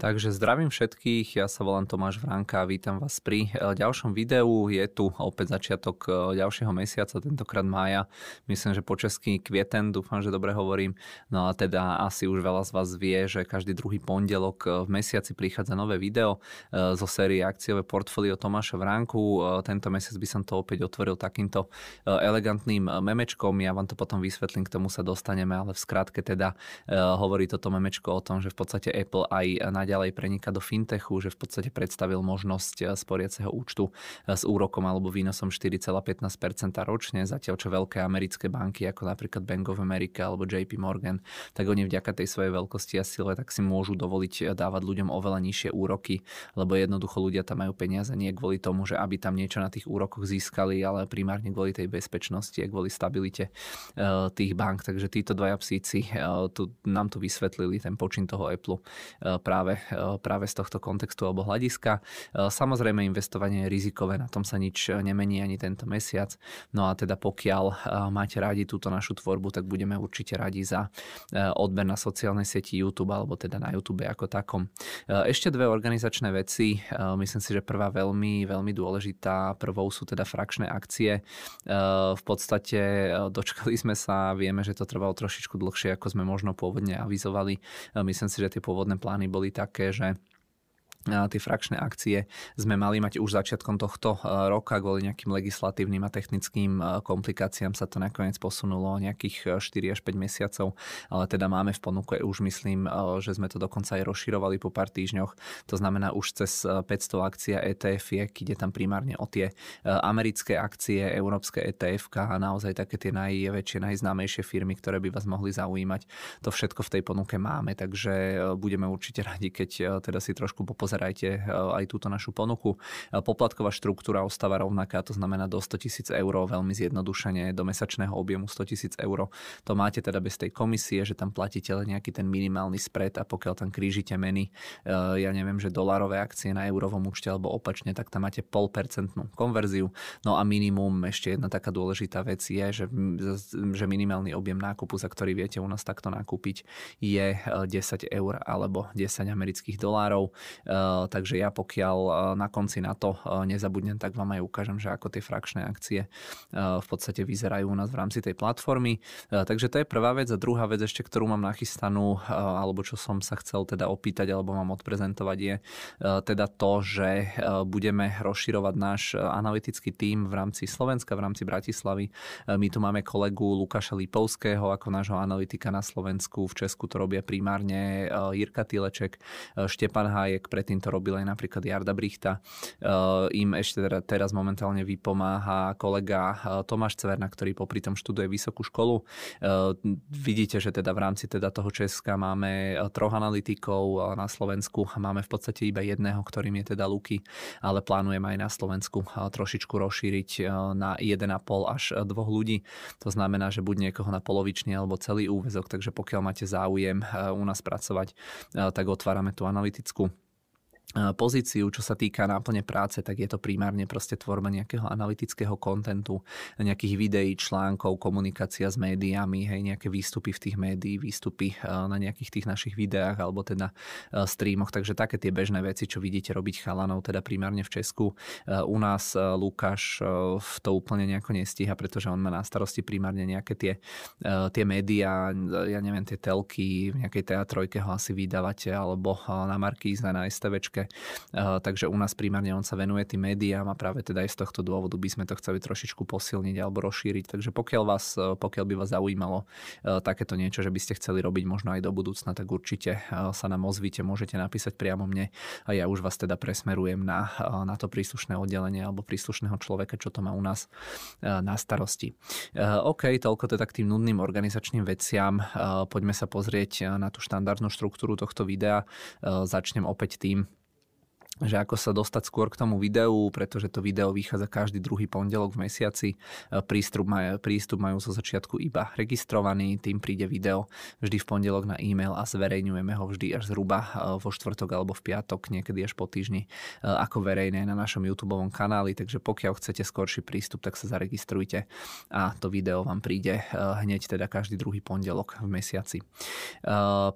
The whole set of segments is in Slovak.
Takže zdravím všetkých, ja sa volám Tomáš Vránka a vítam vás pri e, ďalšom videu. Je tu opäť začiatok e, ďalšieho mesiaca, tentokrát mája. Myslím, že po český kvieten, dúfam, že dobre hovorím. No a teda asi už veľa z vás vie, že každý druhý pondelok e, v mesiaci prichádza nové video zo série akciové portfólio Tomáša Vránku. Tento mesiac by som to opäť otvoril takýmto elegantným memečkom. Ja vám to potom vysvetlím, k tomu sa dostaneme, ale v skratke teda hovorí toto memečko o tom, že v podstate Apple aj na ďalej prenika do fintechu, že v podstate predstavil možnosť eh, sporiaceho účtu eh, s úrokom alebo výnosom 4,15% ročne, zatiaľ čo veľké americké banky ako napríklad Bank of America alebo JP Morgan, tak oni vďaka tej svojej veľkosti a sile tak si môžu dovoliť eh, dávať ľuďom oveľa nižšie úroky, lebo jednoducho ľudia tam majú peniaze nie kvôli tomu, že aby tam niečo na tých úrokoch získali, ale primárne kvôli tej bezpečnosti a kvôli stabilite tých bank. Takže títo dvaja psíci tu, nám tu vysvetlili ten počin toho Apple práve práve z tohto kontextu alebo hľadiska. Eh, samozrejme investovanie je rizikové, na tom sa nič eh, nemení ani tento mesiac. No a teda pokiaľ máte radi túto našu tvorbu, tak budeme určite radi za odber na sociálnej sieti YouTube alebo teda na YouTube ako takom. Ešte dve organizačné veci. Myslím si, že prvá veľmi, veľmi dôležitá. Prvou sú teda frakčné akcie. V podstate dočkali sme sa, vieme, že to trvalo trošičku dlhšie, ako sme možno pôvodne avizovali. Myslím si, že tie pôvodné plány boli také, že tie frakčné akcie sme mali mať už začiatkom tohto e, roka kvôli nejakým legislatívnym a technickým e, komplikáciám sa to nakoniec posunulo nejakých 4 e, až 5 mesiacov, ale teda máme v ponuke už myslím, že sme to dokonca aj rozširovali po pár týždňoch. To znamená už cez 500 akcia ETF, ide tam primárne o tie americké akcie, európske ETF a naozaj také tie najväčšie, najznámejšie firmy, ktoré by vás mohli zaujímať. To všetko v tej ponuke máme, takže budeme určite radi, keď teda si trošku popozoríme pozerajte eh, aj túto našu ponuku. Eh, poplatková štruktúra ostáva rovnaká, to znamená do 100 tisíc eur, veľmi zjednodušene do mesačného objemu 100 tisíc eur. To máte teda bez tej komisie, že tam platíte len nejaký ten minimálny spread a pokiaľ tam krížite meny, eh, ja neviem, že dolárové akcie na eurovom účte alebo opačne, tak tam máte polpercentnú konverziu. No a minimum, ešte jedna taká dôležitá vec je, že, že minimálny objem nákupu, za ktorý viete u nás takto nakúpiť, je 10 eur alebo 10 amerických dolárov. Eh, takže ja pokiaľ eh, na konci na to eh, nezabudnem, tak vám aj ukážem, že ako tie frakčné akcie v podstate vyzerajú u nás v rámci tej platformy. Takže to je prvá vec. A druhá vec ešte, ktorú mám nachystanú, alebo čo som sa chcel teda opýtať, alebo mám odprezentovať je teda to, že budeme rozširovať náš analytický tím v rámci Slovenska, v rámci Bratislavy. My tu máme kolegu Lukáša Lipovského ako nášho analytika na Slovensku. V Česku to robia primárne Jirka Tileček, Štepan Hájek, pred predtým to robil aj napríklad Jarda Brichta. Uh, im ešte teda teraz momentálne vypomáha kolega uh, Tomáš Cverna, ktorý popri tom študuje vysokú školu. Uh, vidíte, že teda v rámci teda toho Česka máme troch analytikov, na Slovensku máme v podstate iba jedného, ktorým je teda Luky, ale plánujem aj na Slovensku trošičku rozšíriť na 1,5 až 2 ľudí. To znamená, že buď niekoho na polovičný alebo celý úvezok, takže pokiaľ máte záujem u nás pracovať, tak otvárame tú analytickú pozíciu, čo sa týka náplne práce, tak je to primárne proste tvorba nejakého analytického kontentu, nejakých videí, článkov, komunikácia s médiami, hej, nejaké výstupy v tých médií, výstupy na nejakých tých našich videách alebo teda streamoch, takže také tie bežné veci, čo vidíte robiť chalanov, teda primárne v Česku. U nás Lukáš v to úplne nejako nestíha, pretože on má na starosti primárne nejaké tie, tie médiá, ja neviem, tie telky, v nejakej teatrojke ho asi vydávate, alebo na Markíze, na STVčke Slovenske. Takže u nás primárne on sa venuje tým médiám a práve teda aj z tohto dôvodu by sme to chceli trošičku posilniť alebo rozšíriť. Takže pokiaľ, vás, pokiaľ by vás zaujímalo takéto niečo, že by ste chceli robiť možno aj do budúcna, tak určite sa nám ozvíte, môžete napísať priamo mne a ja už vás teda presmerujem na, na to príslušné oddelenie alebo príslušného človeka, čo to má u nás na starosti. OK, toľko teda k tým nudným organizačným veciam. Poďme sa pozrieť na tú štandardnú štruktúru tohto videa. Začnem opäť tým, že ako sa dostať skôr k tomu videu, pretože to video vychádza každý druhý pondelok v mesiaci. E, prístup, maj, prístup majú zo začiatku iba registrovaný, tým príde video vždy v pondelok na e-mail a zverejňujeme ho vždy až zhruba e, vo štvrtok alebo v piatok, niekedy až po týždni, e, ako verejné na našom YouTube kanáli, takže pokiaľ chcete skorší prístup, tak sa zaregistrujte a to video vám príde hneď teda každý druhý pondelok v mesiaci.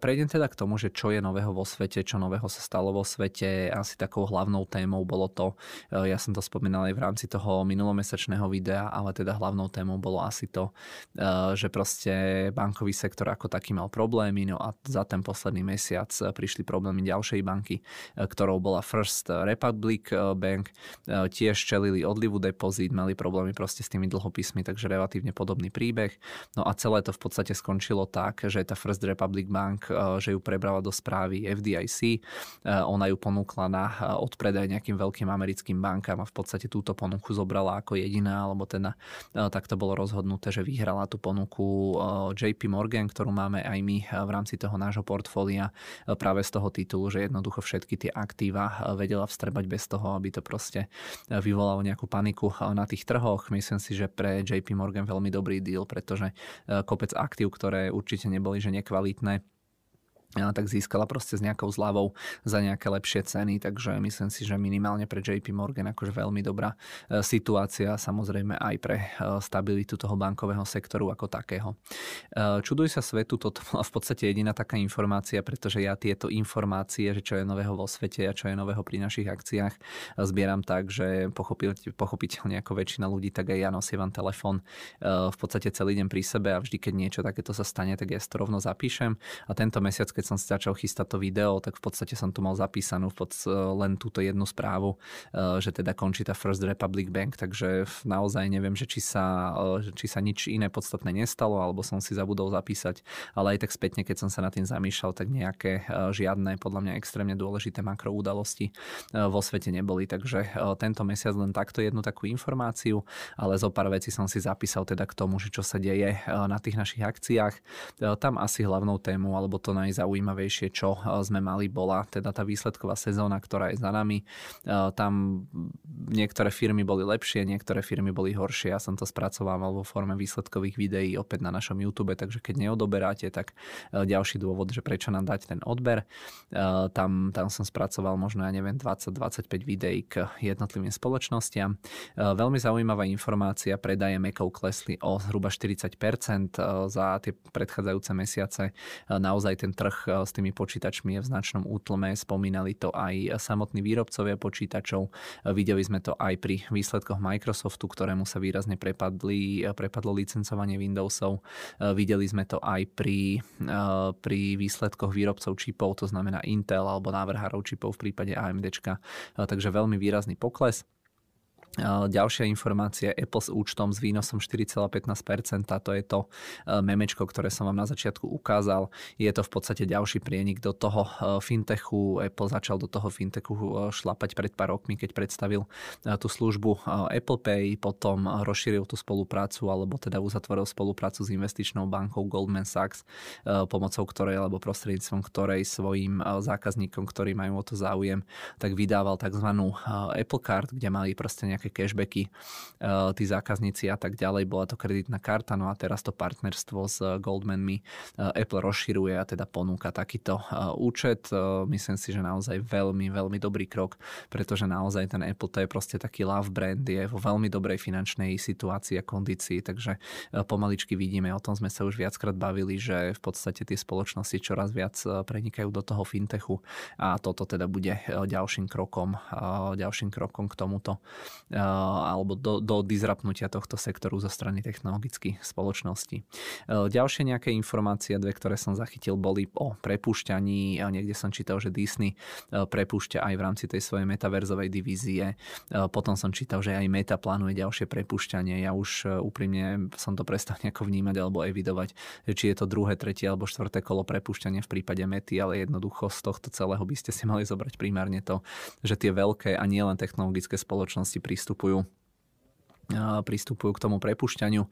Prejdem teda k tomu, že čo je nového vo svete, čo nového sa stalo vo svete, asi tak takou hlavnou témou bolo to, e, ja som to spomínal aj v rámci toho minulomesačného videa, ale teda hlavnou témou bolo asi to, e, že proste bankový sektor ako taký mal problémy, no a za ten posledný mesiac prišli problémy ďalšej banky, ktorou bola First Republic Bank, tiež čelili odlivu depozit, mali problémy proste s tými dlhopismi, takže relatívne podobný príbeh. No a celé to v podstate skončilo tak, že tá First Republic Bank, že ju prebrala do správy FDIC, ona ju ponúkla na odpredaj nejakým veľkým americkým bankám a v podstate túto ponuku zobrala ako jediná, alebo teda e, takto bolo rozhodnuté, že vyhrala tú ponuku e, JP Morgan, ktorú máme aj my v rámci toho nášho portfólia e, práve z toho titulu, že jednoducho všetky tie aktíva vedela vstrebať bez toho, aby to proste vyvolalo nejakú paniku na tých trhoch. Myslím si, že pre JP Morgan veľmi dobrý deal, pretože kopec aktív, ktoré určite neboli že nekvalitné, tak získala proste s nejakou zľavou za nejaké lepšie ceny, takže myslím si, že minimálne pre JP Morgan akože veľmi dobrá e, situácia, samozrejme aj pre e, stabilitu toho bankového sektoru ako takého. E, čuduj sa svetu, toto bola v podstate jediná taká informácia, pretože ja tieto informácie, že čo je nového vo svete a čo je nového pri našich akciách, zbieram tak, že pochopiteľne ako väčšina ľudí, tak aj ja nosievam telefón v podstate celý deň pri sebe a vždy, keď niečo takéto sa stane, tak ja to rovno zapíšem a tento mesiac, keď keď som si začal chystať to video, tak v podstate som tu mal zapísanú pod len túto jednu správu, e, že teda končí tá First Republic Bank, takže naozaj neviem, že či sa, e, či sa nič iné podstatné nestalo, alebo som si zabudol zapísať, ale aj tak spätne, keď som sa nad tým zamýšľal, tak nejaké e, žiadne, podľa mňa extrémne dôležité makroudalosti vo svete neboli, takže tento mesiac len takto jednu takú informáciu, ale zo pár vecí som si zapísal teda k tomu, že čo sa deje na tých našich akciách. Tam asi hlavnou tému, alebo to najzaujímavejšie najzaujímavejšie, čo eh, sme mali, bola teda tá výsledková sezóna, ktorá je za nami. Eh, tam niektoré firmy boli lepšie, niektoré firmy boli horšie. Ja som to spracovával vo forme výsledkových videí opäť na našom YouTube, takže keď neodoberáte, tak eh, ďalší dôvod, že prečo nám dať ten odber. Tam, tam som spracoval možno, ja neviem, 20-25 videí k jednotlivým spoločnostiam. Veľmi zaujímavá informácia, predaje Mekov klesli o zhruba 40% za tie predchádzajúce mesiace. Naozaj ten trh s tými počítačmi je v značnom útlme. Spomínali to aj samotní výrobcovia počítačov. Eh, videli sme to aj pri výsledkoch Microsoftu, ktorému sa výrazne prepadli, eh, prepadlo licencovanie Windowsov. Videli sme to aj pri, pri výsledkoch výrobcov čipov, to znamená Intel alebo návrhárov čipov v prípade AMD. Takže veľmi výrazný pokles. Ďalšia informácia, Apple s účtom s výnosom 4,15%, to je to memečko, ktoré som vám na začiatku ukázal. Je to v podstate ďalší prienik do toho fintechu. Apple začal do toho fintechu šlapať pred pár rokmi, keď predstavil tú službu Apple Pay, potom rozšíril tú spoluprácu, alebo teda uzatvoril spoluprácu s investičnou bankou Goldman Sachs, pomocou ktorej, alebo prostredníctvom ktorej svojim zákazníkom, ktorí majú o to záujem, tak vydával tzv. Apple Card, kde mali proste nejaké nejaké cashbacky uh, tí zákazníci a tak ďalej. Bola to kreditná karta, no a teraz to partnerstvo s Goldmanmi uh, Apple rozširuje a teda ponúka takýto uh, účet. Myslím si, že naozaj veľmi, veľmi dobrý krok, pretože naozaj ten Apple to je proste taký love brand, je vo veľmi dobrej finančnej situácii a kondícii, takže pomaličky vidíme, o tom sme sa už viackrát bavili, že v podstate tie spoločnosti čoraz viac prenikajú do toho fintechu a toto teda bude ďalším krokom, ďalším krokom k tomuto alebo do, do disrupnutia tohto sektoru zo strany technologických spoločností. Ďalšie nejaké informácie, dve, ktoré som zachytil, boli o prepúšťaní. Niekde som čítal, že Disney prepúšťa aj v rámci tej svojej metaverzovej divízie. Potom som čítal, že aj Meta plánuje ďalšie prepúšťanie. Ja už úprimne som to prestal nejako vnímať alebo evidovať, či je to druhé, tretie alebo štvrté kolo prepúšťania v prípade Mety, ale jednoducho z tohto celého by ste si mali zobrať primárne to, že tie veľké a nielen technologické spoločnosti pri pristupujú pristupujú k tomu prepušťaniu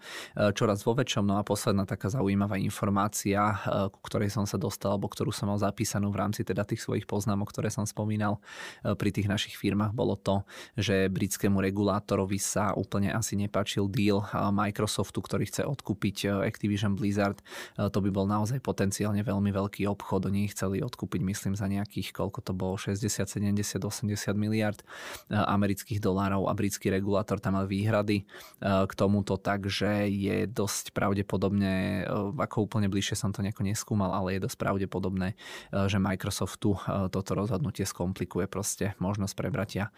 čoraz vo väčšom. No a posledná taká zaujímavá informácia, ku ktorej som sa dostal, alebo ktorú som mal zapísanú v rámci teda tých svojich poznámok, ktoré som spomínal pri tých našich firmách, bolo to, že britskému regulátorovi sa úplne asi nepačil deal Microsoftu, ktorý chce odkúpiť Activision Blizzard. To by bol naozaj potenciálne veľmi veľký obchod. Oni chceli odkúpiť, myslím, za nejakých, koľko to bolo, 60, 70, 80 miliard amerických dolárov a britský regulátor tam mal výhrad výhrady eh, k tomuto tak, že je dosť pravdepodobné, eh, ako úplne bližšie som to nejako neskúmal, ale je dosť pravdepodobné, eh, že Microsoftu toto rozhodnutie skomplikuje proste možnosť prebratia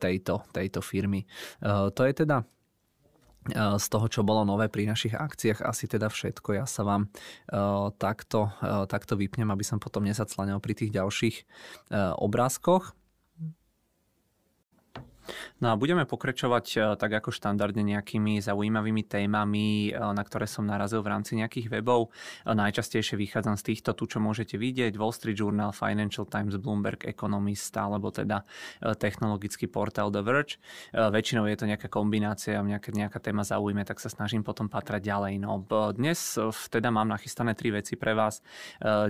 tejto, tejto firmy. To je teda z toho, čo bolo nové pri našich akciách, asi teda všetko. Ja sa vám takto, takto vypnem, aby som potom nezaclanil pri tých ďalších obrázkoch. No a budeme pokračovať e, tak ako štandardne nejakými zaujímavými témami, e, na ktoré som narazil v rámci nejakých webov. E, najčastejšie vychádzam z týchto tu, čo môžete vidieť, Wall Street Journal, Financial Times, Bloomberg Economist, alebo teda technologický portál The Verge. Väčšinou je to nejaká kombinácia, nejaká, nejaká téma zaujíme, tak sa snažím potom patrať ďalej. No, dnes teda mám nachystané tri veci pre vás.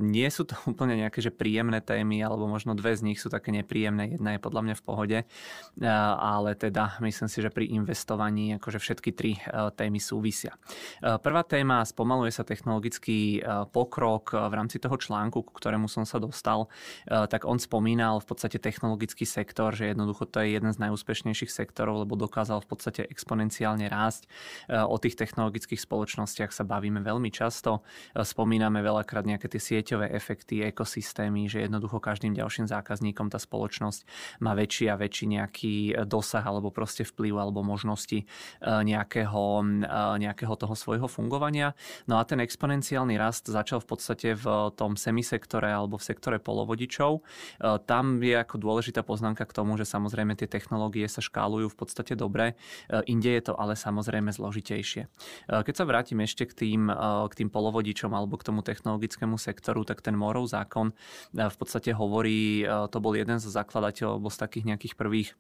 Nie sú to úplne nejaké že príjemné témy, alebo možno dve z nich sú také nepríjemné. Jedna je podľa mňa v pohode, ale teda myslím si, že pri investovaní akože všetky tri e, témy súvisia. E, prvá téma, spomaluje sa technologický e, pokrok v rámci toho článku, ku ktorému som sa dostal, tak on spomínal v podstate technologický sektor, že jednoducho to je jeden z najúspešnejších sektorov, lebo dokázal v podstate exponenciálne rásť. O tých technologických spoločnostiach sa bavíme veľmi často. Spomíname veľakrát nejaké tie sieťové efekty, ekosystémy, že jednoducho každým ďalším zákazníkom tá spoločnosť má väčší a väčší nejaký dosah alebo proste vplyv alebo možnosti e, nejakého, e, nejakého toho svojho fungovania. No a ten exponenciálny rast začal v podstate v tom semisektore alebo v sektore polovodičov. E, tam je ako dôležitá poznámka k tomu, že samozrejme tie technológie sa škálujú v podstate dobre. Inde je to ale samozrejme zložitejšie. Keď sa vrátim ešte k tým, k tým polovodičom alebo k tomu technologickému sektoru, tak ten Morov zákon v podstate hovorí, to bol jeden zo zakladateľov alebo z takých nejakých prvých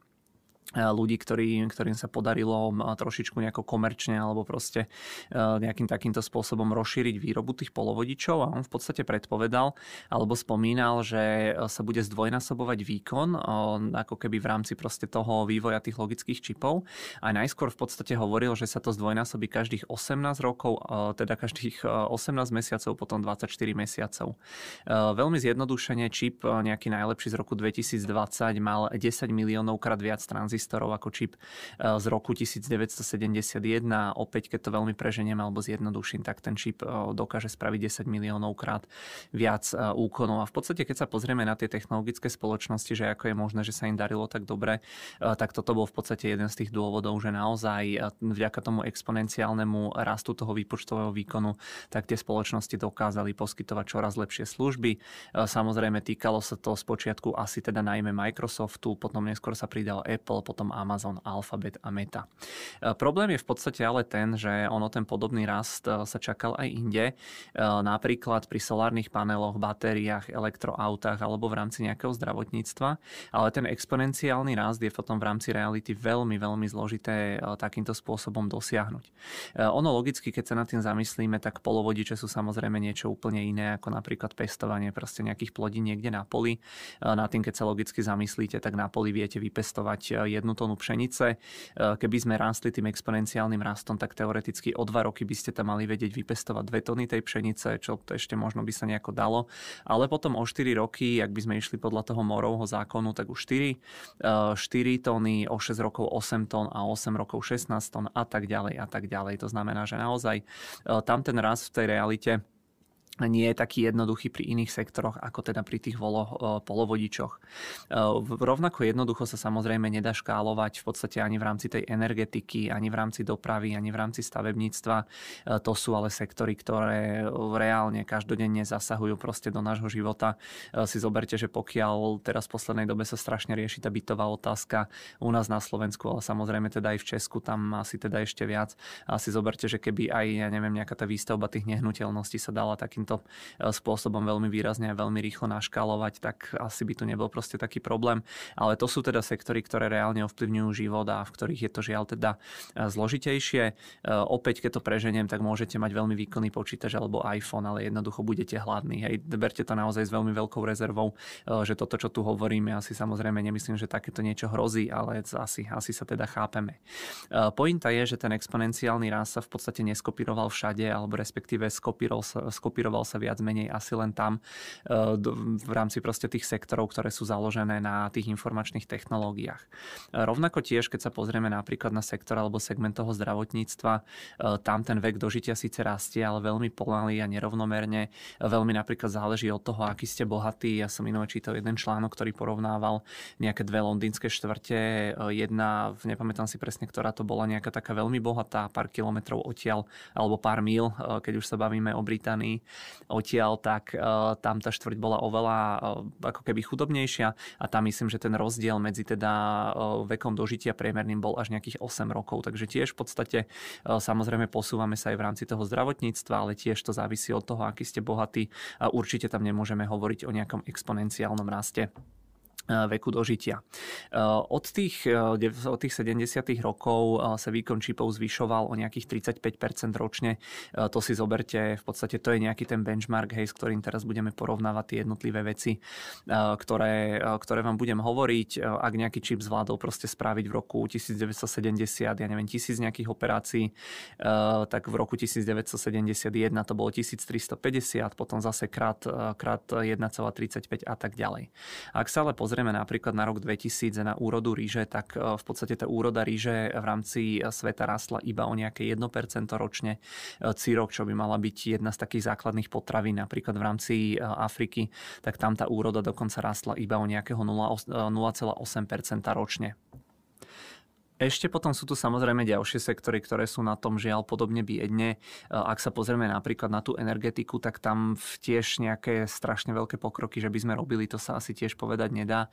ľudí, ktorý, ktorým sa podarilo trošičku nejako komerčne alebo proste nejakým takýmto spôsobom rozšíriť výrobu tých polovodičov a on v podstate predpovedal alebo spomínal, že sa bude zdvojnásobovať výkon ako keby v rámci proste toho vývoja tých logických čipov a najskôr v podstate hovoril, že sa to zdvojnásobí každých 18 rokov, teda každých 18 mesiacov, potom 24 mesiacov. Veľmi zjednodušene čip nejaký najlepší z roku 2020 mal 10 miliónov krát viac tranzistorov tranzistorov ako čip eh, z roku 1971. Opäť, keď to veľmi preženiem alebo zjednoduším, tak ten čip eh, dokáže spraviť 10 miliónov krát viac eh, úkonov. A v podstate, keď sa pozrieme na tie technologické spoločnosti, že ako je možné, že sa im darilo tak dobre, tak toto bol v podstate jeden z tých dôvodov, že naozaj vďaka tomu exponenciálnemu rastu toho výpočtového výkonu, tak tie spoločnosti dokázali poskytovať čoraz lepšie služby. Samozrejme, týkalo sa to spočiatku asi teda najmä Microsoftu, potom neskôr sa pridal Apple, potom Amazon, Alphabet a Meta. E, problém je v podstate ale ten, že ono ten podobný rast e, sa čakal aj inde, e, napríklad pri solárnych paneloch, batériách, elektroautách alebo v rámci nejakého zdravotníctva, ale ten exponenciálny rast je potom v rámci reality veľmi, veľmi zložité takýmto spôsobom dosiahnuť. Ono logicky, keď sa nad tým zamyslíme, tak polovodiče sú samozrejme niečo úplne iné ako napríklad pestovanie proste nejakých plodín niekde na poli. Na tým, keď sa logicky zamyslíte, tak na poli viete vypestovať jednu tónu pšenice. E, keby sme rástli tým exponenciálnym rastom, tak teoreticky o dva roky by ste tam mali vedieť vypestovať dve tóny tej pšenice, čo to ešte možno by sa nejako dalo. Ale potom o 4 roky, ak by sme išli podľa toho morovho zákonu, tak už 4, 4 tóny, o 6 rokov 8 tón a 8 rokov 16 tón a tak ďalej a tak ďalej. To znamená, že naozaj e, tam ten rast v tej realite nie je taký jednoduchý pri iných sektoroch, ako teda pri tých volo, polovodičoch. Rovnako jednoducho sa samozrejme nedá škálovať v podstate ani v rámci tej energetiky, ani v rámci dopravy, ani v rámci stavebníctva. To sú ale sektory, ktoré reálne každodenne zasahujú proste do nášho života. Si zoberte, že pokiaľ teraz v poslednej dobe sa strašne rieši tá bytová otázka u nás na Slovensku, ale samozrejme teda aj v Česku, tam asi teda ešte viac. A si zoberte, že keby aj, ja neviem, nejaká tá výstavba tých nehnuteľností sa dala takým takýmto spôsobom veľmi výrazne a veľmi rýchlo naškálovať, tak asi by tu nebol proste taký problém. Ale to sú teda sektory, ktoré reálne ovplyvňujú život a v ktorých je to žiaľ teda zložitejšie. Opäť, keď to preženiem, tak môžete mať veľmi výkonný počítač alebo iPhone, ale jednoducho budete hladní. Hej, berte to naozaj s veľmi veľkou rezervou, že toto, čo tu hovoríme, asi samozrejme nemyslím, že takéto niečo hrozí, ale asi, asi sa teda chápeme. Pointa je, že ten exponenciálny rast sa v podstate neskopíroval všade, alebo respektíve skopíroval sa, skopíroval sa viac menej asi len tam e, v rámci proste tých sektorov, ktoré sú založené na tých informačných technológiách. E, rovnako tiež, keď sa pozrieme napríklad na sektor alebo segment toho zdravotníctva, e, tam ten vek dožitia síce rastie, ale veľmi pomaly a nerovnomerne. Veľmi napríklad záleží od toho, aký ste bohatí. Ja som inové čítal jeden článok, ktorý porovnával nejaké dve londýnske štvrte. Jedna, nepamätám si presne, ktorá to bola nejaká taká veľmi bohatá, pár kilometrov odtiaľ, alebo pár mil, keď už sa bavíme o Británii odtiaľ, tak tam tá štvrť bola oveľa ako keby chudobnejšia a tam myslím, že ten rozdiel medzi teda vekom dožitia priemerným bol až nejakých 8 rokov. Takže tiež v podstate samozrejme posúvame sa aj v rámci toho zdravotníctva, ale tiež to závisí od toho, aký ste bohatí a určite tam nemôžeme hovoriť o nejakom exponenciálnom raste. E, veku dožitia. E, od tých, e, od tých 70. rokov sa výkon čipov zvyšoval o nejakých 35% ročne. To si zoberte, v podstate to je nejaký ten benchmark, hej, s ktorým teraz budeme porovnávať tie jednotlivé veci, ktoré, ktoré vám budem hovoriť. Ak nejaký čip zvládol proste spraviť v roku 1970, ja neviem, tisíc nejakých operácií, tak v roku 1971 to bolo 1350, potom zase krát, krát 1,35 a tak ďalej. Ak sa ale pozrieme pozrieme napríklad na rok 2000 na úrodu ríže, tak e, v podstate tá úroda ríže v rámci sveta rastla iba o nejaké 1% ročne. E, Círok, čo by mala byť jedna z takých základných potravín napríklad v rámci e, Afriky, tak tam tá úroda dokonca rastla iba o nejakého 0,8% ročne. Ešte potom sú tu samozrejme ďalšie sektory, ktoré sú na tom žiaľ podobne biedne. Ak sa pozrieme napríklad na tú energetiku, tak tam tiež nejaké strašne veľké pokroky, že by sme robili, to sa asi tiež povedať nedá.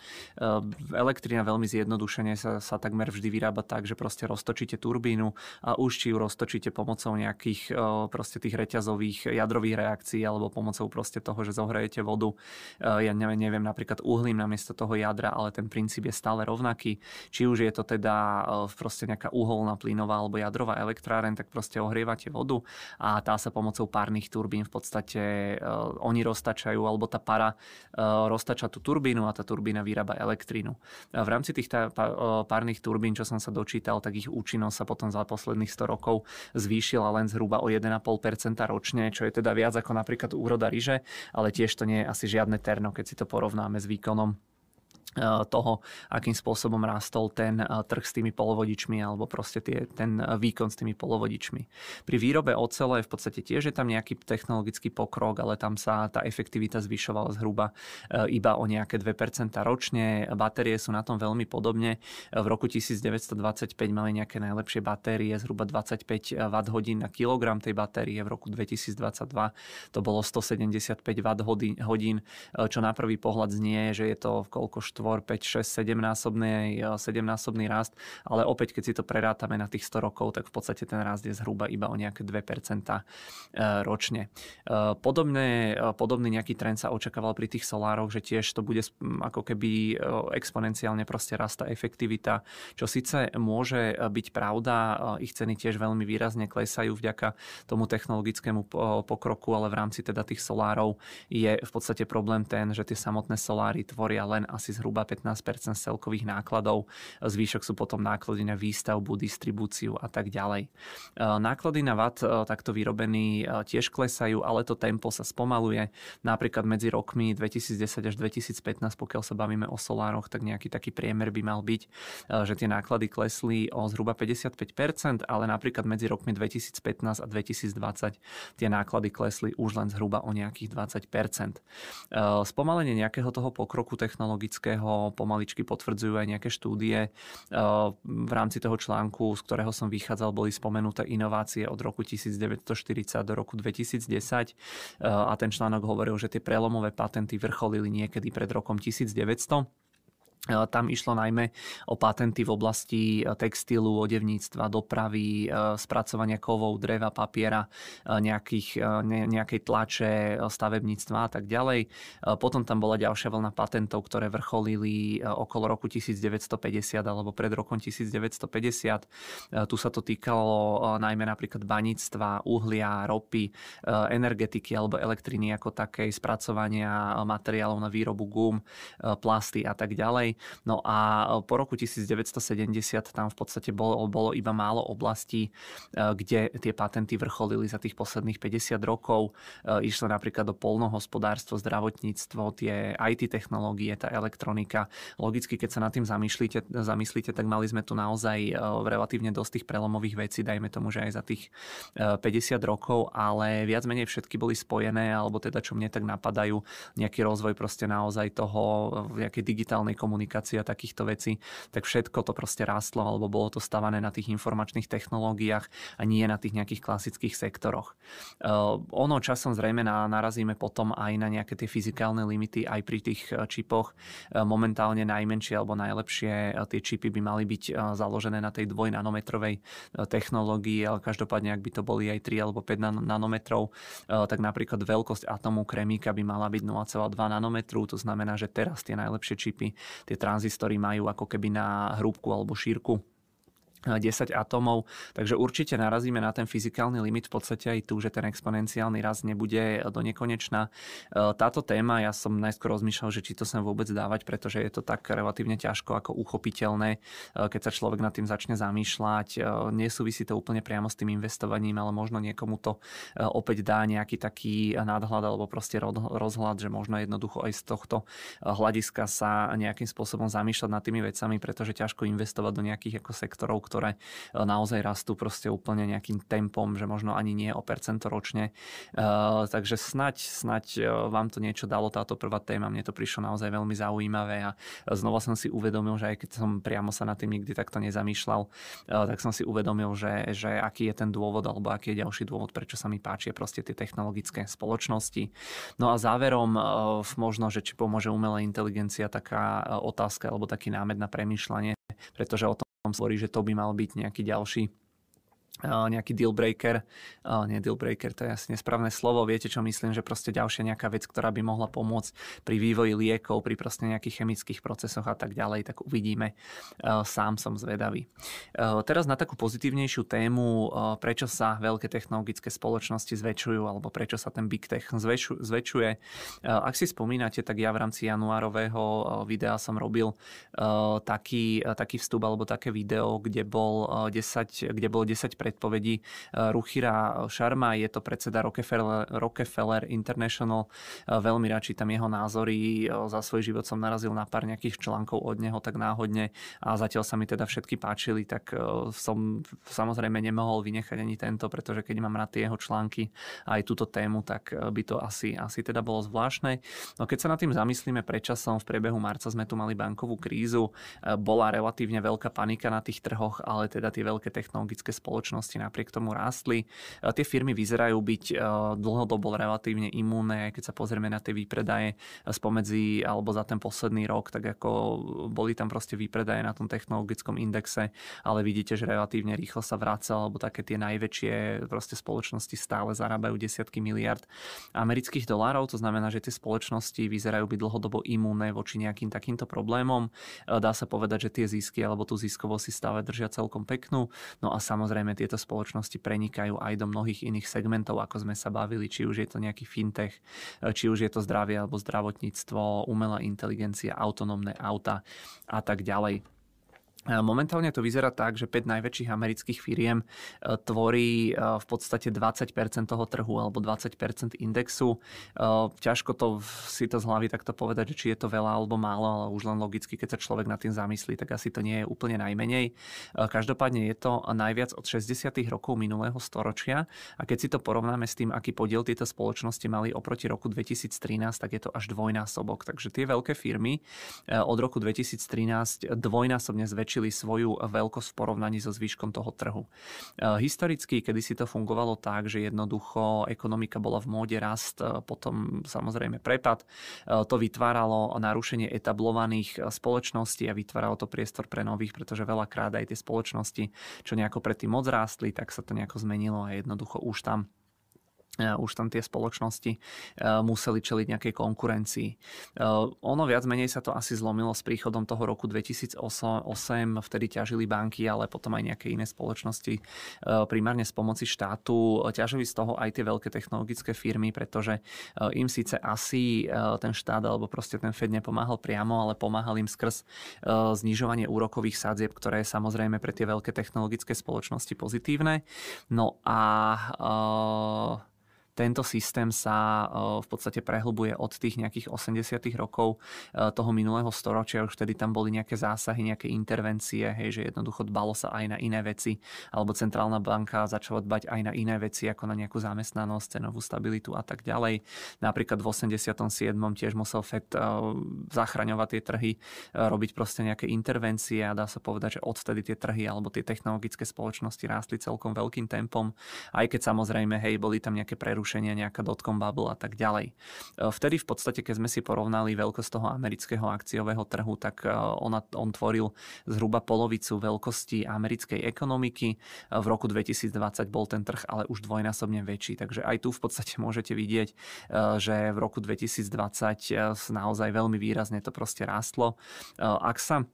Elektrina veľmi zjednodušene sa, sa takmer vždy vyrába tak, že proste roztočíte turbínu a už či ju roztočíte pomocou nejakých proste tých reťazových jadrových reakcií alebo pomocou proste toho, že zohrejete vodu. Ja neviem, neviem napríklad uhlím namiesto toho jadra, ale ten princíp je stále rovnaký. Či už je to teda proste nejaká uholná plynová alebo jadrová elektráren, tak proste ohrievate vodu a tá sa pomocou párnych turbín v podstate uh, oni roztačajú, alebo tá para uh, roztača tú turbínu a tá turbína vyrába elektrínu. V rámci tých párnych turbín, čo som sa dočítal, tak ich účinnosť sa potom za posledných 100 rokov zvýšila len zhruba o 1,5% ročne, čo je teda viac ako napríklad úroda ryže, ale tiež to nie je asi žiadne terno, keď si to porovnáme s výkonom toho, akým spôsobom rástol ten eh, trh s tými polovodičmi alebo proste tie, ten eh, výkon s tými polovodičmi. Pri výrobe ocele v podstate tiež je tam nejaký technologický pokrok, ale tam sa tá efektivita zvyšovala zhruba iba o nejaké 2% ročne. Batérie sú na tom veľmi podobne. V roku 1925 mali nejaké najlepšie batérie, zhruba 25 Wh na kilogram tej batérie. V roku 2022 to bolo 175 Wh, čo na prvý pohľad znie, že je to koľko štvor 5, 6, 7 násobný, 7 násobný rast, ale opäť keď si to prerátame na tých 100 rokov, tak v podstate ten rast je zhruba iba o nejaké 2% e, ročne. E, podobné, podobný nejaký trend sa očakával pri tých solároch, že tiež to bude ako keby exponenciálne proste rasta efektivita, čo síce môže byť pravda, ich ceny tiež veľmi výrazne klesajú vďaka tomu technologickému pokroku, ale v rámci teda tých solárov je v podstate problém ten, že tie samotné soláry tvoria len asi zhruba zhruba 15 z celkových nákladov. Zvyšok sú potom náklady na výstavbu, distribúciu a tak ďalej. E, náklady na watt e, takto vyrobený e, tiež klesajú, ale to tempo sa spomaluje. Napríklad medzi rokmi 2010 až 2015, pokiaľ sa bavíme o solároch, tak nejaký taký priemer by mal byť, že tie náklady klesli o zhruba 55%, ale napríklad medzi rokmi 2015 a 2020 tie náklady klesli už len zhruba o nejakých 20%. Spomalenie nejakého toho pokroku technologického ho pomaličky potvrdzujú aj nejaké štúdie. V rámci toho článku, z ktorého som vychádzal, boli spomenuté inovácie od roku 1940 do roku 2010 a ten článok hovoril, že tie prelomové patenty vrcholili niekedy pred rokom 1900 tam išlo najmä o patenty v oblasti textilu, odevníctva, dopravy, spracovania kovov, dreva, papiera, nejakých, ne, nejakej tlače, stavebníctva a tak ďalej. Potom tam bola ďalšia vlna patentov, ktoré vrcholili okolo roku 1950 alebo pred rokom 1950. Tu sa to týkalo najmä napríklad baníctva, uhlia, ropy, energetiky alebo elektriny ako takej, spracovania materiálov na výrobu gum, plasty a tak ďalej. No a po roku 1970 tam v podstate bolo, bolo iba málo oblastí, e, kde tie patenty vrcholili za tých posledných 50 rokov. E, išlo napríklad do polnohospodárstvo, zdravotníctvo, tie IT technológie, tá elektronika. Logicky, keď sa nad tým zamýšľate, zamyslíte, tak mali sme tu naozaj e, relatívne dosť tých prelomových vecí, dajme tomu, že aj za tých 50 rokov, ale viac menej všetky boli spojené, alebo teda čo mne tak napadajú, nejaký rozvoj proste naozaj toho, nejakej digitálnej komunikácie komunikácia takýchto vecí, tak všetko to proste rástlo alebo bolo to stavané na tých informačných technológiách a nie na tých nejakých klasických sektoroch. Uh, ono časom zrejme narazíme potom aj na nejaké tie fyzikálne limity aj pri tých e, čipoch. Uh, momentálne najmenšie alebo najlepšie tie čipy by mali byť založené na tej dvojnanometrovej technológii, ale každopádne, ak by to boli aj 3 alebo 5 nanometrov, tak napríklad veľkosť atomu kremíka by mala byť 0,2 nanometru, to znamená, že teraz tie najlepšie čipy, tie tranzistory majú ako keby na hrúbku alebo šírku 10 atómov, takže určite narazíme na ten fyzikálny limit v podstate aj tu, že ten exponenciálny rast nebude do nekonečna. E, táto téma, ja som najskôr rozmýšľal, že či to sem vôbec dávať, pretože je to tak relatívne ťažko ako uchopiteľné, e, keď sa človek nad tým začne zamýšľať. E, nesúvisí to úplne priamo s tým investovaním, ale možno niekomu to opäť dá nejaký taký nadhľad alebo proste rozhľad, že možno jednoducho aj z tohto hľadiska sa nejakým spôsobom zamýšľať nad tými vecami, pretože ťažko investovať do nejakých ako sektorov, ktoré e, naozaj rastú proste úplne nejakým tempom, že možno ani nie o percento ročne. E, takže snať, snať e, vám to niečo dalo táto prvá téma. Mne to prišlo naozaj veľmi zaujímavé a znova som si uvedomil, že aj keď som priamo sa na tým nikdy takto nezamýšľal, tak som si uvedomil, že, že aký je ten dôvod alebo aký je ďalší dôvod, prečo sa mi páčia proste tie technologické spoločnosti. No a záverom možno, že či pomôže umelá inteligencia taká otázka alebo taký námed na premýšľanie, pretože o tom hovorí, že to by mal byť nejaký ďalší nejaký deal breaker, nie deal breaker, to je asi nesprávne slovo, viete čo myslím, že proste ďalšia nejaká vec, ktorá by mohla pomôcť pri vývoji liekov, pri proste nejakých chemických procesoch a tak ďalej, tak uvidíme. Sám som zvedavý. Teraz na takú pozitívnejšiu tému, prečo sa veľké technologické spoločnosti zväčšujú, alebo prečo sa ten big tech zväčšuje. Ak si spomínate, tak ja v rámci januárového videa som robil taký, taký vstup alebo také video, kde bol 10, kde bolo 10 predpovedí e, Ruchira Sharma, je to predseda Rockefeller, Rockefeller International. E, veľmi rád čítam jeho názory. E, za svoj život som narazil na pár nejakých článkov od neho tak náhodne a zatiaľ sa mi teda všetky páčili, tak som samozrejme nemohol vynechať ani tento, pretože keď mám rád tie jeho články aj túto tému, tak by to asi, asi teda bolo zvláštne. No keď sa nad tým zamyslíme, predčasom v priebehu marca sme tu mali bankovú krízu, bola relatívne veľká panika na tých trhoch, ale teda tie veľké technologické spoločnosti spoločnosti napriek tomu rástli. Tie firmy vyzerajú byť e, dlhodobo relatívne imúnne, aj keď sa pozrieme na tie výpredaje spomedzi alebo za ten posledný rok, tak ako boli tam proste výpredaje na tom technologickom indexe, ale vidíte, že relatívne rýchlo sa vráca, alebo také tie najväčšie proste spoločnosti stále zarábajú desiatky miliard amerických dolárov, to znamená, že tie spoločnosti vyzerajú byť dlhodobo imúnne voči nejakým takýmto problémom. E, dá sa povedať, že tie zisky alebo tú ziskovosť si stále držia celkom peknú. No a samozrejme tie tieto spoločnosti prenikajú aj do mnohých iných segmentov, ako sme sa bavili, či už je to nejaký fintech, či už je to zdravie alebo zdravotníctvo, umelá inteligencia, autonómne auta a tak ďalej. Momentálne to vyzerá tak, že 5 najväčších amerických firiem e, tvorí e, v podstate 20% toho trhu alebo 20% indexu. E, ťažko to si to z hlavy takto povedať, či je to veľa alebo málo, ale už len logicky, keď sa človek nad tým zamyslí, tak asi to nie je úplne najmenej. Každopádne je to najviac od 60. rokov minulého storočia a keď si to porovnáme s tým, aký podiel tieto spoločnosti mali oproti roku 2013, tak je to až dvojnásobok. Takže tie veľké firmy od roku 2013 dvojnásobne zväčšili zvýšili svoju veľkosť v porovnaní so zvyškom toho trhu. Historicky, kedy si to fungovalo tak, že jednoducho ekonomika bola v móde rast, potom samozrejme prepad, to vytváralo narušenie etablovaných spoločností a vytváralo to priestor pre nových, pretože veľakrát aj tie spoločnosti, čo nejako predtým moc rástli, tak sa to nejako zmenilo a jednoducho už tam už tam tie spoločnosti e, museli čeliť nejakej konkurencii. E, ono viac menej sa to asi zlomilo s príchodom toho roku 2008, vtedy ťažili banky, ale potom aj nejaké iné spoločnosti, e, primárne z pomoci štátu. Ťažili z toho aj tie veľké technologické firmy, pretože im síce asi ten štát alebo proste ten Fed nepomáhal priamo, ale pomáhal im skrz znižovanie úrokových sadzieb, ktoré je samozrejme pre tie veľké technologické spoločnosti pozitívne. No a tento systém sa v podstate prehlbuje od tých nejakých 80. rokov toho minulého storočia. Už vtedy tam boli nejaké zásahy, nejaké intervencie, hej, že jednoducho dbalo sa aj na iné veci, alebo centrálna banka začala dbať aj na iné veci, ako na nejakú zamestnanosť, cenovú stabilitu a tak ďalej. Napríklad v 87. tiež musel FED zachraňovať tie trhy, robiť proste nejaké intervencie a dá sa povedať, že odvtedy tie trhy alebo tie technologické spoločnosti rástli celkom veľkým tempom, aj keď samozrejme, hej, boli tam nejaké prerušenia zrušenia, nejaká dotcom bubble a tak ďalej. E, vtedy v podstate, keď sme si porovnali veľkosť toho amerického akciového trhu, tak e, ona, on tvoril zhruba polovicu veľkosti americkej ekonomiky. E, v roku 2020 bol ten trh ale už dvojnásobne väčší, takže aj tu v podstate môžete vidieť, že v roku 2020 naozaj veľmi výrazne to proste rástlo. Ak sa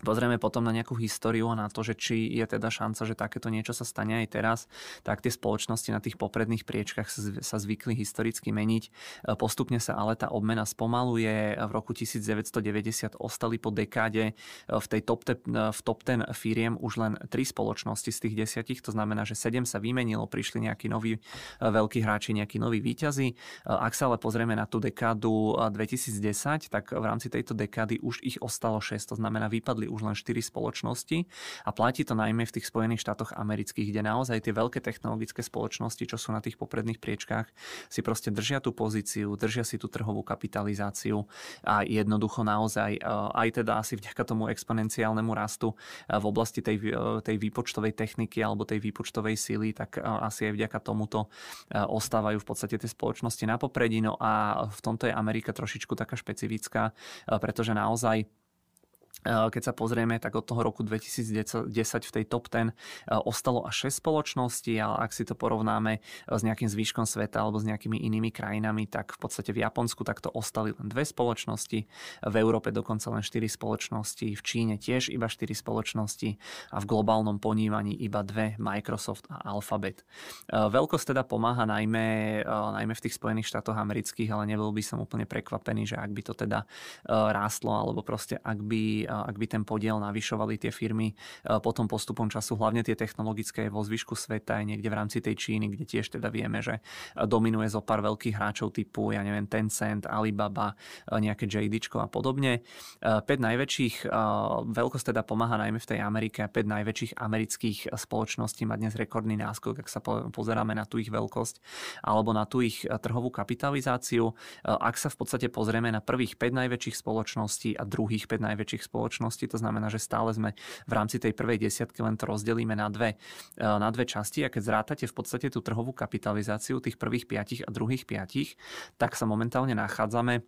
pozrieme potom na nejakú históriu a na to, že či je teda šanca, že takéto niečo sa stane aj teraz, tak tie spoločnosti na tých popredných priečkach sa zvykli historicky meniť. E, postupne sa ale tá obmena spomaluje. V roku 1990 ostali po dekáde e, v tej top, te, e, v top 10 firiem už len tri spoločnosti z tých desiatich, to znamená, že 7 sa vymenilo, prišli nejakí noví veľkí hráči, nejakí noví výťazí. Ak sa ale pozrieme na tú dekádu 2010, tak v rámci tejto dekády už ich ostalo 6, to znamená vypadli už len 4 spoločnosti a platí to najmä v tých Spojených štátoch amerických, kde naozaj tie veľké technologické spoločnosti, čo sú na tých popredných priečkách, si proste držia tú pozíciu, držia si tú trhovú kapitalizáciu a jednoducho naozaj e, aj teda asi vďaka tomu exponenciálnemu rastu e, v oblasti tej, e, tej výpočtovej techniky alebo tej výpočtovej síly, tak asi aj vďaka tomuto ostávajú v podstate tie spoločnosti na popredí. No a v tomto je Amerika trošičku taká špecifická, pretože naozaj keď sa pozrieme, tak od toho roku 2010 v tej top 10 ostalo až 6 spoločností, ale ak si to porovnáme s nejakým zvýškom sveta alebo s nejakými inými krajinami, tak v podstate v Japonsku takto ostali len dve spoločnosti, v Európe dokonca len 4 spoločnosti, v Číne tiež iba 4 spoločnosti a v globálnom ponímaní iba dve, Microsoft a Alphabet. Veľkosť teda pomáha najmä, najmä v tých Spojených štátoch amerických, ale nebol by som úplne prekvapený, že ak by to teda rástlo alebo proste ak by ak by ten podiel navyšovali tie firmy potom postupom času, hlavne tie technologické vo zvyšku sveta aj niekde v rámci tej Číny, kde tiež teda vieme, že dominuje zo pár veľkých hráčov typu, ja neviem, Tencent, Alibaba, nejaké JD a podobne. 5 najväčších, veľkosť teda pomáha najmä v tej Amerike, 5 najväčších amerických spoločností má dnes rekordný náskok, ak sa pozeráme na tú ich veľkosť alebo na tú ich trhovú kapitalizáciu. Ak sa v podstate pozrieme na prvých 5 najväčších spoločností a druhých 5 najväčších spoločností, spoločnosti, to znamená, že stále sme v rámci tej prvej desiatky len to rozdelíme na dve, e, na dve časti. A keď zrátate v podstate tú trhovú kapitalizáciu tých prvých piatich a druhých piatich, tak sa momentálne nachádzame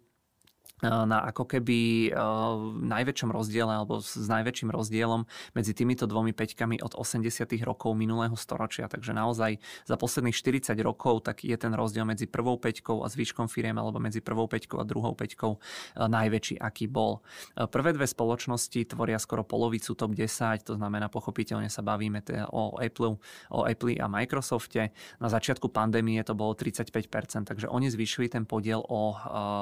na ako keby najväčšom rozdiele alebo s najväčším rozdielom medzi týmito dvomi peťkami od 80. rokov minulého storočia. Takže naozaj za posledných 40 rokov tak je ten rozdiel medzi prvou peťkou a zvyškom firiem alebo medzi prvou peťkou a druhou peťkou najväčší, aký bol. Prvé dve spoločnosti tvoria skoro polovicu top 10, to znamená pochopiteľne sa bavíme teda o Apple, o Apple a Microsofte. Na začiatku pandémie to bolo 35%, takže oni zvýšili ten podiel o,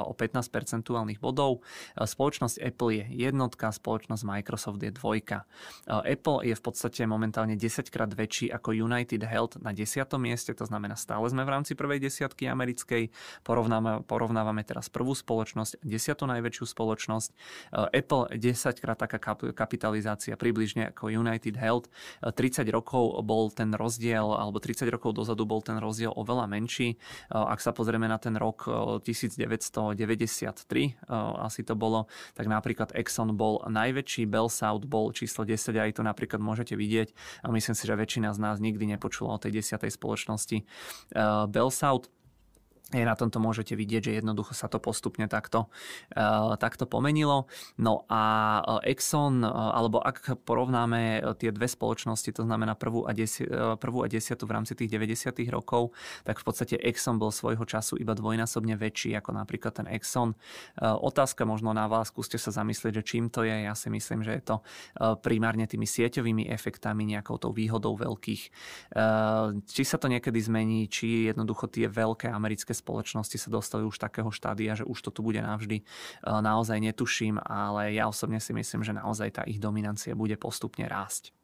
o 15 percentuálnych bodov. E, spoločnosť Apple je jednotka, spoločnosť Microsoft je dvojka. E, Apple je v podstate momentálne 10 krát väčší ako United Health na 10. mieste, to znamená stále sme v rámci prvej desiatky americkej. Porovnávame, porovnávame teraz prvú spoločnosť, desiatú najväčšiu spoločnosť. E, Apple 10 krát taká kapitalizácia približne ako United Health. 30 rokov bol ten rozdiel, alebo 30 rokov dozadu bol ten rozdiel oveľa menší. Ak sa pozrieme na ten rok 1993, asi to bolo, tak napríklad Exxon bol najväčší, Bell South bol číslo 10 aj tu napríklad môžete vidieť. A myslím si, že väčšina z nás nikdy nepočula o tej desiatej spoločnosti. Bell South na tomto môžete vidieť, že jednoducho sa to postupne takto, uh, takto pomenilo. No a eh, Exxon, uh, alebo ak porovnáme tie dve spoločnosti, to znamená prvú a, desi, prvú a desiatu v rámci tých 90. rokov, tak v podstate Exxon bol svojho času iba dvojnásobne väčší ako napríklad ten Exxon. Otázka možno na vás, skúste sa zamyslieť, že čím to je. Ja si myslím, že je to primárne tými sieťovými efektami, nejakou tou výhodou veľkých. Či sa to niekedy zmení, či jednoducho tie veľké americké spoločnosti sa dostali už takého štádia, že už to tu bude navždy. E, naozaj netuším, ale ja osobne si myslím, že naozaj tá ich dominancia bude postupne rásť.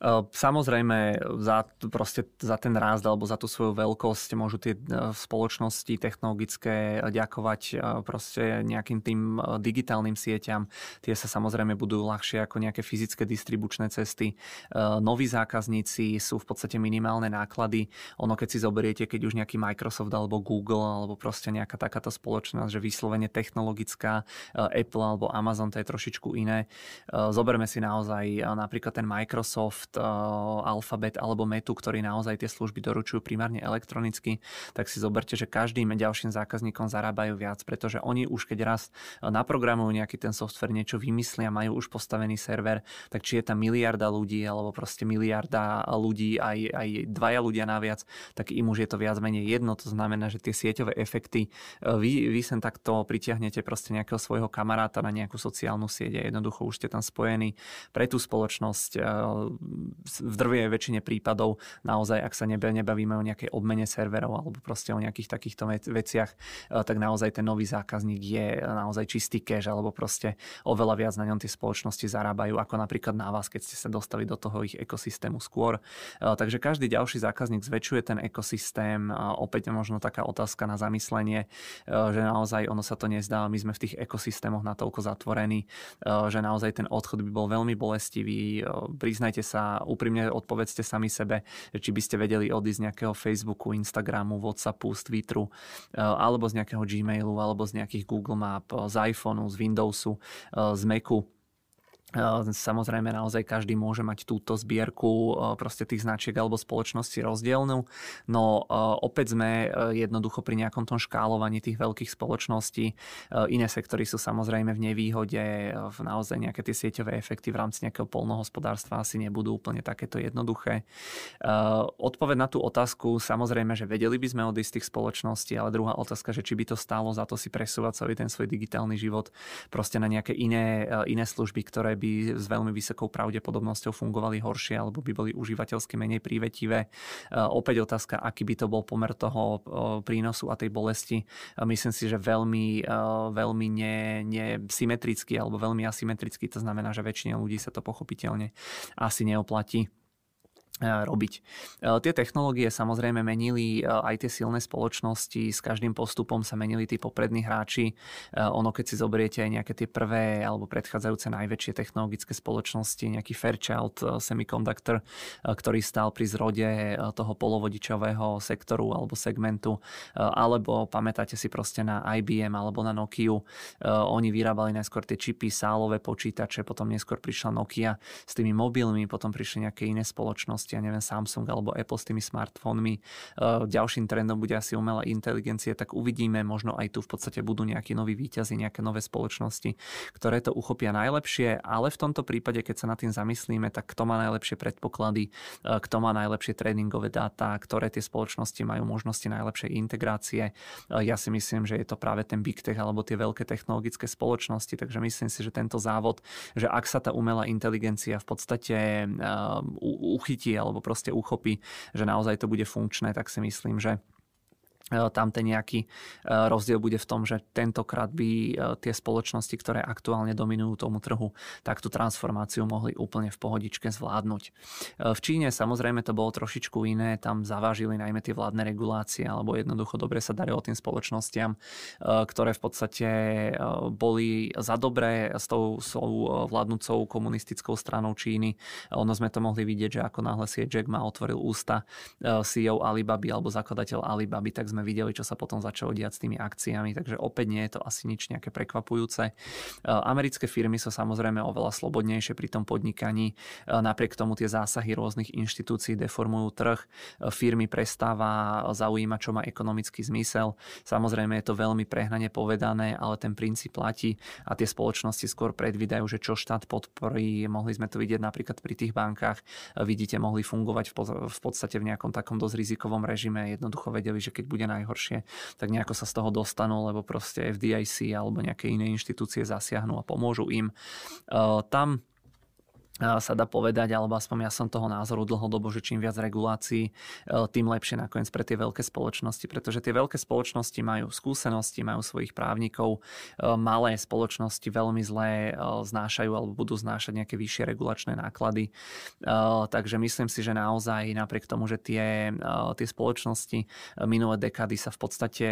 Ehm, samozrejme, za, proste, za ten rást alebo za tú svoju veľkosť môžu tie e, spoločnosti technologické ďakovať e, proste nejakým tým e, digitálnym sieťam. Tie sa samozrejme budú ľahšie ako nejaké fyzické distribučné cesty. Noví zákazníci sú v podstate minimálne náklady. Ono keď si zoberiete, keď už nejaký Microsoft alebo Google alebo proste nejaká takáto spoločnosť, že vyslovene technologická Apple alebo Amazon, to je trošičku iné. Zoberme si naozaj napríklad ten Microsoft Microsoft, uh, Alphabet alebo Metu, ktorí naozaj tie služby doručujú primárne elektronicky, tak si zoberte, že každým ďalším zákazníkom zarábajú viac, pretože oni už keď raz naprogramujú nejaký ten software, niečo vymyslia, majú už postavený server, tak či je tam miliarda ľudí alebo proste miliarda ľudí, aj, aj dvaja ľudia naviac, tak im už je to viac menej jedno. To znamená, že tie sieťové efekty, uh, vy, vy sem takto pritiahnete proste nejakého svojho kamaráta na nejakú sociálnu sieť a jednoducho už ste tam spojení pre tú spoločnosť v drvej väčšine prípadov naozaj, ak sa nebavíme o nejakej obmene serverov alebo proste o nejakých takýchto veciach, eh, tak naozaj ten nový zákazník je naozaj čistý cash alebo proste oveľa viac na ňom tie spoločnosti zarábajú ako napríklad na vás, keď ste sa dostali do toho ich ekosystému skôr. Eh, takže každý ďalší zákazník zväčšuje ten ekosystém. Opäť možno taká otázka na zamyslenie, že naozaj ono sa to nezdá, my sme v tých ekosystémoch natoľko zatvorení, že naozaj ten odchod by bol veľmi bolestivý. Priznajte sa, úprimne odpovedzte sami sebe, či by ste vedeli odísť z nejakého Facebooku, Instagramu, Whatsappu, z Twitteru, eh, alebo z nejakého Gmailu, alebo z nejakých Google Map, z iPhoneu, z Windowsu, eh, z Macu Samozrejme, naozaj každý môže mať túto zbierku proste tých značiek alebo spoločnosti rozdielnú, no opäť sme jednoducho pri nejakom tom škálovaní tých veľkých spoločností. Iné sektory sú samozrejme v nevýhode, v naozaj nejaké tie sieťové efekty v rámci nejakého polnohospodárstva asi nebudú úplne takéto jednoduché. Odpoved na tú otázku, samozrejme, že vedeli by sme odísť z tých spoločností, ale druhá otázka, že či by to stálo za to si presúvať celý ten svoj digitálny život proste na nejaké iné, iné služby, ktoré by s veľmi vysokou pravdepodobnosťou fungovali horšie alebo by boli užívateľsky menej prívetivé. E, opäť otázka, aký by to bol pomer toho e, prínosu a tej bolesti. E, myslím si, že veľmi, veľmi nesymetrický alebo veľmi asymetrický. To znamená, že väčšine ľudí sa to pochopiteľne asi neoplatí robiť. Tie technológie samozrejme menili aj tie silné spoločnosti, s každým postupom sa menili tí poprední hráči. Ono, keď si zoberiete aj nejaké tie prvé alebo predchádzajúce najväčšie technologické spoločnosti, nejaký Fairchild Semiconductor, ktorý stál pri zrode toho polovodičového sektoru alebo segmentu, alebo pamätáte si proste na IBM alebo na Nokia. Oni vyrábali najskôr tie čipy, sálové počítače, potom neskôr prišla Nokia s tými mobilmi, potom prišli nejaké iné spoločnosti spoločnosti, ja neviem, Samsung alebo Apple s tými smartfónmi. E, ďalším trendom bude asi umelá inteligencie, tak uvidíme, možno aj tu v podstate budú nejakí noví výťazy, nejaké nové spoločnosti, ktoré to uchopia najlepšie, ale v tomto prípade, keď sa nad tým zamyslíme, tak kto má najlepšie predpoklady, e, kto má najlepšie tréningové dáta, ktoré tie spoločnosti majú možnosti najlepšej integrácie. E, ja si myslím, že je to práve ten big tech alebo tie veľké technologické spoločnosti, takže myslím si, že tento závod, že ak sa tá umelá inteligencia v podstate uchytí alebo proste uchopí, že naozaj to bude funkčné, tak si myslím, že tam ten nejaký e, rozdiel bude v tom, že tentokrát by e, tie spoločnosti, ktoré aktuálne dominujú tomu trhu, tak tú transformáciu mohli úplne v pohodičke zvládnuť. V Číne samozrejme to bolo trošičku iné, tam zavážili najmä tie vládne regulácie, alebo jednoducho dobre sa darilo tým spoločnostiam, ktoré v podstate boli za dobré s tou, s tou vládnúcou komunistickou stranou Číny. Ono sme to mohli vidieť, že ako náhle si Jack ma otvoril ústa CEO Alibaby alebo zakladateľ Alibaby, tak sme sme videli, čo sa potom začalo diať s tými akciami, takže opäť nie je to asi nič nejaké prekvapujúce. Americké firmy sú samozrejme oveľa slobodnejšie pri tom podnikaní, napriek tomu tie zásahy rôznych inštitúcií deformujú trh, firmy prestáva zaujímať, čo má ekonomický zmysel. Samozrejme je to veľmi prehnane povedané, ale ten princíp platí a tie spoločnosti skôr predvídajú, že čo štát podporí. Mohli sme to vidieť napríklad pri tých bankách. Vidíte, mohli fungovať v podstate v nejakom takom dosť rizikovom režime. Jednoducho vedeli, že keď bude najhoršie, tak nejako sa z toho dostanú, lebo proste FDIC alebo nejaké iné inštitúcie zasiahnu a pomôžu im. Tam sa dá povedať, alebo aspoň ja som toho názoru dlhodobo, že čím viac regulácií, e, tým lepšie nakoniec pre tie veľké spoločnosti, pretože tie veľké spoločnosti majú skúsenosti, majú svojich právnikov, e, malé spoločnosti veľmi zlé e, znášajú alebo budú znášať nejaké vyššie regulačné náklady. Takže myslím si, že naozaj napriek tomu, že tie, tie spoločnosti minulé dekády sa v podstate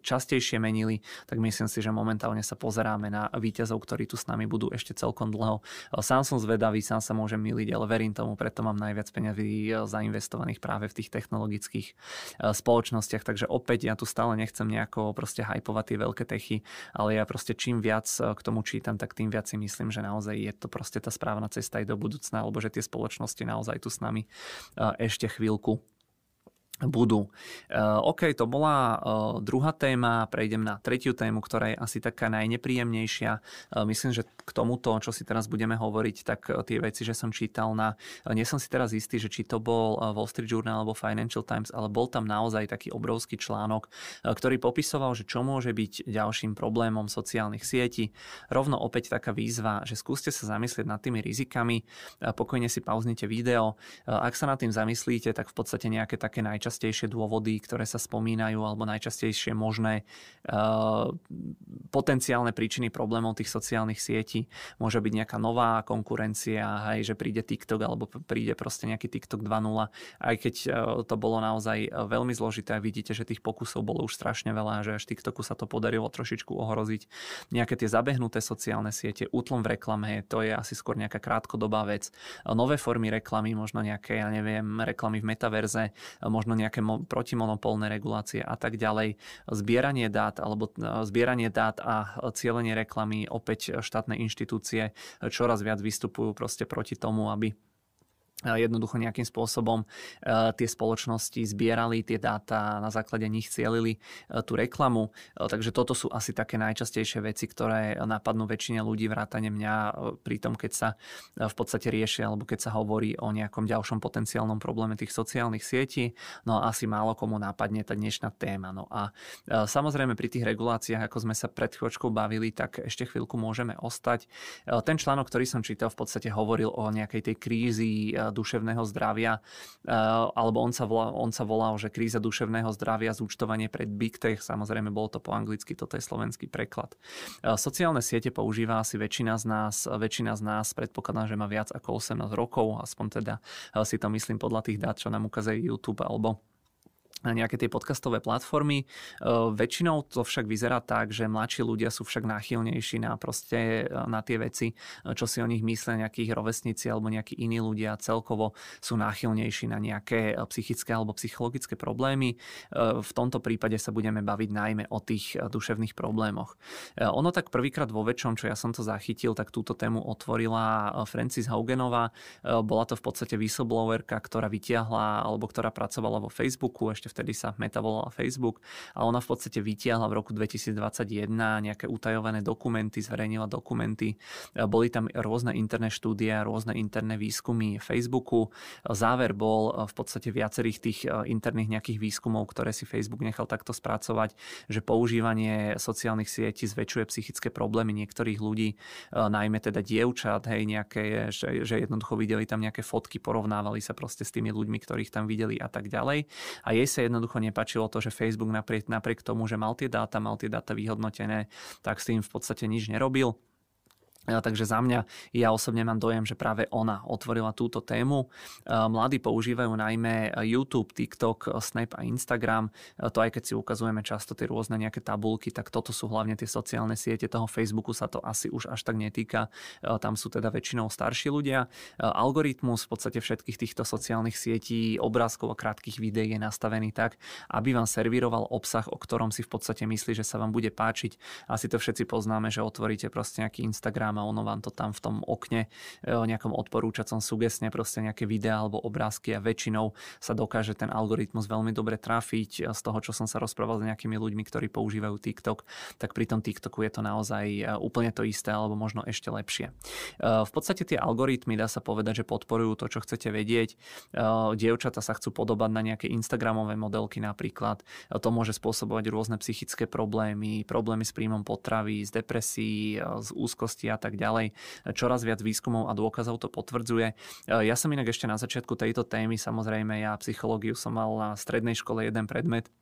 častejšie menili, tak myslím si, že momentálne sa pozeráme na víťazov, ktorí tu s nami budú ešte celkom dlho. Sám som zvedavý, zvedavý, sám sa môžem miliť, ale verím tomu, preto mám najviac peňazí eh, zainvestovaných práve v tých technologických eh, spoločnostiach. Takže opäť ja tu stále nechcem nejako proste hypovať tie veľké techy, ale ja proste čím viac eh, k tomu čítam, tak tým viac si myslím, že naozaj je to proste tá správna cesta aj do budúcna, alebo že tie spoločnosti naozaj tu s nami ešte chvíľku budú. Uh, OK, to bola uh, druhá téma, prejdem na tretiu tému, ktorá je asi taká najnepríjemnejšia. Uh, myslím, že k tomuto, čo si teraz budeme hovoriť, tak tie veci, že som čítal na... Nie som si teraz istý, že či to bol Wall Street Journal alebo Financial Times, ale bol tam naozaj taký obrovský článok, ktorý popisoval, že čo môže byť ďalším problémom sociálnych sietí. Rovno opäť taká výzva, že skúste sa zamyslieť nad tými rizikami, pokojne si pauznite video. Ak sa nad tým zamyslíte, tak v podstate nejaké také najčastejšie najčastejšie dôvody, ktoré sa spomínajú, alebo najčastejšie možné uh, potenciálne príčiny problémov tých sociálnych sietí. Môže byť nejaká nová konkurencia, hej, že príde TikTok alebo príde proste nejaký TikTok 2.0. Aj keď uh, to bolo naozaj veľmi zložité, vidíte, že tých pokusov bolo už strašne veľa, že až TikToku sa to podarilo trošičku ohroziť. Nejaké tie zabehnuté sociálne siete, útlom v reklame, to je asi skôr nejaká krátkodobá vec. Nové formy reklamy, možno nejaké, ja neviem, reklamy v metaverze, možno nejaké protimonopolné regulácie a tak ďalej. Zbieranie dát alebo e, zbieranie dát a cieľenie reklamy opäť štátne inštitúcie čoraz viac vystupujú proste proti tomu, aby jednoducho nejakým spôsobom e, tie spoločnosti zbierali tie dáta, na základe nich cielili e, tú reklamu. E, takže toto sú asi také najčastejšie veci, ktoré napadnú väčšine ľudí, vrátane mňa pri tom, keď sa v podstate riešia alebo keď sa hovorí o nejakom ďalšom potenciálnom probléme tých sociálnych sietí. No a asi málo komu nápadne tá dnešná téma. No a samozrejme pri tých reguláciách, ako sme sa pred chvíľočkou bavili, tak ešte chvíľku môžeme ostať. Ten článok, ktorý som čítal, v podstate hovoril o nejakej tej krízi duševného zdravia, eh, alebo on sa, volal, on sa volal, že kríza duševného zdravia, zúčtovanie pred Big Tech, samozrejme bolo to po anglicky, toto je slovenský preklad. Eh, sociálne siete používa asi väčšina z nás, väčšina z nás predpokladám, že má viac ako 18 rokov, aspoň teda eh, si to myslím podľa tých dát, čo nám ukazuje YouTube alebo nejaké tie podcastové platformy. E, väčšinou to však vyzerá tak, že mladší ľudia sú však náchylnejší na, proste, e, na tie veci, e, čo si o nich myslia nejakých rovesníci alebo nejakí iní ľudia celkovo sú náchylnejší na nejaké psychické alebo psychologické problémy. V tomto prípade sa budeme baviť najmä o tých duševných problémoch. Ono tak prvýkrát vo väčšom, čo ja som to zachytil, tak túto tému otvorila Francis Haugenová. Bola to v podstate whistleblowerka, ktorá vytiahla alebo ktorá pracovala vo Facebooku ešte vtedy sa Meta volala Facebook a ona v podstate vytiahla v roku 2021 nejaké utajované dokumenty, zverejnila dokumenty. Boli tam rôzne interné štúdie, rôzne interné výskumy Facebooku. Záver bol v podstate viacerých tých e, interných nejakých výskumov, ktoré si Facebook nechal takto spracovať, že používanie sociálnych sietí zväčšuje psychické problémy niektorých ľudí, e, najmä teda dievčat, hej, nejaké, že, že jednoducho videli tam nejaké fotky, porovnávali sa proste s tými ľuďmi, ktorých tam videli a tak ďalej. A jej sa sa jednoducho nepačilo to, že Facebook napriek, napriek tomu, že mal tie dáta, mal tie dáta vyhodnotené, tak s tým v podstate nič nerobil Takže za mňa, ja osobne mám dojem, že práve ona otvorila túto tému. Mladí používajú najmä YouTube, TikTok, Snap a Instagram. To aj keď si ukazujeme často tie rôzne nejaké tabulky, tak toto sú hlavne tie sociálne siete. Toho Facebooku sa to asi už až tak netýka. Tam sú teda väčšinou starší ľudia. Algoritmus v podstate všetkých týchto sociálnych sietí, obrázkov a krátkých videí je nastavený tak, aby vám servíroval obsah, o ktorom si v podstate myslí, že sa vám bude páčiť. Asi to všetci poznáme, že otvoríte proste nejaký Instagram a ono vám to tam v tom okne e, nejakom odporúčacom sugesne proste nejaké videá alebo obrázky a väčšinou sa dokáže ten algoritmus veľmi dobre trafiť. Z toho, čo som sa rozprával s nejakými ľuďmi, ktorí používajú TikTok, tak pri tom TikToku je to naozaj e, úplne to isté alebo možno ešte lepšie. E, v podstate tie algoritmy, dá sa povedať, že podporujú to, čo chcete vedieť. Dievčata sa chcú podobať na nejaké Instagramové modelky napríklad. To môže spôsobovať rôzne psychické problémy, problémy s príjmom potravy, z depresí, z úzkosti a tak ďalej. Čoraz viac výskumov a dôkazov to potvrdzuje. Ja som inak ešte na začiatku tejto témy, samozrejme ja psychológiu som mal na strednej škole jeden predmet,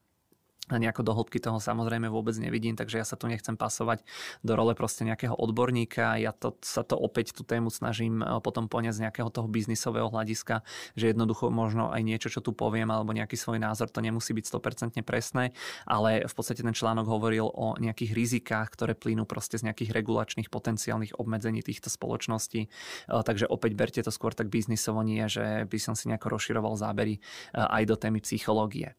a nejako do hĺbky toho samozrejme vôbec nevidím, takže ja sa tu nechcem pasovať do role proste nejakého odborníka. Ja to, sa to opäť tú tému snažím e, potom poňať z nejakého toho biznisového hľadiska, že jednoducho možno aj niečo, čo tu poviem, alebo nejaký svoj názor, to nemusí byť 100% presné, ale v podstate ten článok hovoril o nejakých rizikách, ktoré plynú proste z nejakých regulačných potenciálnych obmedzení týchto spoločností. E, takže opäť berte to skôr tak biznisovo, nie, že by som si nejako rozširoval zábery e, aj do témy psychológie.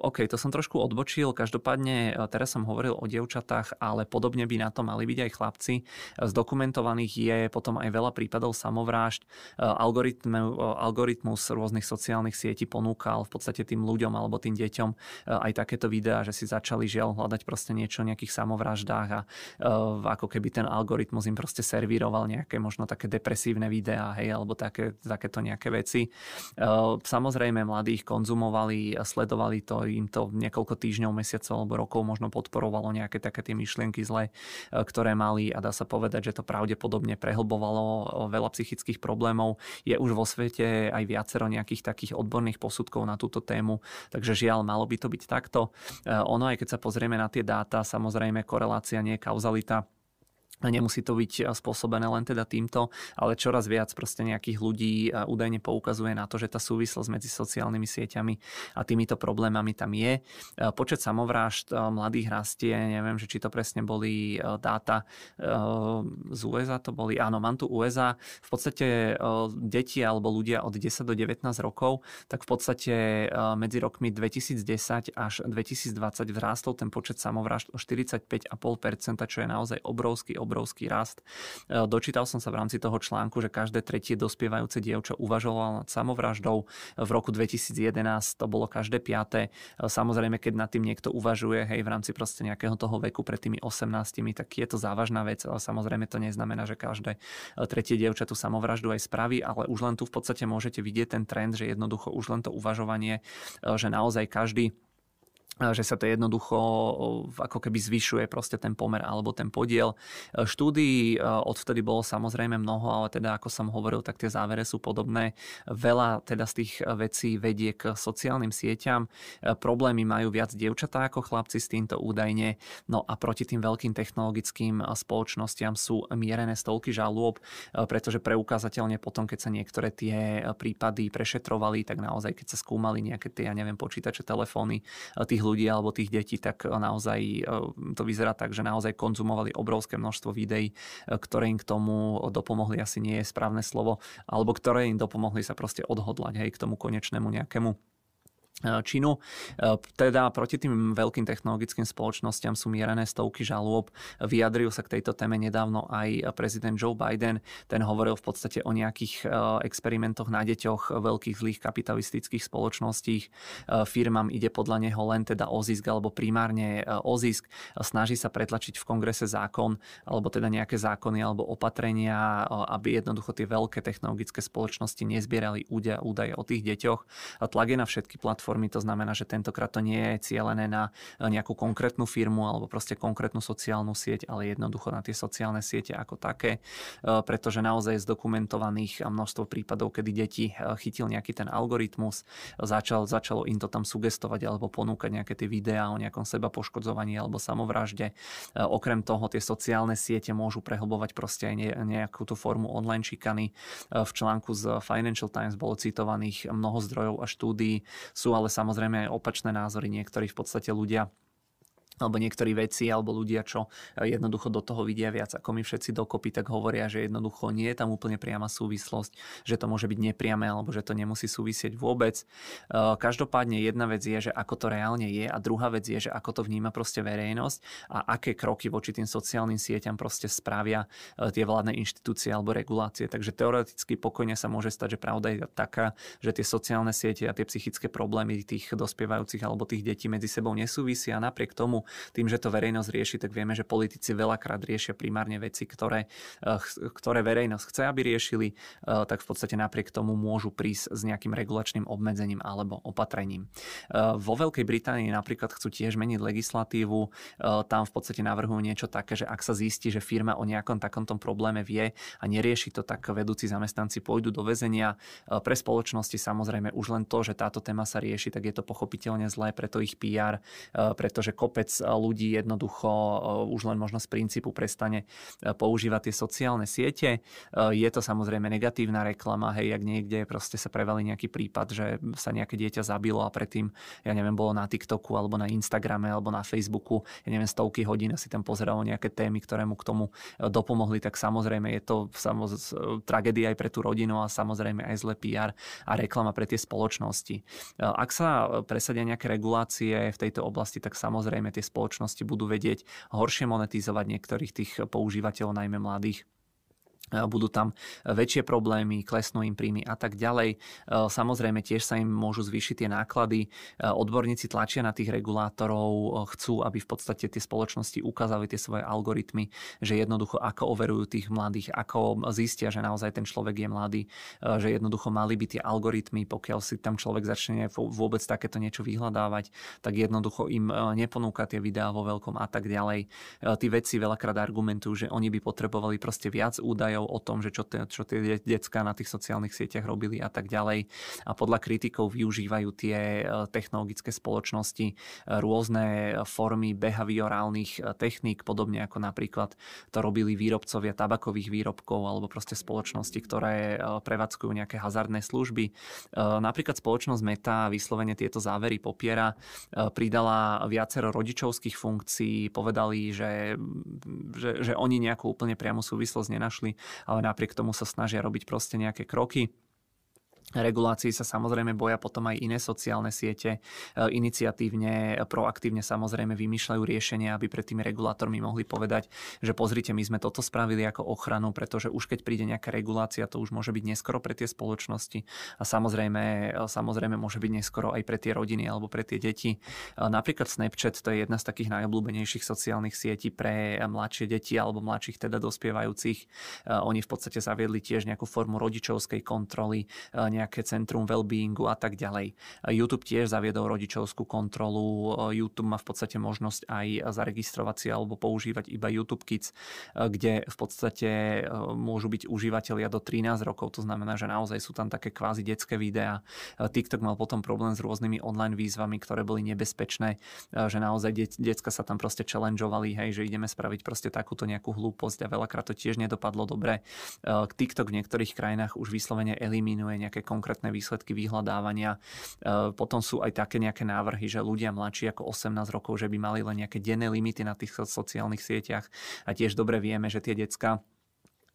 OK, to som trošku trošku odbočil. Každopádne e, teraz som hovoril o dievčatách, ale podobne by na to mali byť aj chlapci. Zdokumentovaných je potom aj veľa prípadov samovrážd. E, algoritmus rôznych sociálnych sietí ponúkal v podstate tým ľuďom alebo tým deťom e, aj takéto videá, že si začali žiaľ hľadať proste niečo o nejakých samovraždách a ako keby ten algoritmus im proste servíroval nejaké možno také depresívne videá, hej, alebo také, takéto nejaké veci. Samozrejme, mladých konzumovali, sledovali to, im to niekoľko niekoľko týždňov, mesiacov alebo rokov možno podporovalo nejaké také tie myšlienky zlé, e, ktoré mali a dá sa povedať, že to pravdepodobne prehlbovalo e, veľa psychických problémov. Je už vo svete aj viacero nejakých takých odborných posudkov na túto tému, takže žiaľ, malo by to byť takto. E, ono, aj keď sa pozrieme na tie dáta, samozrejme korelácia nie je kauzalita Nemusí to byť spôsobené len teda týmto, ale čoraz viac proste nejakých ľudí údajne poukazuje na to, že tá súvislosť medzi sociálnymi sieťami a týmito problémami tam je. Počet samovrážd mladých rastie, neviem, že či to presne boli dáta z USA, to boli, áno, mám tu USA. V podstate deti alebo ľudia od 10 do 19 rokov, tak v podstate medzi rokmi 2010 až 2020 vrástol ten počet samovrážd o 45,5%, čo je naozaj obrovský, obrovský obrovský rast. E, dočítal som sa v rámci toho článku, že každé tretie dospievajúce dievča uvažovalo nad samovraždou. V roku 2011 to bolo každé piaté. E, samozrejme, keď nad tým niekto uvažuje, hej, v rámci proste nejakého toho veku pred tými 18, tak je to závažná vec, ale samozrejme to neznamená, že každé e, tretie dievča tú samovraždu aj spraví, ale už len tu v podstate môžete vidieť ten trend, že jednoducho už len to uvažovanie, že naozaj každý že sa to jednoducho ako keby zvyšuje proste ten pomer alebo ten podiel. E, štúdií e, odvtedy bolo samozrejme mnoho, ale teda ako som hovoril, tak tie závere sú podobné. Veľa teda z tých vecí vedie k sociálnym sieťam. E, problémy majú viac dievčatá ako chlapci s týmto údajne. No a proti tým veľkým technologickým spoločnostiam sú mierené stovky žalôb, pretože preukázateľne potom, keď sa niektoré tie prípady prešetrovali, tak naozaj keď sa skúmali nejaké tie, ja neviem, počítače, telefóny tých ľudí alebo tých detí, tak naozaj e, to vyzerá tak, že naozaj konzumovali obrovské množstvo videí, e, ktoré im k tomu dopomohli, asi nie je správne slovo, alebo ktoré im dopomohli sa proste odhodlať hej, k tomu konečnému nejakému činu. E, teda proti tým veľkým technologickým spoločnosťam sú mierené stovky žalôb. Vyjadril sa k tejto téme nedávno aj prezident Joe Biden. Ten hovoril v podstate o nejakých e, experimentoch na deťoch veľkých zlých kapitalistických spoločností. Firmám ide podľa neho len teda o zisk alebo primárne o zisk. Snaží sa pretlačiť v kongrese zákon alebo teda nejaké zákony alebo opatrenia, aby jednoducho tie veľké technologické spoločnosti nezbierali údaje o tých deťoch. Tlak je na všetky platformy platformy, to znamená, že tentokrát to nie je cielené na nejakú konkrétnu firmu alebo proste konkrétnu sociálnu sieť, ale jednoducho na tie sociálne siete ako také, pretože naozaj je zdokumentovaných množstvo prípadov, kedy deti chytil nejaký ten algoritmus, začal, začalo im to tam sugestovať alebo ponúkať nejaké tie videá o nejakom seba poškodzovaní alebo samovražde. Okrem toho tie sociálne siete môžu prehlbovať proste aj nejakú tú formu online šikany. V článku z Financial Times bolo citovaných mnoho zdrojov a štúdií. Sú ale samozrejme aj opačné názory. Niektorí v podstate ľudia alebo niektorí veci alebo ľudia, čo e, jednoducho do toho vidia viac ako my všetci dokopy, tak hovoria, že jednoducho nie je tam úplne priama súvislosť, že to môže byť nepriame alebo že to nemusí súvisieť vôbec. E, každopádne jedna vec je, že ako to reálne je a druhá vec je, že ako to vníma proste verejnosť a aké kroky voči tým sociálnym sieťam proste spravia e, tie vládne inštitúcie alebo regulácie. Takže teoreticky pokojne sa môže stať, že pravda je taká, že tie sociálne siete a tie psychické problémy tých dospievajúcich alebo tých detí medzi sebou nesúvisia a napriek tomu tým, že to verejnosť rieši, tak vieme, že politici veľakrát riešia primárne veci, ktoré, eh, ktoré verejnosť chce, aby riešili, eh, tak v podstate napriek tomu môžu prísť s nejakým regulačným obmedzením alebo opatrením. Eh, vo Veľkej Británii napríklad chcú tiež meniť legislatívu, tam v podstate navrhujú niečo také, že ak sa zistí, že firma o nejakom takomto probléme vie a nerieši to, tak vedúci zamestnanci pôjdu do väzenia. Pre spoločnosti samozrejme už len to, že táto téma sa rieši, tak je to pochopiteľne zlé pre to ich PR, pretože kopec ľudí jednoducho už len možno z princípu prestane používať tie sociálne siete. Je to samozrejme negatívna reklama, hej, ak niekde proste sa prevali nejaký prípad, že sa nejaké dieťa zabilo a predtým, ja neviem, bolo na TikToku alebo na Instagrame alebo na Facebooku, ja neviem, stovky hodín si tam pozeralo nejaké témy, ktoré mu k tomu dopomohli, tak samozrejme je to samoz, tragédia aj pre tú rodinu a samozrejme aj zle PR a reklama pre tie spoločnosti. Ak sa presadia nejaké regulácie v tejto oblasti, tak samozrejme tie spoločnosti budú vedieť horšie monetizovať niektorých tých používateľov, najmä mladých budú tam väčšie problémy, klesnú im príjmy a tak ďalej. E, samozrejme tiež sa im môžu zvýšiť tie náklady. Odborníci tlačia na tých regulátorov, chcú, aby v podstate tie spoločnosti ukázali tie svoje algoritmy, že jednoducho ako overujú tých mladých, ako zistia, že naozaj ten človek je mladý, že jednoducho mali by tie algoritmy, pokiaľ si tam človek začne vôbec takéto niečo vyhľadávať, tak jednoducho im neponúka tie videá vo veľkom a tak ďalej. Tí vedci veľakrát argumentujú, že oni by potrebovali proste viac údajov, údajov o tom, že čo, tie, čo tie decka na tých sociálnych sieťach robili a tak ďalej. A podľa kritikov využívajú tie e, technologické spoločnosti e, rôzne formy behaviorálnych e, techník, podobne ako napríklad to robili výrobcovia tabakových výrobkov alebo proste spoločnosti, ktoré prevádzkujú nejaké hazardné služby. Napríklad spoločnosť Meta vyslovene tieto závery popiera, pridala viacero rodičovských funkcií, povedali, že, že, že oni nejakú úplne priamu súvislosť nenašli ale napriek tomu sa snažia robiť proste nejaké kroky regulácií sa samozrejme boja potom aj iné sociálne siete. E, iniciatívne, proaktívne samozrejme vymýšľajú riešenia, aby pred tými regulátormi mohli povedať, že pozrite, my sme toto spravili ako ochranu, pretože už keď príde nejaká regulácia, to už môže byť neskoro pre tie spoločnosti a samozrejme, e, samozrejme môže byť neskoro aj pre tie rodiny alebo pre tie deti. E, napríklad Snapchat to je jedna z takých najobľúbenejších sociálnych sietí pre mladšie deti alebo mladších teda dospievajúcich. Oni v podstate zaviedli tiež nejakú formu rodičovskej kontroly, nejaké centrum wellbeingu a tak ďalej. YouTube tiež zaviedol rodičovskú kontrolu. YouTube má v podstate možnosť aj zaregistrovať si alebo používať iba YouTube Kids, kde v podstate e, môžu byť užívateľia do 13 rokov. To znamená, že naozaj sú tam také kvázi detské videá. E, TikTok mal potom problém s rôznymi online výzvami, ktoré boli nebezpečné, e, že naozaj de- decka sa tam proste challengeovali, hej, že ideme spraviť proste takúto nejakú hlúposť a veľakrát to tiež nedopadlo dobre. TikTok v niektorých krajinách už vyslovene eliminuje nejaké konkrétne výsledky vyhľadávania. E, potom sú aj také nejaké návrhy, že ľudia mladší ako 18 rokov, že by mali len nejaké denné limity na tých sociálnych sieťach. A tiež dobre vieme, že tie decka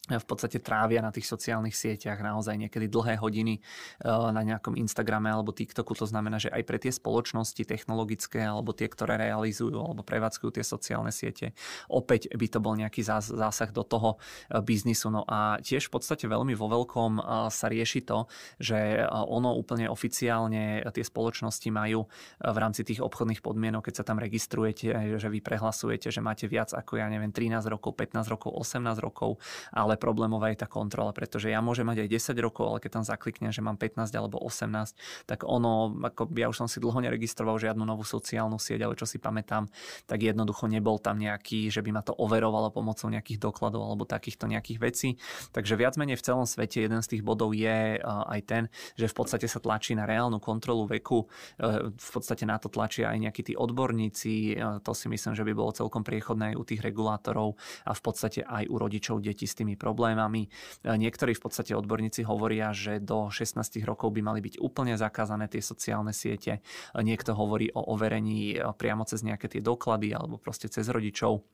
v podstate trávia na tých sociálnych sieťach naozaj niekedy dlhé hodiny eh, na nejakom Instagrame alebo TikToku. To znamená, že aj pre tie spoločnosti technologické alebo tie, ktoré realizujú alebo prevádzkujú tie sociálne siete, opäť by to bol nejaký zásah do toho eh, biznisu. No a tiež v podstate veľmi vo veľkom eh, sa rieši to, že ono úplne oficiálne tie spoločnosti majú v rámci tých obchodných podmienok, keď sa tam registrujete, že vy prehlasujete, že máte viac ako ja neviem 13 rokov, 15 rokov, 18 rokov, ale ale problémová je tá kontrola, pretože ja môžem mať aj 10 rokov, ale keď tam zakliknem, že mám 15 alebo 18, tak ono, ako ja už som si dlho neregistroval žiadnu novú sociálnu sieť, ale čo si pamätám, tak jednoducho nebol tam nejaký, že by ma to overovalo pomocou nejakých dokladov alebo takýchto nejakých vecí. Takže viac menej v celom svete jeden z tých bodov je aj ten, že v podstate sa tlačí na reálnu kontrolu veku, e, v podstate na to tlačia aj nejakí tí odborníci, e, to si myslím, že by bolo celkom priechodné aj u tých regulátorov a v podstate aj u rodičov detí s tými problémami. E, niektorí v podstate odborníci hovoria, že do 16 rokov by mali byť úplne zakázané tie sociálne siete. Niekto hovorí o overení priamo cez nejaké tie doklady alebo proste cez rodičov.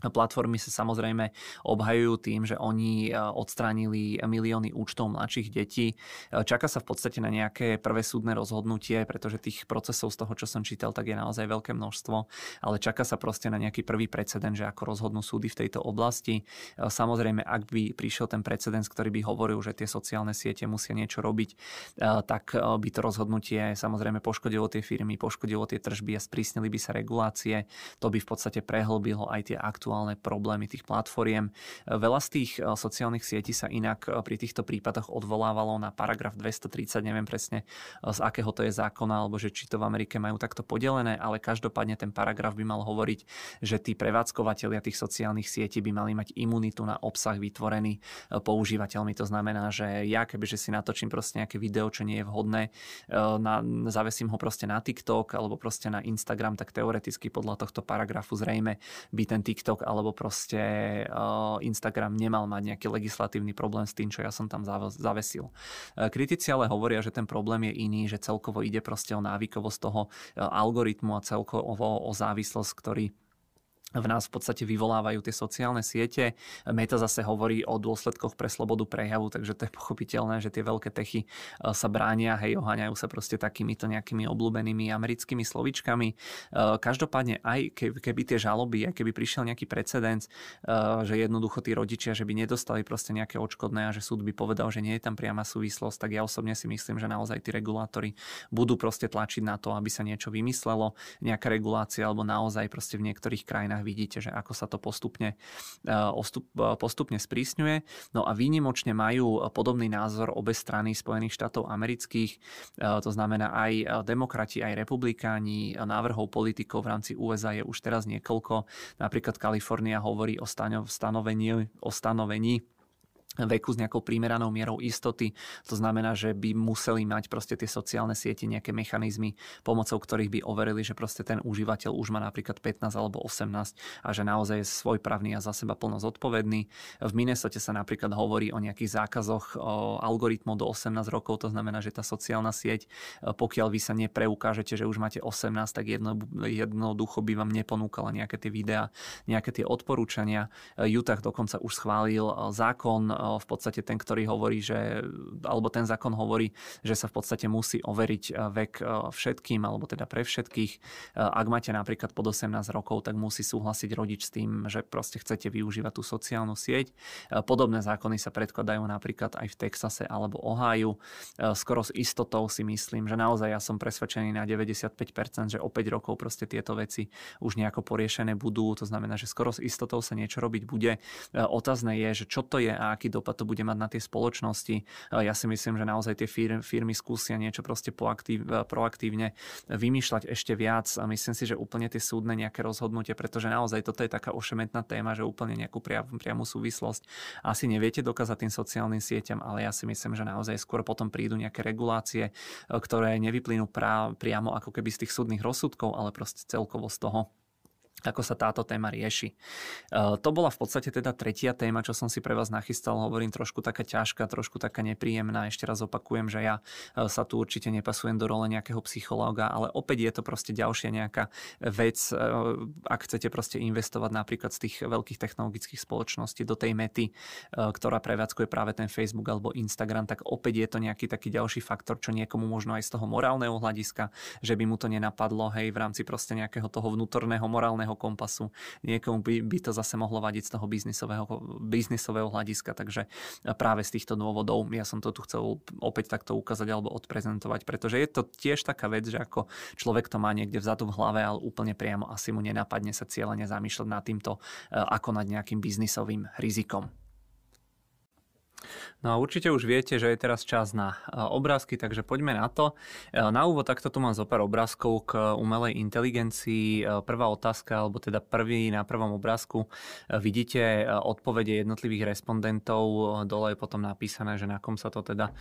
Platformy sa samozrejme obhajujú tým, že oni e, odstránili milióny účtov mladších detí. E, čaká sa v podstate na nejaké prvé súdne rozhodnutie, pretože tých procesov z toho, čo som čítal, tak je naozaj veľké množstvo, ale čaká sa proste na nejaký prvý precedent, že ako rozhodnú súdy v tejto oblasti. E, samozrejme, ak by prišiel ten precedens, ktorý by hovoril, že tie sociálne siete musia niečo robiť, tak by to rozhodnutie samozrejme poškodilo tie firmy, poškodilo tie tržby a sprísnili by sa regulácie. To by v podstate prehlbilo aj tie aktuálne aktuálne problémy tých platformiem. Veľa z tých eh, sociálnych sietí sa inak eh, pri týchto prípadoch odvolávalo na paragraf 230, neviem presne eh, z akého to je zákona, alebo že či to v Amerike majú takto podelené, ale každopádne ten paragraf by mal hovoriť, že tí prevádzkovateľia tých sociálnych sietí by mali mať imunitu na obsah vytvorený používateľmi. To znamená, že ja kebyže si natočím proste nejaké video, čo nie je vhodné, na, zavesím ho proste na TikTok alebo proste na Instagram, tak teoreticky podľa tohto paragrafu zrejme by ten TikTok TikTok alebo proste uh, Instagram nemal mať nejaký legislatívny problém s tým, čo ja som tam zavesil. Uh, kritici ale hovoria, že ten problém je iný, že celkovo ide proste o návykovosť toho uh, algoritmu a celkovo o závislosť, ktorý v nás v podstate vyvolávajú tie sociálne siete. Meta zase hovorí o dôsledkoch pre slobodu prejavu, takže to je pochopiteľné, že tie veľké techy e, sa bránia, hej, oháňajú sa proste takýmito nejakými obľúbenými americkými slovičkami. E, každopádne aj keby tie žaloby, aj keby prišiel nejaký precedens, e, že jednoducho tí rodičia, že by nedostali proste nejaké odškodné a že súd by povedal, že nie je tam priama súvislosť, tak ja osobne si myslím, že naozaj tí regulátori budú proste tlačiť na to, aby sa niečo vymyslelo, nejaká regulácia, alebo naozaj proste v niektorých krajinách krajinách vidíte, že ako sa to postupne, e, e, postupne sprísňuje. No a výnimočne majú podobný názor obe strany Spojených štátov amerických, e, to znamená aj demokrati, aj republikáni, návrhov politikov v rámci USA je už teraz niekoľko. Napríklad Kalifornia hovorí o stanovení, o stanovení veku s nejakou primeranou mierou istoty. To znamená, že by museli mať proste tie sociálne siete nejaké mechanizmy, pomocou ktorých by overili, že proste ten užívateľ už má napríklad 15 alebo 18 a že naozaj je svojpravný a za seba plno zodpovedný. V Minnesota sa napríklad hovorí o nejakých zákazoch o algoritmov do 18 rokov, to znamená, že tá sociálna sieť, pokiaľ vy sa nepreukážete, že už máte 18, tak jedno, jednoducho by vám neponúkala nejaké tie videá, nejaké tie odporúčania. Utah dokonca už schválil zákon v podstate ten, ktorý hovorí, že, alebo ten zákon hovorí, že sa v podstate musí overiť e, vek e, všetkým, alebo teda pre všetkých. E, ak máte napríklad pod 18 rokov, tak musí súhlasiť rodič s tým, že proste chcete využívať tú sociálnu sieť. Podobné zákony sa predkladajú napríklad aj v Texase alebo Ohio. Skoro s istotou si myslím, že naozaj ja som presvedčený na 95%, že o 5 rokov proste tieto veci už nejako poriešené budú. To znamená, že skoro s istotou sa niečo robiť bude. Otázne je, že čo to je a aký dopad to bude mať na tie spoločnosti. Ja si myslím, že naozaj tie firmy, firmy skúsia niečo proste proaktív, proaktívne vymýšľať ešte viac. A myslím si, že úplne tie súdne nejaké rozhodnutie, pretože naozaj toto je taká ošemetná téma, že úplne nejakú priam, priamu súvislosť. Asi neviete dokázať tým sociálnym sieťam, ale ja si myslím, že naozaj skôr potom prídu nejaké regulácie, ktoré nevyplynú priamo ako keby z tých súdnych rozsudkov, ale proste celkovo z toho, ako sa táto téma rieši. E, to bola v podstate teda tretia téma, čo som si pre vás nachystal, hovorím trošku taká ťažká, trošku taká nepríjemná. Ešte raz opakujem, že ja e, sa tu určite nepasujem do role nejakého psychológa, ale opäť je to proste ďalšia nejaká vec, e, ak chcete proste investovať napríklad z tých veľkých technologických spoločností do tej mety, ktorá prevádzkuje práve ten Facebook alebo Instagram, tak opäť je to nejaký taký ďalší faktor, čo niekomu možno aj z toho morálneho hľadiska, že by mu to nenapadlo, hej, v rámci proste nejakého toho vnútorného morálneho morálneho kompasu. Niekomu by, by to zase mohlo vadiť z toho biznisového, biznisového hľadiska, takže práve z týchto dôvodov ja som to tu chcel opäť takto ukázať alebo odprezentovať, pretože je to tiež taká vec, že ako človek to má niekde vzadu v hlave, ale úplne priamo asi mu nenapadne sa cieľene zamýšľať nad týmto, e, ako nad nejakým biznisovým rizikom. No a určite už viete, že je teraz čas na e, obrázky, takže poďme na to. E, na úvod takto tu mám zo obrázkov k umelej inteligencii. Prvá otázka, alebo teda prvý na prvom obrázku vidíte odpovede jednotlivých respondentov. Dole je potom napísané, že na kom sa to teda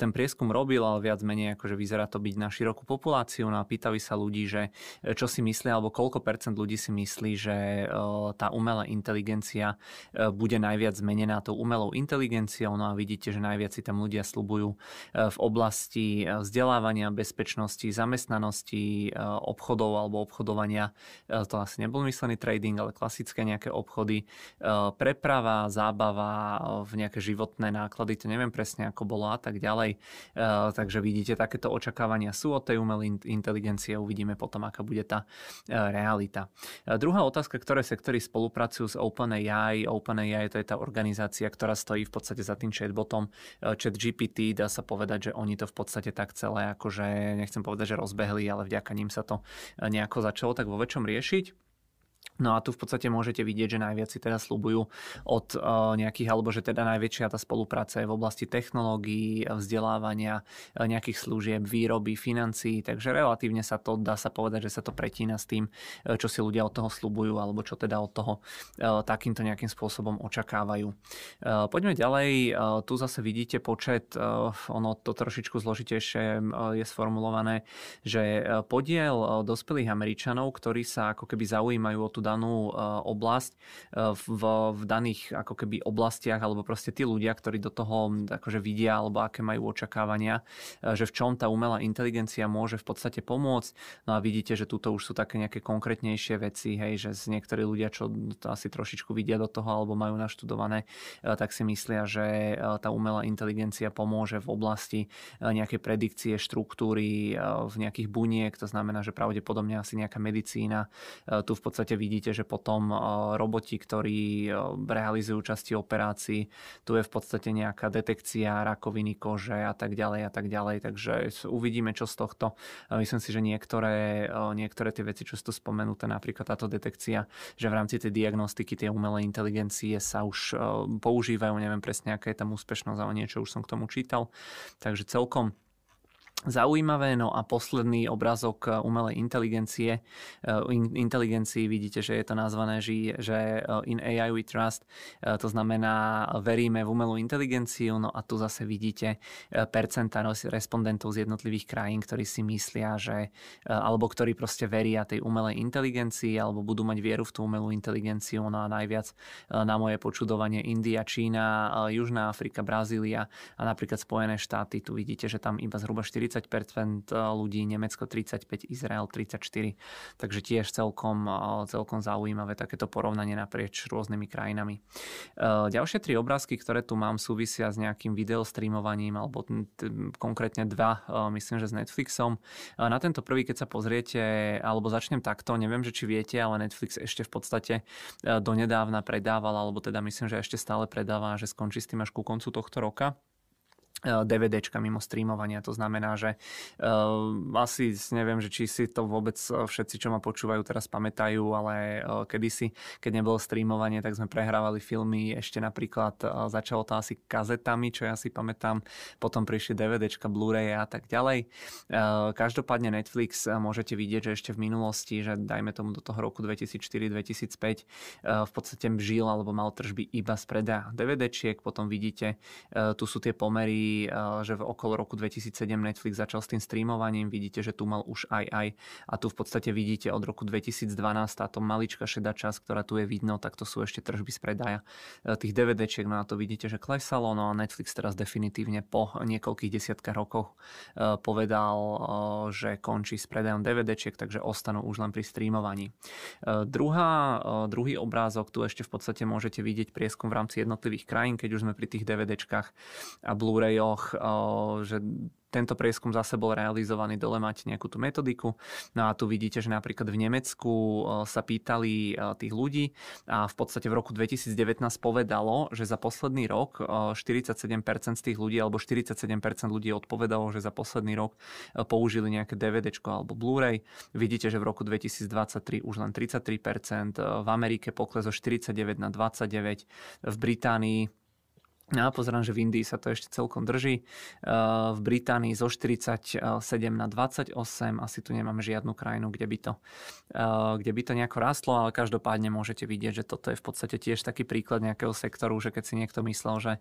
ten prieskum robil, ale viac menej akože vyzerá to byť na širokú populáciu. No a pýtali sa ľudí, že čo si myslia, alebo koľko percent ľudí si myslí, že tá umelá inteligencia bude najviac zmenená tou umelou inteligenciou. No a vidíte, že najviac si tam ľudia slubujú e, v oblasti e, vzdelávania, bezpečnosti, zamestnanosti, e, obchodov alebo obchodovania. To asi nebol myslený trading, ale klasické nejaké obchody. Preprava, zábava, v nejaké životné náklady, to neviem presne ako bolo a tak ďalej. Takže vidíte, takéto očakávania sú od tej umelej inteligencie. Uvidíme potom, aká bude tá realita. Druhá otázka, ktoré sektory spolupracujú s OpenAI. OpenAI to je tá organizácia, ktorá stojí v podstate za tým chatbotom eh, chat GPT, dá sa povedať, že oni to v podstate tak celé, akože nechcem povedať, že rozbehli, ale vďaka ním sa to eh, nejako začalo tak vo väčšom riešiť. No a tu v podstate môžete vidieť, že najviac si teda slúbujú od uh, nejakých, alebo že teda najväčšia tá spolupráca je v oblasti technológií, vzdelávania, uh, nejakých služieb, výroby, financií, takže relatívne sa to, dá sa povedať, že sa to pretína s tým, uh, čo si ľudia od toho slúbujú, alebo čo teda od toho takýmto nejakým spôsobom očakávajú. Poďme ďalej, tu zase vidíte počet, ono to trošičku zložitejšie je sformulované, že podiel dospelých Američanov, ktorí sa ako keby zaujímajú o tú danú eh, oblasť eh, v, v daných ako keby oblastiach alebo proste tí ľudia, ktorí do toho akože vidia alebo aké majú očakávania, eh, že v čom tá umelá inteligencia môže v podstate pomôcť. No a vidíte, že tuto už sú také nejaké konkrétnejšie veci, hej, že niektorí ľudia, čo to asi trošičku vidia do toho alebo majú naštudované, tak si myslia, že tá umelá inteligencia pomôže v oblasti nejakej predikcie štruktúry v nejakých buniek, to znamená, že pravdepodobne asi nejaká medicína. Tu v podstate vidí vidíte, že potom eh, roboti, ktorí eh, realizujú časti operácií, tu je v podstate nejaká detekcia rakoviny kože a tak ďalej a tak ďalej, takže uvidíme, čo z tohto. Myslím si, že niektoré, eh, niektoré tie veci, čo sú spomenuté, napríklad táto detekcia, že v rámci tej diagnostiky tie umelej inteligencie sa už používajú, neviem presne, aká je tam úspešnosť, ale niečo už som k tomu čítal. Takže celkom zaujímavé. No a posledný obrázok eh, umelej inteligencie. Eh, inteligencii vidíte, že je to nazvané, že eh, in AI we trust, to znamená veríme v umelú inteligenciu. No a tu zase vidíte percenta respondentov z jednotlivých krajín, ktorí si myslia, že alebo ktorí proste veria tej umelej inteligencii alebo budú mať vieru v tú umelú inteligenciu. No a najviac na moje počudovanie India, Čína, Južná Afrika, Brazília a napríklad Spojené štáty. Tu vidíte, že tam iba zhruba 40 40% eh, ľudí, Nemecko 35, Izrael 34. Takže tiež celkom, eh, celkom zaujímavé takéto porovnanie naprieč rôznymi krajinami. Eh, ďalšie tri obrázky, ktoré tu mám, súvisia s nejakým videostreamovaním, alebo konkrétne dva, myslím, že s Netflixom. Na tento prvý, keď sa pozriete, alebo začnem takto, neviem, že či viete, ale Netflix ešte v podstate donedávna predával, alebo teda myslím, že ešte stále predáva, že skončí s tým až ku koncu tohto roka DVDčka mimo streamovania. To znamená, že uh, asi neviem, že či si to vôbec eh, všetci, čo ma počúvajú, teraz pamätajú, ale uh, kedysi, keď nebolo streamovanie, tak sme prehrávali filmy ešte napríklad, uh, začalo to asi kazetami, čo ja si pamätám, potom prišli DVDčka, Blu-ray a tak ďalej. Uh, každopádne Netflix uh, môžete vidieť, že ešte v minulosti, že dajme tomu do toho roku 2004-2005 uh, v podstate žil alebo mal tržby iba z predaja DVDčiek, potom vidíte, uh, tu sú tie pomery že v okolo roku 2007 Netflix začal s tým streamovaním, vidíte, že tu mal už aj aj. A tu v podstate vidíte od roku 2012 táto malička šedá časť, ktorá tu je vidno, tak to sú ešte tržby z predaja e, tých DVDčiek, no a to vidíte, že klesalo, no a Netflix teraz definitívne po niekoľkých desiatkách rokoch e, povedal, že končí s predajom DVDčiek, takže ostanú už len pri streamovaní. Druhá, druhý obrázok, tu ešte v podstate môžete vidieť prieskum v rámci jednotlivých krajín, keď už sme pri tých DVDčkách a Blu-ray údajoch, že tento prieskum zase bol realizovaný, dole máte nejakú tú metodiku. No a tu vidíte, že napríklad v Nemecku sa pýtali tých ľudí a v podstate v roku 2019 povedalo, že za posledný rok 47% z tých ľudí alebo 47% ľudí odpovedalo, že za posledný rok použili nejaké DVD alebo Blu-ray. Vidíte, že v roku 2023 už len 33%, v Amerike pokles zo 49 na 29, v Británii Ja pozerám, že v Indii sa to ešte celkom drží. V Británii zo 47 na 28, asi tu nemáme žiadnu krajinu, kde by to, kde by to nejako rastlo, ale každopádne môžete vidieť, že toto je v podstate tiež taký príklad nejakého sektoru, že keď si niekto myslel, že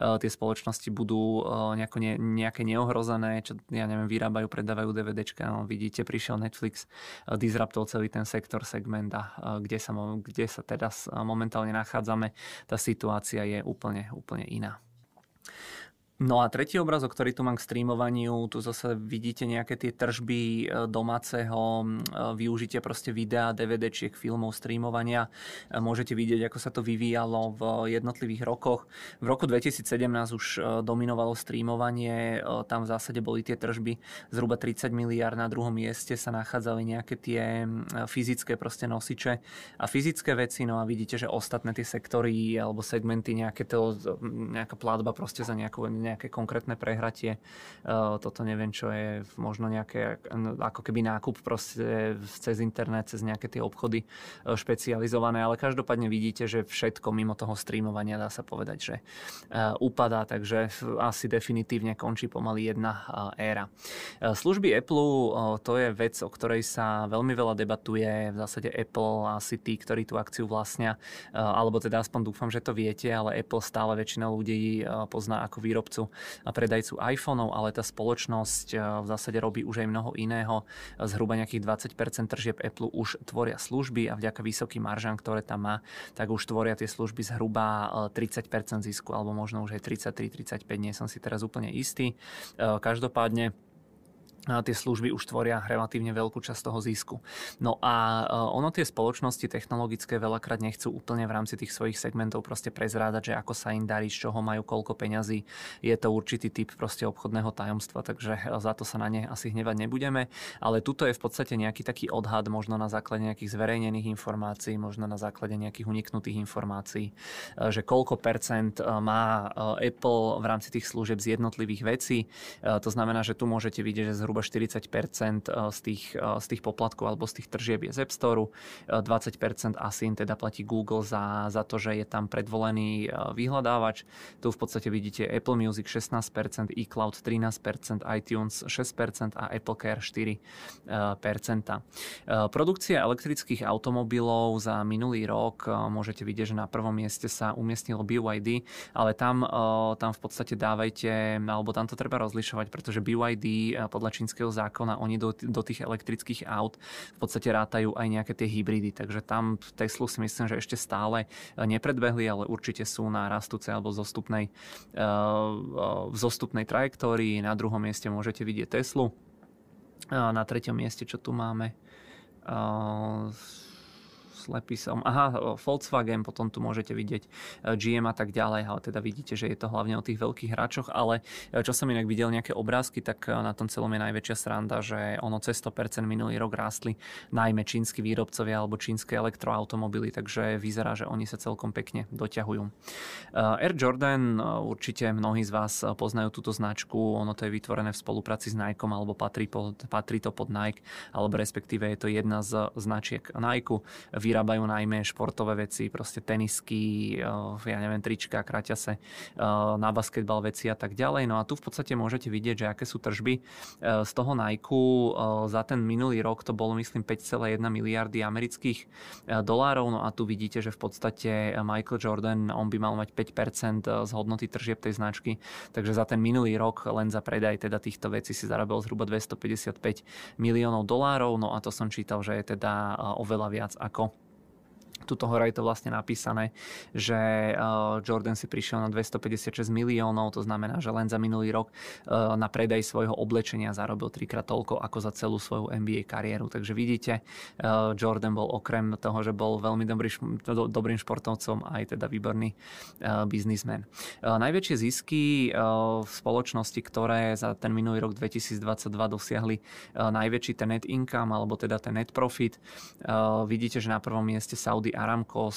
tie spoločnosti budú nejako ne, nejaké neohrozené, čo ja neviem, vyrábajú, predávajú DVDčka, no vidíte, prišiel Netflix, disruptol celý ten sektor, segment a kde sa, kde sa teraz momentálne nachádzame, tá situácia je úplne, úplne Ina. No a tretí obrazok, ktorý tu mám k streamovaniu, tu zase vidíte nejaké tie tržby e, domáceho e, využitia proste videa, DVDčiek, filmov, streamovania. E, môžete vidieť, ako sa to vyvíjalo v jednotlivých rokoch. V roku 2017 už dominovalo streamovanie, tam v zásade boli tie tržby zhruba 30 miliard, na druhom mieste sa nachádzali nejaké tie fyzické proste nosiče a fyzické veci, no a vidíte, že ostatné tie sektory alebo segmenty, nejaké to, nejaká platba proste za nejakú nejaké konkrétne prehratie. E, toto neviem, čo je možno nejaké ako keby nákup proste cez internet, cez nejaké tie obchody e, špecializované, ale každopádne vidíte, že všetko mimo toho streamovania dá sa povedať, že e, upadá, takže asi definitívne končí pomaly jedna éra. Služby Apple to je vec, o ktorej sa veľmi veľa debatuje. V zásade Apple asi tí, ktorí tú akciu vlastnia, alebo teda aspoň dúfam, že to viete, ale Apple stále väčšina ľudí pozná ako výrobcu a predajcu iPhoneov, ale tá spoločnosť eh, v zásade robí už aj mnoho iného. Zhruba nejakých 20% tržieb Apple už tvoria služby a vďaka vysokým maržám, ktoré tam má, tak už tvoria tie služby zhruba 30% eh, zisku, alebo možno už aj 33-35, nie som si teraz úplne istý. Každopádne tie služby už tvoria relatívne veľkú časť toho zisku. No a e, ono tie spoločnosti technologické veľakrát nechcú úplne v rámci tých svojich segmentov proste prezrádať, že ako sa im darí, z čoho majú koľko peňazí. Je to určitý typ proste obchodného tajomstva, takže e, za to sa na ne asi hnevať nebudeme. Ale tuto je v podstate nejaký taký odhad, možno na základe nejakých zverejnených informácií, možno na základe nejakých uniknutých informácií, e, že koľko percent má Apple v rámci tých služieb z jednotlivých vecí. To znamená, že tu môžete vidieť, že zhruba zhruba 40% eh, z tých, eh, z tých poplatkov alebo z tých tržieb je z App Store, 20% asi im teda platí Google za, za to, že je tam predvolený eh, vyhľadávač. Tu v podstate vidíte Apple Music 16%, iCloud 13%, iTunes 6% a Apple Care 4%. Produkcia elektrických automobilov za minulý rok môžete vidieť, že na prvom mieste sa umiestnilo BYD, ale tam, tam v podstate dávajte, alebo tam to treba rozlišovať, pretože BYD podľa čínskeho zákona oni do, do tých elektrických aut v podstate rátajú aj nejaké tie hybridy, takže tam Teslu si myslím, že ešte stále e, nepredbehli, ale určite sú na rastúcej alebo zostupnej, e, v zostupnej trajektórii. Na druhom mieste môžete vidieť Teslu. Na treťom mieste, čo tu máme, slepý som. Aha, Volkswagen, potom tu môžete vidieť e, GM a tak ďalej, ale teda vidíte, že je to hlavne o tých veľkých hráčoch, ale e, čo som inak videl nejaké obrázky, tak e, na tom celom je najväčšia sranda, že ono cez 100% minulý rok rástli najmä čínsky výrobcovia alebo čínske elektroautomobily, takže vyzerá, že oni sa celkom pekne doťahujú. Air Jordan, určite mnohí z vás poznajú túto značku, ono to je vytvorené v spolupráci s Nike alebo patrí, pod, patrí to pod Nike, alebo respektíve je to jedna z značiek Nike vyrábajú najmä športové veci, proste tenisky, eh, ja neviem, trička, kraťase, eh, na basketbal veci a tak ďalej. No a tu v podstate môžete vidieť, že aké sú tržby eh, z toho Nike. Za ten minulý rok to bolo myslím 5,1 miliardy amerických dolárov. No a tu vidíte, že v podstate Michael Jordan, on by mal mať 5% z hodnoty tržieb tej značky. Takže za ten minulý rok len za predaj teda týchto vecí si zarobil zhruba 255 miliónov dolárov. No a to som čítal, že je teda oveľa viac ako Tuto hore je to vlastne napísané, že eh, Jordan si prišiel na 256 miliónov, to znamená, že len za minulý rok eh, na predaj svojho oblečenia zarobil trikrát toľko ako za celú svoju NBA kariéru. Takže vidíte, eh, Jordan bol okrem toho, že bol veľmi dobrý, dobrým športovcom, aj teda výborný biznismen. Najväčšie zisky v spoločnosti, ktoré za ten minulý rok 2022 dosiahli najväčší ten net income, alebo teda ten net profit, vidíte, že na prvom mieste Saudi Saudi Aramco,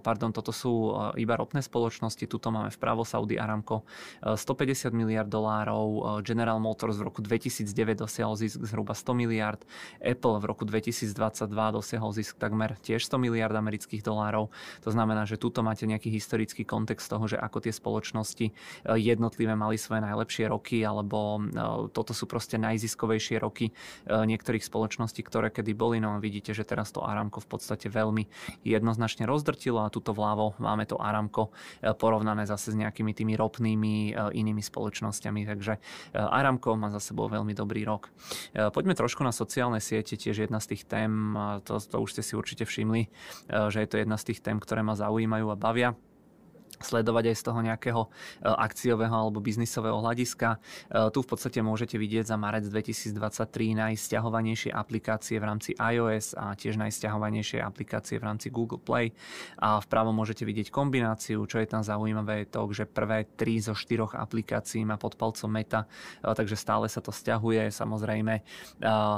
pardon, toto sú iba ropné spoločnosti, tuto máme vpravo Saudi Aramco 150 miliard dolárov, General Motors v roku 2009 dosiahol zisk zhruba 100 miliard, Apple v roku 2022 dosiahol zisk takmer tiež 100 miliard amerických dolárov. To znamená, že tuto máte nejaký historický kontext toho, že ako tie spoločnosti jednotlivé mali svoje najlepšie roky, alebo toto sú proste najziskovejšie roky niektorých spoločností, ktoré kedy boli. No a vidíte, že teraz to Aramco v podstate veľmi jednoznačne rozdrtilo a tuto vľavo máme to Aramco porovnané zase s nejakými tými ropnými inými spoločnosťami. Takže Aramco má za sebou veľmi dobrý rok. Poďme trošku na sociálne siete, tiež jedna z tých tém, to, to už ste si určite všimli, že je to jedna z tých tém, ktoré ma zaujímajú a bavia sledovať aj z toho nejakého e, akciového alebo biznisového hľadiska. E, tu v podstate môžete vidieť za marec 2023 najsťahovanejšie aplikácie v rámci iOS a tiež najsťahovanejšie aplikácie v rámci Google Play. A vpravo môžete vidieť kombináciu, čo je tam zaujímavé, je to, že prvé 3 zo 4 aplikácií má pod palcom Meta, e, takže stále sa to stiahuje. Samozrejme,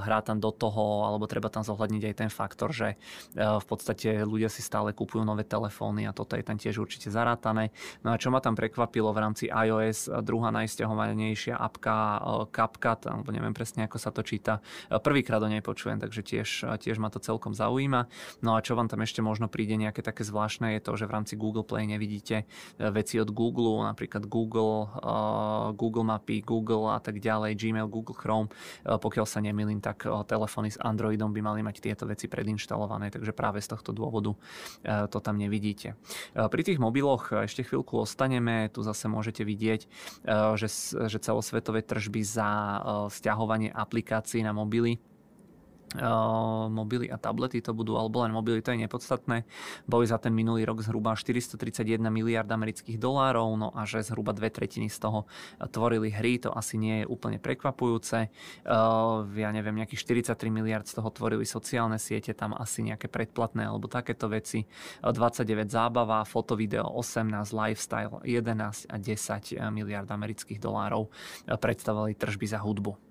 hrá tam do toho, alebo treba tam zohľadniť aj ten faktor, že v podstate ľudia si stále kupujú nové telefóny a toto je tam tiež určite zaráta nachystané. No a čo ma tam prekvapilo v rámci iOS, druhá najsťahovanejšia apka eh, CapCut, alebo neviem presne, ako sa to číta. Eh, prvýkrát o nej počujem, takže tiež, eh, tiež ma to celkom zaujíma. No a čo vám tam ešte možno príde nejaké také zvláštne, je to, že v rámci Google Play nevidíte veci od Google, napríklad Google, Google Mapy, Google a tak ďalej, Gmail, Google Chrome. Pokiaľ sa nemýlim, tak telefóny s Androidom by mali mať tieto veci predinštalované, takže práve z tohto dôvodu to tam nevidíte. Pri tých mobiloch ešte chvíľku ostaneme. Tu zase môžete vidieť, eh, že, že celosvetové tržby za eh, stiahovanie aplikácií na mobily mobily a tablety to budú, alebo len mobily, to je nepodstatné. Boli za ten minulý rok zhruba 431 miliard amerických dolárov, no a že zhruba dve tretiny z toho tvorili hry, to asi nie je úplne prekvapujúce. Ja neviem, nejakých 43 miliard z toho tvorili sociálne siete, tam asi nejaké predplatné alebo takéto veci. 29 zábava, foto, video 18, lifestyle 11 a 10 miliard amerických dolárov predstavovali tržby za hudbu.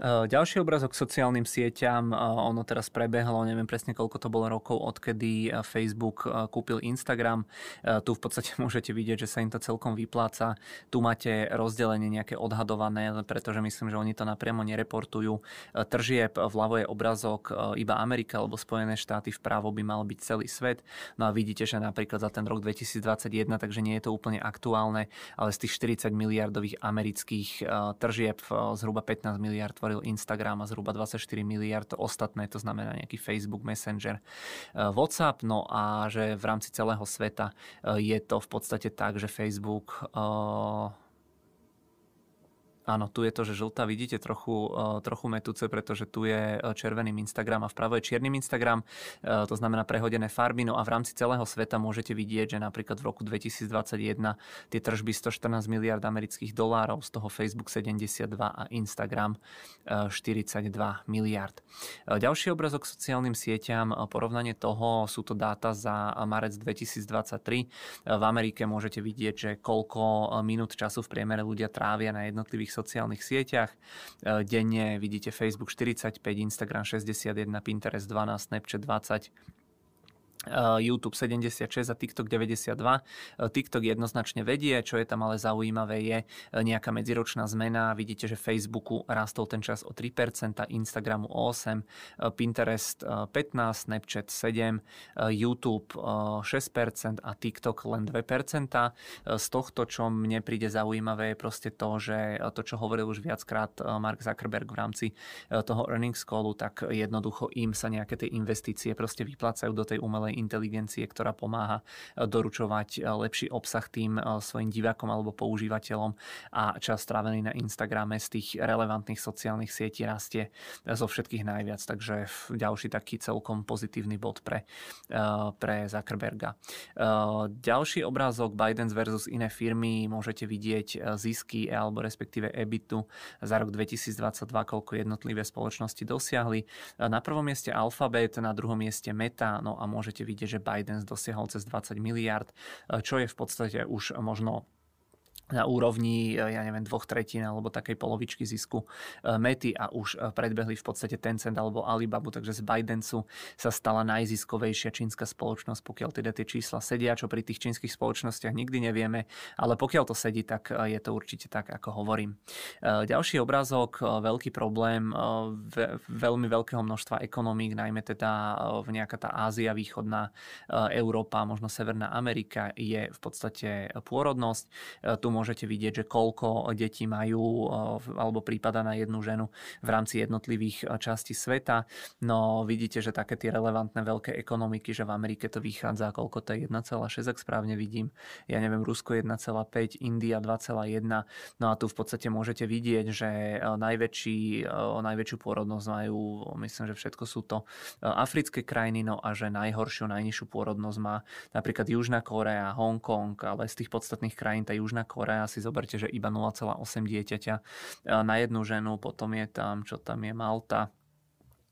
Eh, ďalší obrazok k sociálnym sieťam, eh, ono teraz prebehlo, neviem presne koľko to bolo rokov, odkedy eh, Facebook kúpil Instagram. Tu v podstate môžete vidieť, že sa im to celkom vypláca. Tu máte rozdelenie nejaké odhadované, pretože myslím, že oni to napriamo nereportujú. Tržieb vľavo je obrazok iba Amerika alebo Spojené štáty, vpravo by mal byť celý svet. No a vidíte, že napríklad za ten rok 2021, takže nie je to úplne aktuálne, ale z tých 40 miliardových amerických tržieb zhruba 15 miliard vytvoril Instagram a zhruba 24 miliard ostatné, to znamená nejaký Facebook, Messenger, eh, WhatsApp, no a že v rámci celého sveta eh, je to v podstate tak, že Facebook uh, Áno, tu je to, že žltá vidíte trochu, e, trochu metúce, pretože tu je e, červeným Instagram a vpravo je čiernym Instagram, e, to znamená prehodené farby. No a v rámci celého sveta môžete vidieť, že napríklad v roku 2021 tie tržby 114 miliard amerických dolárov, z toho Facebook 72 a Instagram 42 miliard. Ďalší obrazok k sociálnym sieťam, porovnanie toho, sú to dáta za marec 2023. V Amerike môžete vidieť, že koľko minút času v priemere ľudia trávia na jednotlivých sociálnych sieťach. E, denne vidíte Facebook 45, Instagram 61, Pinterest 12, Snapchat 20, Eh, YouTube 76 a TikTok 92. Eh, TikTok jednoznačne vedie, čo je tam ale zaujímavé je eh, nejaká medziročná zmena. Vidíte, že Facebooku rastol ten čas o 3%, Instagramu o 8%, Pinterest 15%, Snapchat 7%, YouTube 6% a TikTok len 2%. Z tohto, čo mne príde zaujímavé, je proste to, že to, čo hovoril už viackrát Mark Zuckerberg v rámci toho earnings callu, tak jednoducho im sa nejaké tie investície proste vyplácajú do tej umelej umelej inteligencie, ktorá pomáha eh, doručovať eh, lepší obsah tým eh, svojim divákom alebo používateľom a čas strávený na Instagrame z tých relevantných sociálnych sietí rastie zo všetkých najviac, takže ďalší taký celkom pozitívny bod pre, pre Zuckerberga. Ďalší obrázok Biden versus iné firmy môžete vidieť zisky alebo respektíve EBITu za rok 2022, koľko jednotlivé spoločnosti dosiahli. Na prvom mieste Alphabet, na druhom mieste Meta, no a môžete vidieť, že Biden dosiahol cez 20 miliard, čo je v podstate už možno na úrovni, e, ja neviem, dvoch tretín alebo takej polovičky zisku e, mety a už e, predbehli v podstate Tencent alebo Alibabu, takže z Bidensu sa stala najziskovejšia čínska spoločnosť, pokiaľ teda tie čísla sedia, čo pri tých čínskych spoločnostiach nikdy nevieme, ale pokiaľ to sedí, tak je to určite tak, ako hovorím. Ďalší obrázok, veľký problém veľmi veľkého množstva ekonomík, najmä teda v nejaká tá Ázia, východná Európa, možno Severná Amerika, je v podstate pôrodnosť. Tu môžete vidieť, že koľko detí majú eh, alebo prípada na jednu ženu v rámci jednotlivých eh, častí sveta. No vidíte, že také tie relevantné veľké ekonomiky, že v Amerike to vychádza, koľko to je 1,6, ak správne vidím. Ja neviem, Rusko 1,5, India 2,1. No a tu v podstate môžete vidieť, že eh, najväčší, najväčšiu pôrodnosť majú, myslím, že všetko sú to africké krajiny, no a že najhoršiu, najnižšiu pôrodnosť má napríklad Južná Korea, Hongkong, ale z tých podstatných krajín tá Južná Korea Korea si zoberte, že iba 0,8 dieťaťa na jednu ženu, potom je tam, čo tam je Malta, E,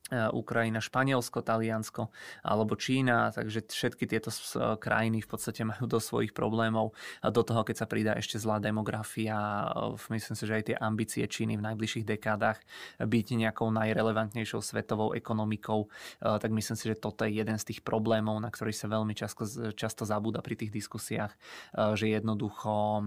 Ukrajina, Španielsko, Taliansko alebo Čína, takže všetky tieto krajiny v podstate majú do svojich problémov a do toho, keď sa pridá ešte zlá demografia, e, myslím si, že aj tie ambície Číny v najbližších dekádach byť nejakou najrelevantnejšou svetovou ekonomikou, e, tak myslím si, že toto je jeden z tých problémov, na ktorý sa veľmi často, často zabúda pri tých diskusiách, že jednoducho,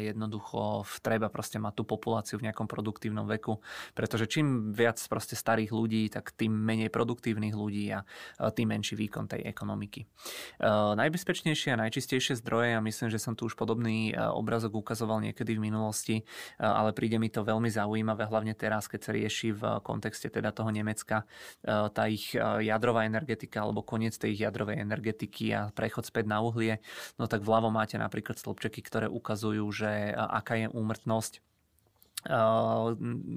jednoducho treba proste mať tú populáciu v nejakom produktívnom veku, pretože čím viac proste starých ľudí, tak tak tým menej produktívnych ľudí a tým menší výkon tej ekonomiky. E, najbezpečnejšie a najčistejšie zdroje, a myslím, že som tu už podobný e, obrazok ukazoval niekedy v minulosti, e, ale príde mi to veľmi zaujímavé, hlavne teraz, keď sa rieši v kontexte teda toho Nemecka tá ich jadrová energetika alebo koniec tej ich jadrovej energetiky a prechod späť na uhlie, no tak vľavo máte napríklad stĺpčeky, ktoré ukazujú, že aká je úmrtnosť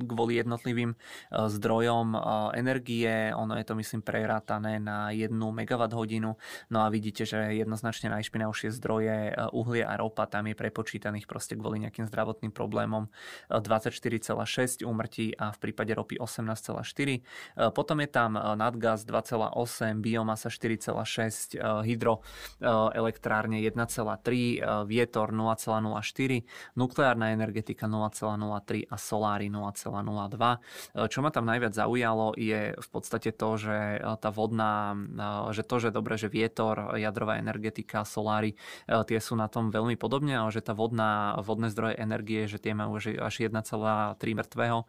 kvôli jednotlivým zdrojom energie. Ono je to myslím prerátané na 1 MWh. No a vidíte, že jednoznačne najšpinavšie zdroje uhlie a ropa tam je prepočítaných proste kvôli nejakým zdravotným problémom 24,6 úmrtí a v prípade ropy 18,4. Potom je tam nadgaz 2,8, biomasa 4,6, hydroelektrárne 1,3, vietor 0,04, nukleárna energetika 0,03 a Solári 0,02. Čo ma tam najviac zaujalo je v podstate to, že tá vodná, že to, že dobre, že vietor, jadrová energetika, Solári, tie sú na tom veľmi podobne, ale že tá vodná, vodné zdroje energie, že tie majú až 1,3 mŕtvého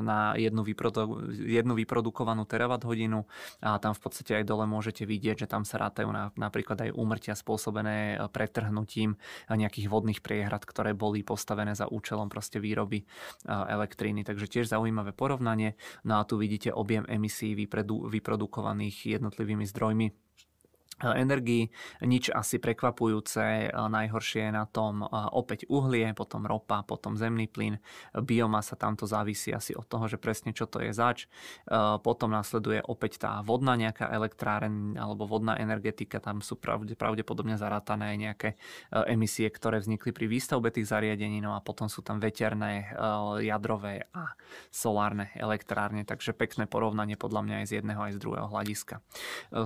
na jednu, vyprodu, jednu vyprodukovanú terawatt hodinu a tam v podstate aj dole môžete vidieť, že tam sa rátajú na, napríklad aj úmrtia spôsobené pretrhnutím nejakých vodných priehrad, ktoré boli postavené za účelom proste výroby elektriny. Takže tiež zaujímavé porovnanie. No a tu vidíte objem emisí vyprodukovaných jednotlivými zdrojmi energii. Nič asi prekvapujúce, najhoršie je na tom opäť uhlie, potom ropa, potom zemný plyn, biomasa, tamto závisí asi od toho, že presne čo to je zač. Potom nasleduje opäť tá vodná nejaká elektráreň alebo vodná energetika, tam sú pravde, pravdepodobne zarátané aj nejaké emisie, ktoré vznikli pri výstavbe tých zariadení, no a potom sú tam veterné, jadrové a solárne elektrárne, takže pekné porovnanie podľa mňa aj z jedného aj z druhého hľadiska.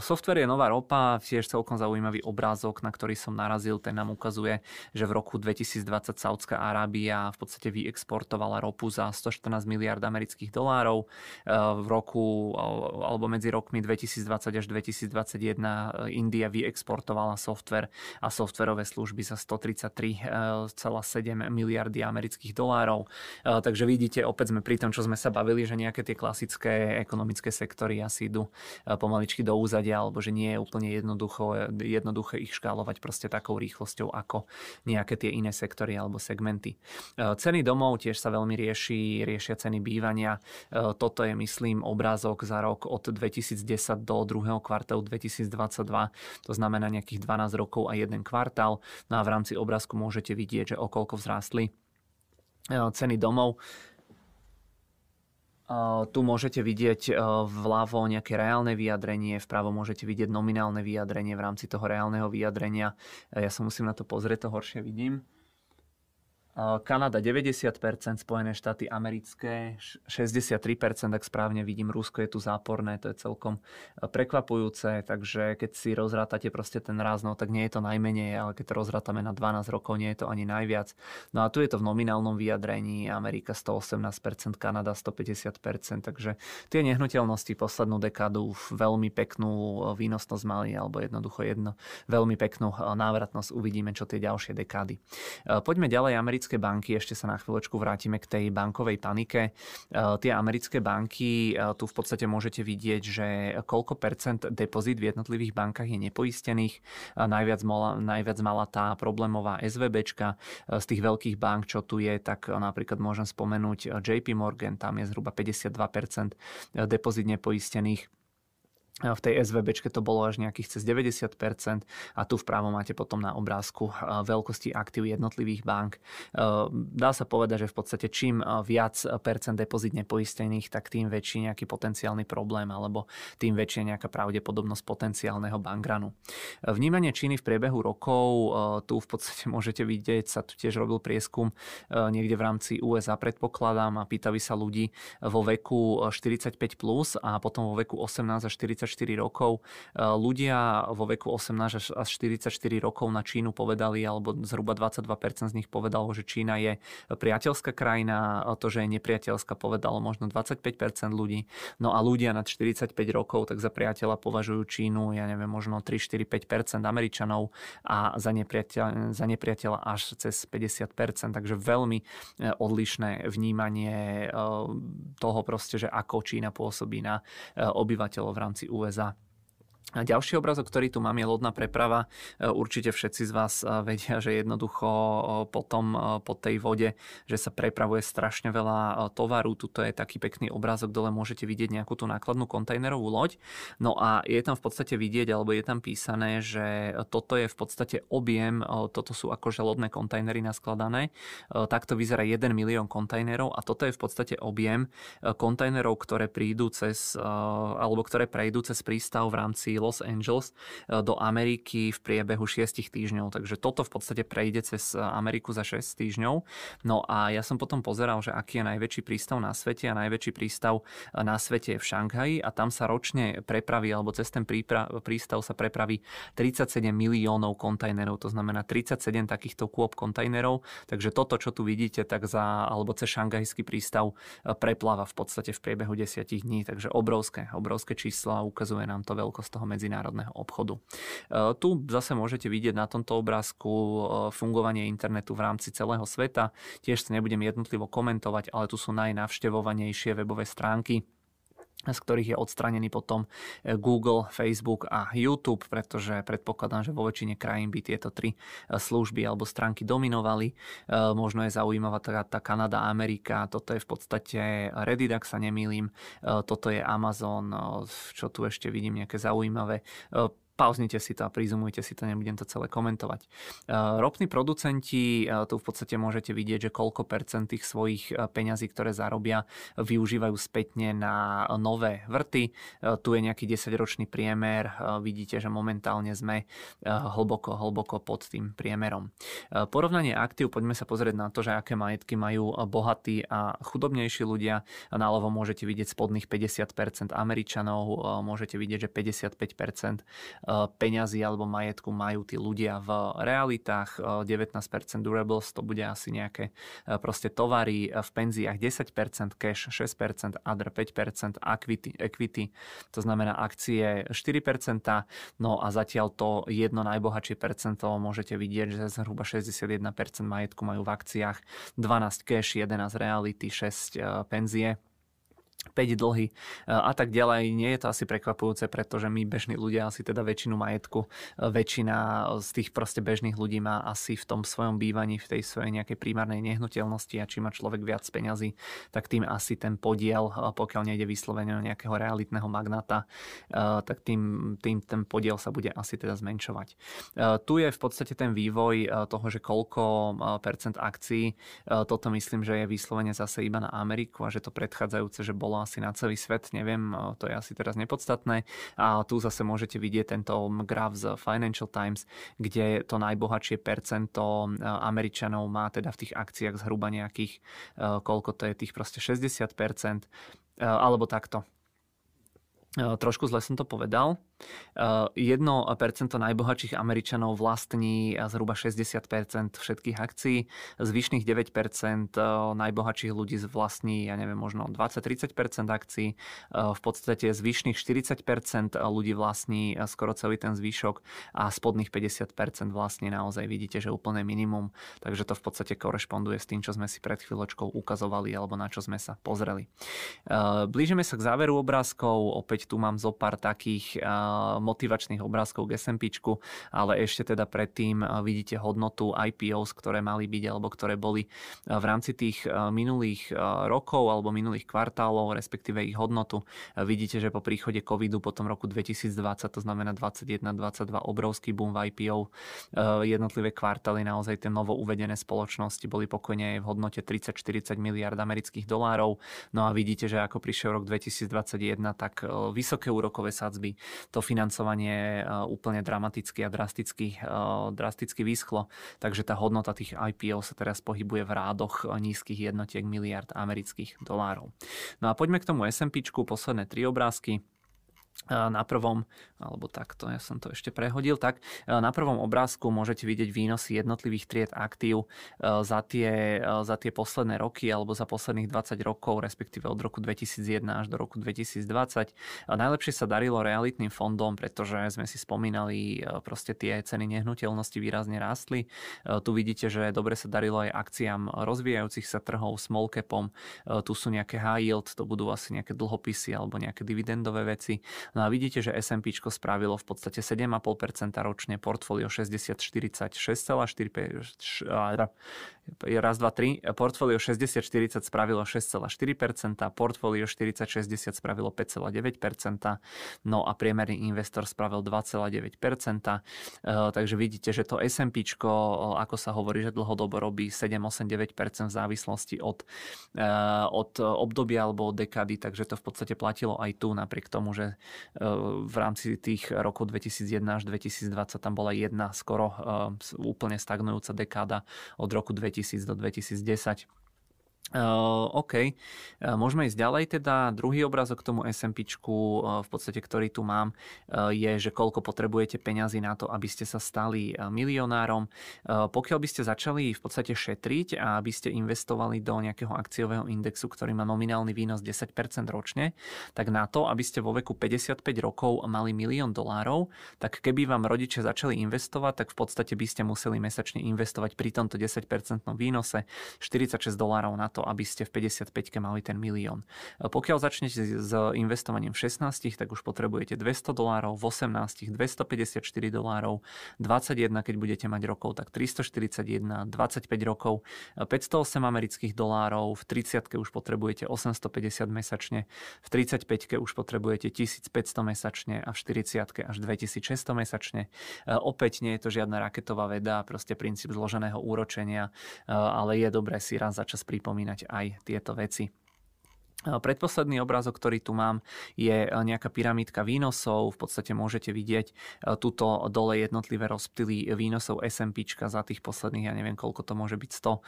Software je nová ropa, tiež celkom zaujímavý obrázok, na ktorý som narazil. Ten nám ukazuje, že v roku 2020 Saudská Arábia v podstate vyexportovala ropu za 114 miliard amerických dolárov. E, v roku alebo medzi rokmi 2020 až 2021 India vyexportovala software a softverové služby za 133,7 miliardy amerických dolárov. E, takže vidíte, opäť sme pri tom, čo sme sa bavili, že nejaké tie klasické ekonomické sektory asi idú e, pomaličky do úzadia, alebo že nie je úplne jedno jednoducho, jednoduché ich škálovať proste takou rýchlosťou ako nejaké tie iné sektory alebo segmenty. E, ceny domov tiež sa veľmi rieši, riešia ceny bývania. E, toto je, myslím, obrázok za rok od 2010 do druhého kvartálu 2022, to znamená nejakých 12 rokov a jeden kvartál. No a v rámci obrázku môžete vidieť, že o koľko vzrástli e, ceny domov. Tu môžete vidieť vľavo nejaké reálne vyjadrenie, vpravo môžete vidieť nominálne vyjadrenie v rámci toho reálneho vyjadrenia. Ja sa musím na to pozrieť, to horšie vidím. Kanada 90%, Spojené štáty americké 63%, ak správne vidím, Rusko je tu záporné, to je celkom prekvapujúce, takže keď si rozrátate proste ten raz, no tak nie je to najmenej, ale keď to rozrátame na 12 rokov, nie je to ani najviac. No a tu je to v nominálnom vyjadrení, Amerika 118%, Kanada 150%, takže tie nehnuteľnosti poslednú dekádu veľmi peknú výnosnosť mali, alebo jednoducho jedno, veľmi peknú návratnosť, uvidíme, čo tie ďalšie dekády. Poďme ďalej, americké americké banky, ešte sa na chvíľočku vrátime k tej bankovej panike. E, tie americké banky, e, tu v podstate môžete vidieť, že koľko percent depozit v jednotlivých bankách je nepoistených. E, najviac mala, najviac mala tá problémová SVBčka z tých veľkých bank, čo tu je, tak napríklad môžem spomenúť JP Morgan, tam je zhruba 52% depozit nepoistených v tej SVB to bolo až nejakých cez 90% a tu vpravo máte potom na obrázku veľkosti aktív jednotlivých bank. Dá sa povedať, že v podstate čím viac percent depozit nepoistených, tak tým väčší nejaký potenciálny problém alebo tým väčšia nejaká pravdepodobnosť potenciálneho bankranu. Vnímanie Číny v priebehu rokov, tu v podstate môžete vidieť, sa tu tiež robil prieskum niekde v rámci USA predpokladám a pýtali sa ľudí vo veku 45 plus a potom vo veku 18 až 40 44 rokov. E, ľudia vo veku 18 až 44 rokov na Čínu povedali, alebo zhruba 22% z nich povedalo, že Čína je priateľská krajina, to, že je nepriateľská, povedalo možno 25% ľudí. No a ľudia nad 45 rokov tak za priateľa považujú Čínu, ja neviem, možno 3, 4, 5% Američanov a za nepriateľa, za nepriateľa až cez 50%. Takže veľmi e, odlišné vnímanie e, toho proste, že ako Čína pôsobí na obyvateľov v rámci ကိုယ်ကစား A ďalší obrazok, ktorý tu mám, je lodná preprava. E, určite všetci z vás e, vedia, že jednoducho e, potom po tej vode, že sa prepravuje strašne veľa tovaru. Tuto je taký pekný obrazok, dole môžete vidieť nejakú tú nákladnú kontajnerovú loď. No a je tam v podstate vidieť, alebo je tam písané, že toto je v podstate objem, toto sú akože lodné kontajnery naskladané. Takto vyzerá 1 milión kontajnerov a toto je v podstate objem kontajnerov, ktoré prídu cez, alebo ktoré prejdú cez prístav v rámci Los Angeles e, do Ameriky v priebehu 6 týždňov. Takže toto v podstate prejde cez e, Ameriku za 6 týždňov. No a ja som potom pozeral, že aký je najväčší prístav na svete a najväčší prístav e, na svete je v Šanghaji a tam sa ročne prepraví, alebo cez ten prístav sa prepraví 37 miliónov kontajnerov, to znamená 37 takýchto kôp kontajnerov. Takže toto, čo tu vidíte, tak za, alebo cez šangajský prístav prepláva v podstate v priebehu 10 dní. Takže obrovské, obrovské čísla a ukazuje nám to veľkosť toho medzinárodného obchodu. E, tu zase môžete vidieť na tomto obrázku e, fungovanie internetu v rámci celého sveta. Tiež sa nebudem jednotlivo komentovať, ale tu sú najnavštevovanejšie webové stránky z ktorých je odstranený potom e, Google, Facebook a YouTube, pretože predpokladám, že vo väčšine krajín by tieto tri služby alebo stránky dominovali. Možno je zaujímavá tá, tá Kanada, Amerika, toto je v podstate Reddit, ak sa nemýlim, toto je Amazon, čo tu ešte vidím nejaké zaujímavé pauznite si to a prizumujte si to, nebudem to celé komentovať. Uh, ropní producenti, uh, tu v podstate môžete vidieť, že koľko percent tých svojich uh, peňazí, ktoré zarobia, využívajú spätne na nové vrty. Tu je nejaký 10-ročný priemer, vidíte, že momentálne sme hlboko, hlboko pod tým priemerom. Porovnanie aktív, poďme sa pozrieť na to, že aké majetky majú bohatí a chudobnejší ľudia. Náľavo môžete vidieť spodných 50% Američanov, môžete vidieť, že 55% peňazí alebo majetku majú tí ľudia v realitách. 19% durables to bude asi nejaké proste tovary, v penziách. 10%, cash 6%, other 5%, equity, equity to znamená akcie 4%, no a zatiaľ to jedno najbohatšie percento môžete vidieť, že zhruba 61% majetku majú v akciách, 12 cash, 11 reality, 6 penzie 5 dlhy e, a tak ďalej. Nie je to asi prekvapujúce, pretože my bežní ľudia asi teda väčšinu majetku, e, väčšina z tých proste bežných ľudí má asi v tom svojom bývaní, v tej svojej nejakej primárnej nehnuteľnosti a či má človek viac peňazí, tak tým asi ten podiel, e, pokiaľ nejde vyslovene o nejakého realitného magnáta, tak tým, tým ten podiel sa bude asi teda zmenšovať. Tu je v podstate ten vývoj toho, že koľko percent akcií, toto myslím, že je vyslovene zase iba na Ameriku a že to predchádzajúce, že bolo bolo asi na celý svet, neviem, to je asi teraz nepodstatné. A tu zase môžete vidieť tento graf z Financial Times, kde to najbohatšie percento Američanov má teda v tých akciách zhruba nejakých, koľko to je, tých proste 60%, alebo takto. Trošku zle som to povedal. 1% najbohatších Američanov vlastní zhruba 60% všetkých akcií, zvyšných 9% najbohatších ľudí vlastní, ja neviem, možno 20-30% akcií, v podstate zvyšných 40% ľudí vlastní skoro celý ten zvyšok a spodných 50% vlastní naozaj vidíte, že úplne minimum, takže to v podstate korešponduje s tým, čo sme si pred chvíľočkou ukazovali alebo na čo sme sa pozreli. Blížime sa k záveru obrázkov, opäť tu mám zo pár takých motivačných obrázkov k SMP, ale ešte teda predtým vidíte hodnotu IPOs, ktoré mali byť alebo ktoré boli v rámci tých minulých rokov alebo minulých kvartálov, respektíve ich hodnotu. Vidíte, že po príchode covidu potom roku 2020, to znamená 21-22 obrovský boom v IPO, jednotlivé kvartály naozaj tie novo uvedené spoločnosti boli pokojne v hodnote 30-40 miliard amerických dolárov. No a vidíte, že ako prišiel rok 2021, tak vysoké úrokové sadzby, to financovanie úplne dramaticky a drasticky, drasticky vyschlo, takže tá hodnota tých IPO sa teraz pohybuje v rádoch nízkych jednotiek miliard amerických dolárov. No a poďme k tomu S&P, posledné tri obrázky na prvom, alebo takto, ja som to ešte prehodil, tak na prvom obrázku môžete vidieť výnosy jednotlivých tried aktív za tie, za tie posledné roky alebo za posledných 20 rokov, respektíve od roku 2001 až do roku 2020. Najlepšie sa darilo realitným fondom, pretože sme si spomínali, proste tie ceny nehnuteľnosti výrazne rástli. Tu vidíte, že dobre sa darilo aj akciám rozvíjajúcich sa trhov, small capom, tu sú nejaké high yield, to budú asi nejaké dlhopisy alebo nejaké dividendové veci. No a vidíte, že S&P spravilo v podstate 7,5% ročne, portfólio 60-40 6,4 raz, dva, tri, portfólio 60-40 spravilo 6,4%, portfólio 40-60 spravilo 5,9%, no a priemerný investor spravil 2,9%, takže vidíte, že to S&P, ako sa hovorí, že dlhodobo robí 7, 8, 9% v závislosti od, od obdobia alebo od dekády, takže to v podstate platilo aj tu, napriek tomu, že v rámci tých rokov 2001 až 2020 tam bola jedna skoro úplne stagnujúca dekáda od roku 2000 do 2010 Uh, OK, uh, môžeme ísť ďalej teda. Druhý obrázok k tomu SMP, uh, v podstate, ktorý tu mám, je, že koľko potrebujete peňazí na to, aby ste sa stali milionárom. Pokiaľ by ste začali v podstate šetriť a aby ste investovali do nejakého akciového indexu, ktorý má nominálny výnos 10% ročne, tak na to, aby ste vo veku 55 rokov mali milión dolárov, tak keby vám rodičia začali investovať, tak v podstate by ste museli mesačne investovať pri tomto 10% výnose 46 dolárov na to, aby ste v 55-ke mali ten milión. E, pokiaľ začnete s investovaním v 16, tak už potrebujete 200 dolárov, v 18 254 dolárov, 21 keď budete mať rokov, tak 341, 25 rokov, 508 e, amerických dolárov, v 30 už potrebujete 850 mesačne, v 35 už potrebujete 1500 mesačne a v 40 až 2600 mesačne. E, opäť nie je to žiadna raketová veda, proste princíp zloženého úročenia, ale je dobré si raz za čas pripomínať spomínať aj tieto veci. Predposledný obrázok, ktorý tu mám, je nejaká pyramídka výnosov. V podstate môžete vidieť tuto dole jednotlivé rozptýly výnosov SMP za tých posledných, ja neviem koľko to môže byť, 100 e,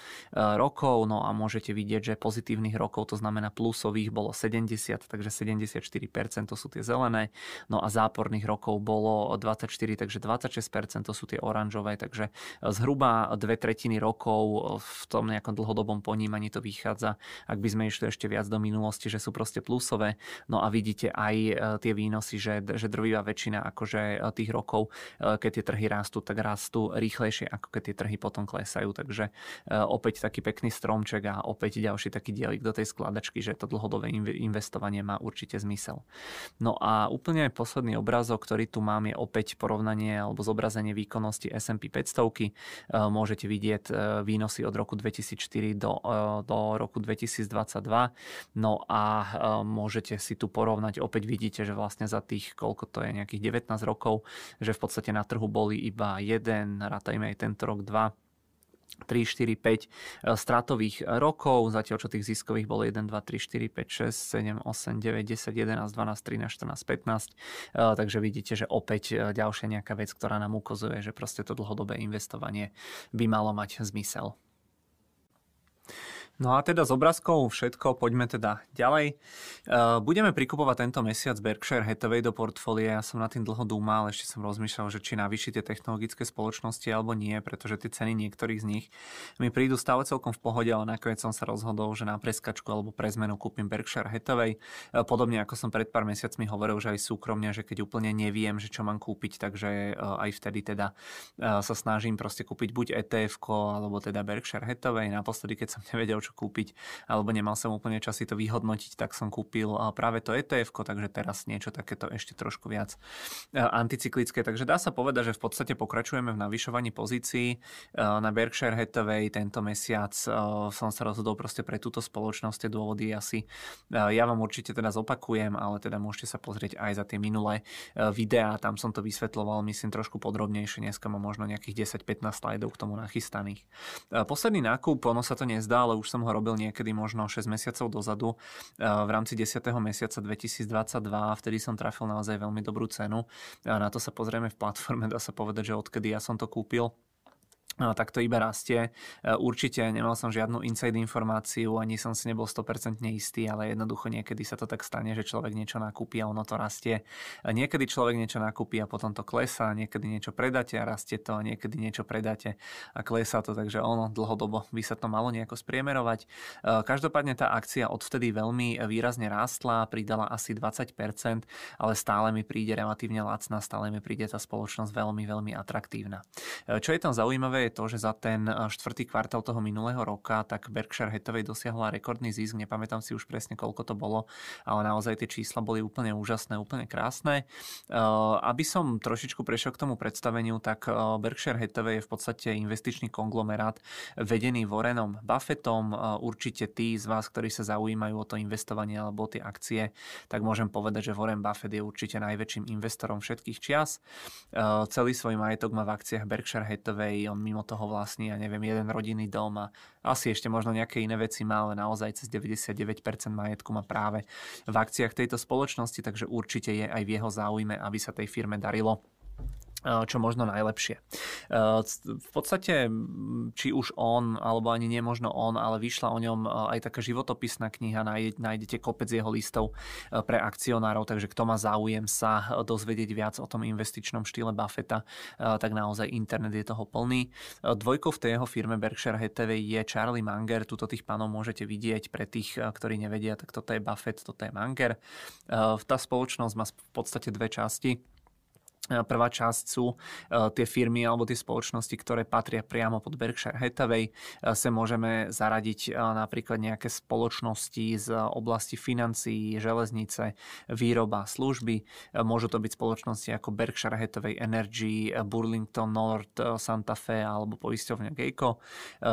rokov. No a môžete vidieť, že pozitívnych rokov, to znamená plusových, bolo 70, takže 74% to sú tie zelené. No a záporných rokov bolo 24, takže 26% to sú tie oranžové, takže zhruba dve tretiny rokov v tom nejakom dlhodobom ponímaní to vychádza. Ak by sme išli ešte viac do minulosti, minulosti, že sú proste plusové. No a vidíte aj e, tie výnosy, že, že drvivá väčšina akože e, tých rokov, e, keď tie trhy rastú, tak rastú rýchlejšie, ako keď tie trhy potom klesajú. Takže opäť taký pekný stromček a opäť ďalší taký dielik do tej skladačky, že to dlhodobé investovanie má určite zmysel. No a úplne posledný obrázok, ktorý tu mám, je opäť porovnanie alebo zobrazenie výkonnosti S&P 500. Môžete vidieť výnosy od roku 2004 do, do roku 2022. No a e, môžete si tu porovnať, opäť vidíte, že vlastne za tých, koľko to je, nejakých 19 rokov, že v podstate na trhu boli iba jeden, rátajme aj tento rok dva 3, 4, 5 stratových rokov, zatiaľ čo tých ziskových bolo 1, 2, 3, 4, 5, 6, 7, 8, 9, 10, 11, 12, 13, 14, 15. Takže vidíte, že opäť e, ďalšia nejaká vec, ktorá nám ukazuje, že proste to dlhodobé investovanie by malo mať zmysel. No a teda z obrázkov všetko, poďme teda ďalej. Uh, budeme prikupovať tento mesiac Berkshire Hathaway do portfólia. Ja som na tým dlho dúmal, ešte som rozmýšľal, že či navýšiť tie technologické spoločnosti alebo nie, pretože tie ceny niektorých z nich mi prídu stále celkom v pohode, ale nakoniec som sa rozhodol, že na preskačku alebo pre zmenu kúpim Berkshire Hathaway. Uh, podobne ako som pred pár mesiacmi hovoril, že aj súkromne, že keď úplne neviem, že čo mám kúpiť, takže uh, aj vtedy teda sa snažím proste kúpiť buď ETF alebo teda Berkshire Hathaway. Naposledy, keď som nevedel, čo kúpiť, alebo nemal som úplne čas si to vyhodnotiť, tak som kúpil práve to ETF, takže teraz niečo takéto ešte trošku viac e, anticyklické. Takže dá sa povedať, že v podstate pokračujeme v navyšovaní pozícií. E, na Berkshire Hathaway tento mesiac e, som sa rozhodol proste pre túto spoločnosť. Tie dôvody asi ja vám určite teda zopakujem, ale teda môžete sa pozrieť aj za tie minulé videá. Tam som to vysvetloval, myslím, trošku podrobnejšie. Dneska mám možno nejakých 10-15 slajdov k tomu nachystaných. Posledný nákup, ono sa to nezdá, ale už som ho robil niekedy možno 6 mesiacov dozadu v rámci 10. mesiaca 2022. Vtedy som trafil naozaj veľmi dobrú cenu. Na to sa pozrieme v platforme, dá sa povedať, že odkedy ja som to kúpil tak to iba rastie. E, určite nemal som žiadnu inside informáciu, ani som si nebol 100% istý, ale jednoducho niekedy sa to tak stane, že človek niečo nakúpi a ono to rastie. E, niekedy človek niečo nakúpi a potom to klesá, niekedy niečo predáte a rastie to, a niekedy niečo predáte a klesá to, takže ono dlhodobo by sa to malo nejako spriemerovať. E, každopádne tá akcia odvtedy veľmi výrazne rástla, pridala asi 20%, ale stále mi príde relatívne lacná, stále mi príde tá spoločnosť veľmi, veľmi atraktívna. Čo je tam zaujímavé, je to, že za ten eh, štvrtý kvartál toho minulého roka tak Berkshire Hathaway dosiahla rekordný zisk, nepamätám si už presne koľko to bolo, ale naozaj tie čísla boli úplne úžasné, úplne krásne. Eh, aby som trošičku prešiel k tomu predstaveniu, tak eh, Berkshire Hathaway je v podstate investičný konglomerát vedený Warrenom Buffettom. Určite tí z vás, ktorí sa zaujímajú o to investovanie alebo o tie akcie, tak môžem povedať, že Warren Buffett je určite najväčším investorom všetkých čias. Celý svoj majetok má v akciách Berkshire Hathaway, on mimo mimo toho vlastní, ja neviem, jeden rodinný dom a asi ešte možno nejaké iné veci má, ale naozaj cez 99% majetku má práve v akciách tejto spoločnosti, takže určite je aj v jeho záujme, aby sa tej firme darilo čo možno najlepšie. V podstate, či už on, alebo ani nemožno on, ale vyšla o ňom aj taká životopisná kniha, nájdete kopec jeho listov pre akcionárov, takže kto má záujem sa dozvedieť viac o tom investičnom štýle Buffetta, tak naozaj internet je toho plný. Dvojkou v tej jeho firme Berkshire Hathaway je Charlie Munger, tuto tých pánov môžete vidieť pre tých, ktorí nevedia, tak toto je Buffett, toto je Munger. Tá spoločnosť má v podstate dve časti Prvá časť sú e, tie firmy alebo tie spoločnosti, ktoré patria priamo pod Berkshire Hathaway. E, Sem môžeme zaradiť e, napríklad nejaké spoločnosti z oblasti financií, železnice, výroba, služby. Môžu to byť spoločnosti ako Berkshire Hathaway Energy, Burlington North, Santa Fe alebo poisťovňa Geico.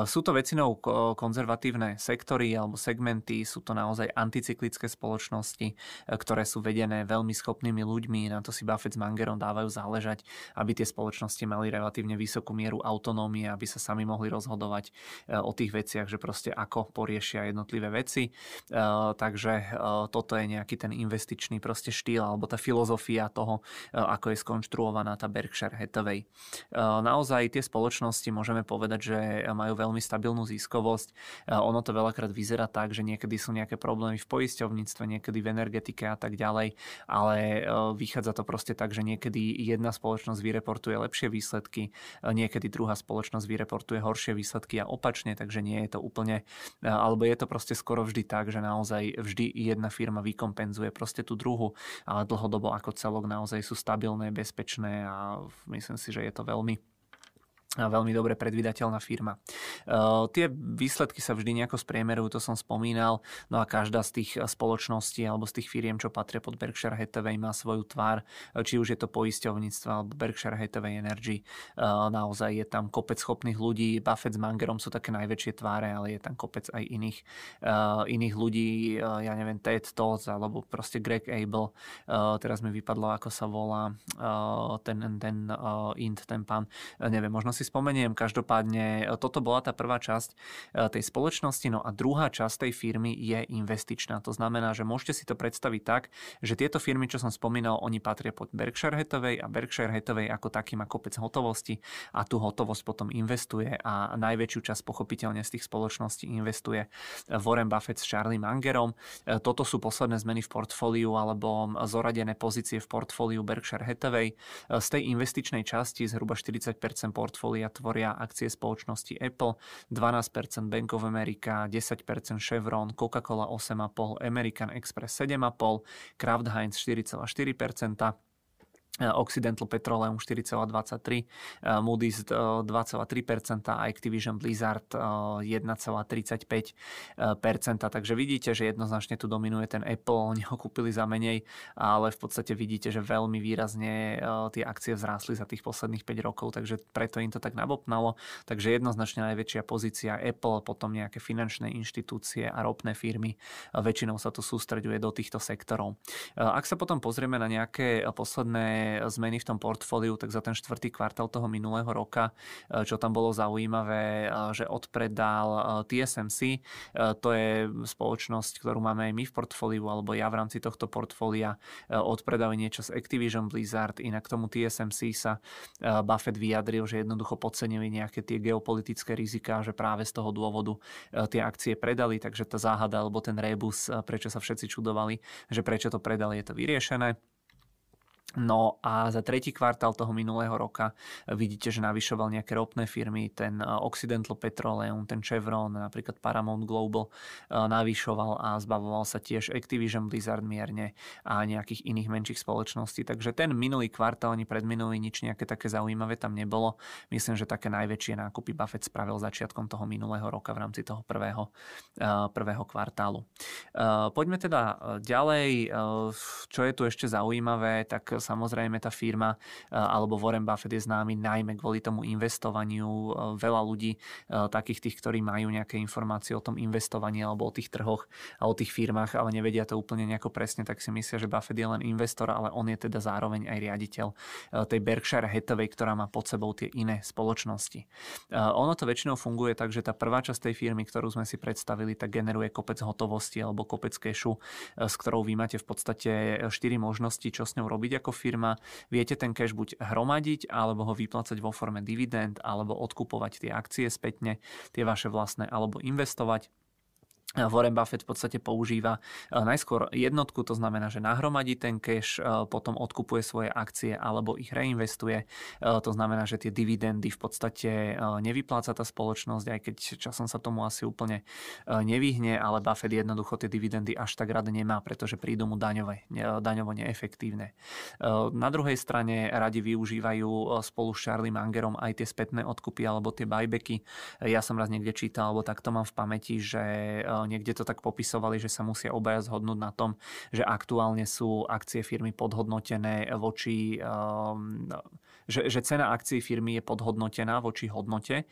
Sú to väčšinou konzervatívne sektory alebo segmenty, sú to naozaj anticyklické spoločnosti, ktoré sú vedené veľmi schopnými ľuďmi. Na to si Buffett s Mangerom dávajú majú záležať, aby tie spoločnosti mali relatívne vysokú mieru autonómie, aby sa sami mohli rozhodovať eh, o tých veciach, že proste ako poriešia jednotlivé veci. Eh, takže eh, toto je nejaký ten investičný proste štýl alebo tá filozofia toho, ako je skonštruovaná tá Berkshire Hathaway. Naozaj tie spoločnosti môžeme povedať, že majú veľmi stabilnú ziskovosť. Ono to veľakrát vyzerá tak, že niekedy sú nejaké problémy v poisťovníctve, niekedy v energetike a tak ďalej, ale vychádza to proste tak, že niekedy jedna spoločnosť vyreportuje lepšie výsledky, niekedy druhá spoločnosť vyreportuje horšie výsledky a opačne, takže nie je to úplne, alebo je to proste skoro vždy tak, že naozaj vždy jedna firma vykompenzuje proste tú druhu, ale dlhodobo ako celok naozaj sú stabilné, bezpečné a myslím si, že je to veľmi veľmi dobre predvydateľná firma. Uh, tie výsledky sa vždy nejako spriemerujú, to som spomínal, no a každá z tých spoločností alebo z tých firiem, čo patria pod Berkshire Hathaway, má svoju tvár, či už je to poisťovníctvo alebo Berkshire Hathaway Energy. Uh, naozaj je tam kopec schopných ľudí, Buffett s Mangerom sú také najväčšie tváre, ale je tam kopec aj iných, uh, iných ľudí, ja neviem, Ted Todd alebo proste Greg Abel, teraz mi vypadlo, ako sa volá ten, ten Int, ten pán, neviem, možno si spomeniem, každopádne toto bola tá prvá časť tej spoločnosti, no a druhá časť tej firmy je investičná. To znamená, že môžete si to predstaviť tak, že tieto firmy, čo som spomínal, oni patria pod Berkshire Hathaway a Berkshire Hathaway ako taký má kopec hotovosti a tú hotovosť potom investuje a najväčšiu časť pochopiteľne z tých spoločností investuje Warren Buffett s Charlie Mangerom. Toto sú posledné zmeny v portfóliu alebo zoradené pozície v portfóliu Berkshire Hathaway. Z tej investičnej časti zhruba 40% portfólia tvoria akcie spoločnosti Apple, 12% Bank of America, 10% Chevron, Coca-Cola 8,5%, American Express 7,5%, Kraft Heinz 4,4%, Eh, Occidental Petroleum 4,23, eh, Moody's 2,3% eh, Activision Blizzard 1,35%. Takže vidíte, že jednoznačne tu dominuje ten Apple, oni ho kúpili za menej, ale v podstate vidíte, že veľmi výrazne tie akcie vzrástli za tých posledných 5 rokov, takže preto im to tak nabopnalo. Takže jednoznačne najväčšia pozícia Apple, potom nejaké finančné inštitúcie a ropné firmy. Väčšinou sa to sústreďuje do týchto sektorov. Ak sa potom pozrieme na nejaké posledné zmeny v tom portfóliu, tak za ten štvrtý kvartál toho minulého roka, e, čo tam bolo zaujímavé, e, že odpredal e, TSMC, to je spoločnosť, ktorú máme aj my v portfóliu, alebo ja v rámci tohto portfólia odpredali niečo z Activision Blizzard, inak tomu TSMC sa Buffett vyjadril, že jednoducho podcenili nejaké tie geopolitické riziká, že práve z toho dôvodu tie akcie predali, takže tá záhada alebo ten rebus, prečo sa všetci čudovali, že prečo to predali, je to vyriešené. No a za tretí kvartál toho minulého roka vidíte, že navyšoval nejaké ropné firmy, ten eh, Occidental Petroleum, ten Chevron, napríklad Paramount Global eh, navyšoval a zbavoval sa tiež Activision Blizzard mierne a nejakých iných menších spoločností. Takže ten minulý kvartál ani predminulý nič nejaké také zaujímavé tam nebolo. Myslím, že také najväčšie nákupy Buffett spravil začiatkom toho minulého roka v rámci toho prvého, prvého kvartálu. Poďme teda ďalej. Čo je tu ešte zaujímavé, tak samozrejme tá firma e, alebo Warren Buffett je známy najmä kvôli tomu investovaniu. E, veľa ľudí, e, takých tých, ktorí majú nejaké informácie o tom investovaní alebo o tých trhoch a o tých firmách, ale nevedia to úplne nejako presne, tak si myslia, že Buffett je len investor, ale on je teda zároveň aj riaditeľ tej Berkshire Hathaway, ktorá má pod sebou tie iné spoločnosti. Ono to väčšinou funguje tak, že tá prvá časť tej firmy, ktorú sme si predstavili, tak generuje kopec hotovosti alebo kopec kešu, s ktorou vy máte v podstate 4 možnosti, čo s ňou robiť ako firma, viete ten cash buď hromadiť, alebo ho vyplácať vo forme dividend, alebo odkupovať tie akcie spätne, tie vaše vlastné, alebo investovať Warren Buffett v podstate používa eh, najskôr jednotku, to znamená, že nahromadí ten cash, eh, potom odkupuje svoje akcie alebo ich reinvestuje. Eh, to znamená, že tie dividendy v podstate nevypláca tá spoločnosť, aj keď časom sa tomu asi úplne nevyhne, ale Buffett jednoducho tie dividendy až tak rád nemá, pretože prídu mu daňové, daňovo neefektívne. Na druhej strane radi využívajú spolu s Charlie Mangerom aj tie spätné odkupy alebo tie buybacky. Ja som raz niekde čítal, alebo takto mám v pamäti, že niekde to tak popisovali, že sa musia obaja zhodnúť na tom, že aktuálne sú akcie firmy podhodnotené voči um, že, že cena akcií firmy je podhodnotená voči hodnote e,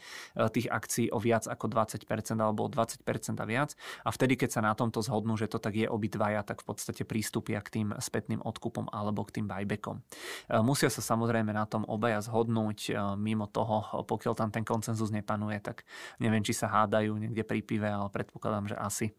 tých akcií o viac ako 20% alebo o 20% a viac. A vtedy, keď sa na tomto zhodnú, že to tak je obidvaja, tak v podstate prístupia k tým spätným odkupom alebo k tým buybackom. E, musia sa samozrejme na tom obaja zhodnúť. E, mimo toho, pokiaľ tam ten koncenzus nepanuje, tak neviem, či sa hádajú niekde pri pive, ale predpokladám, že asi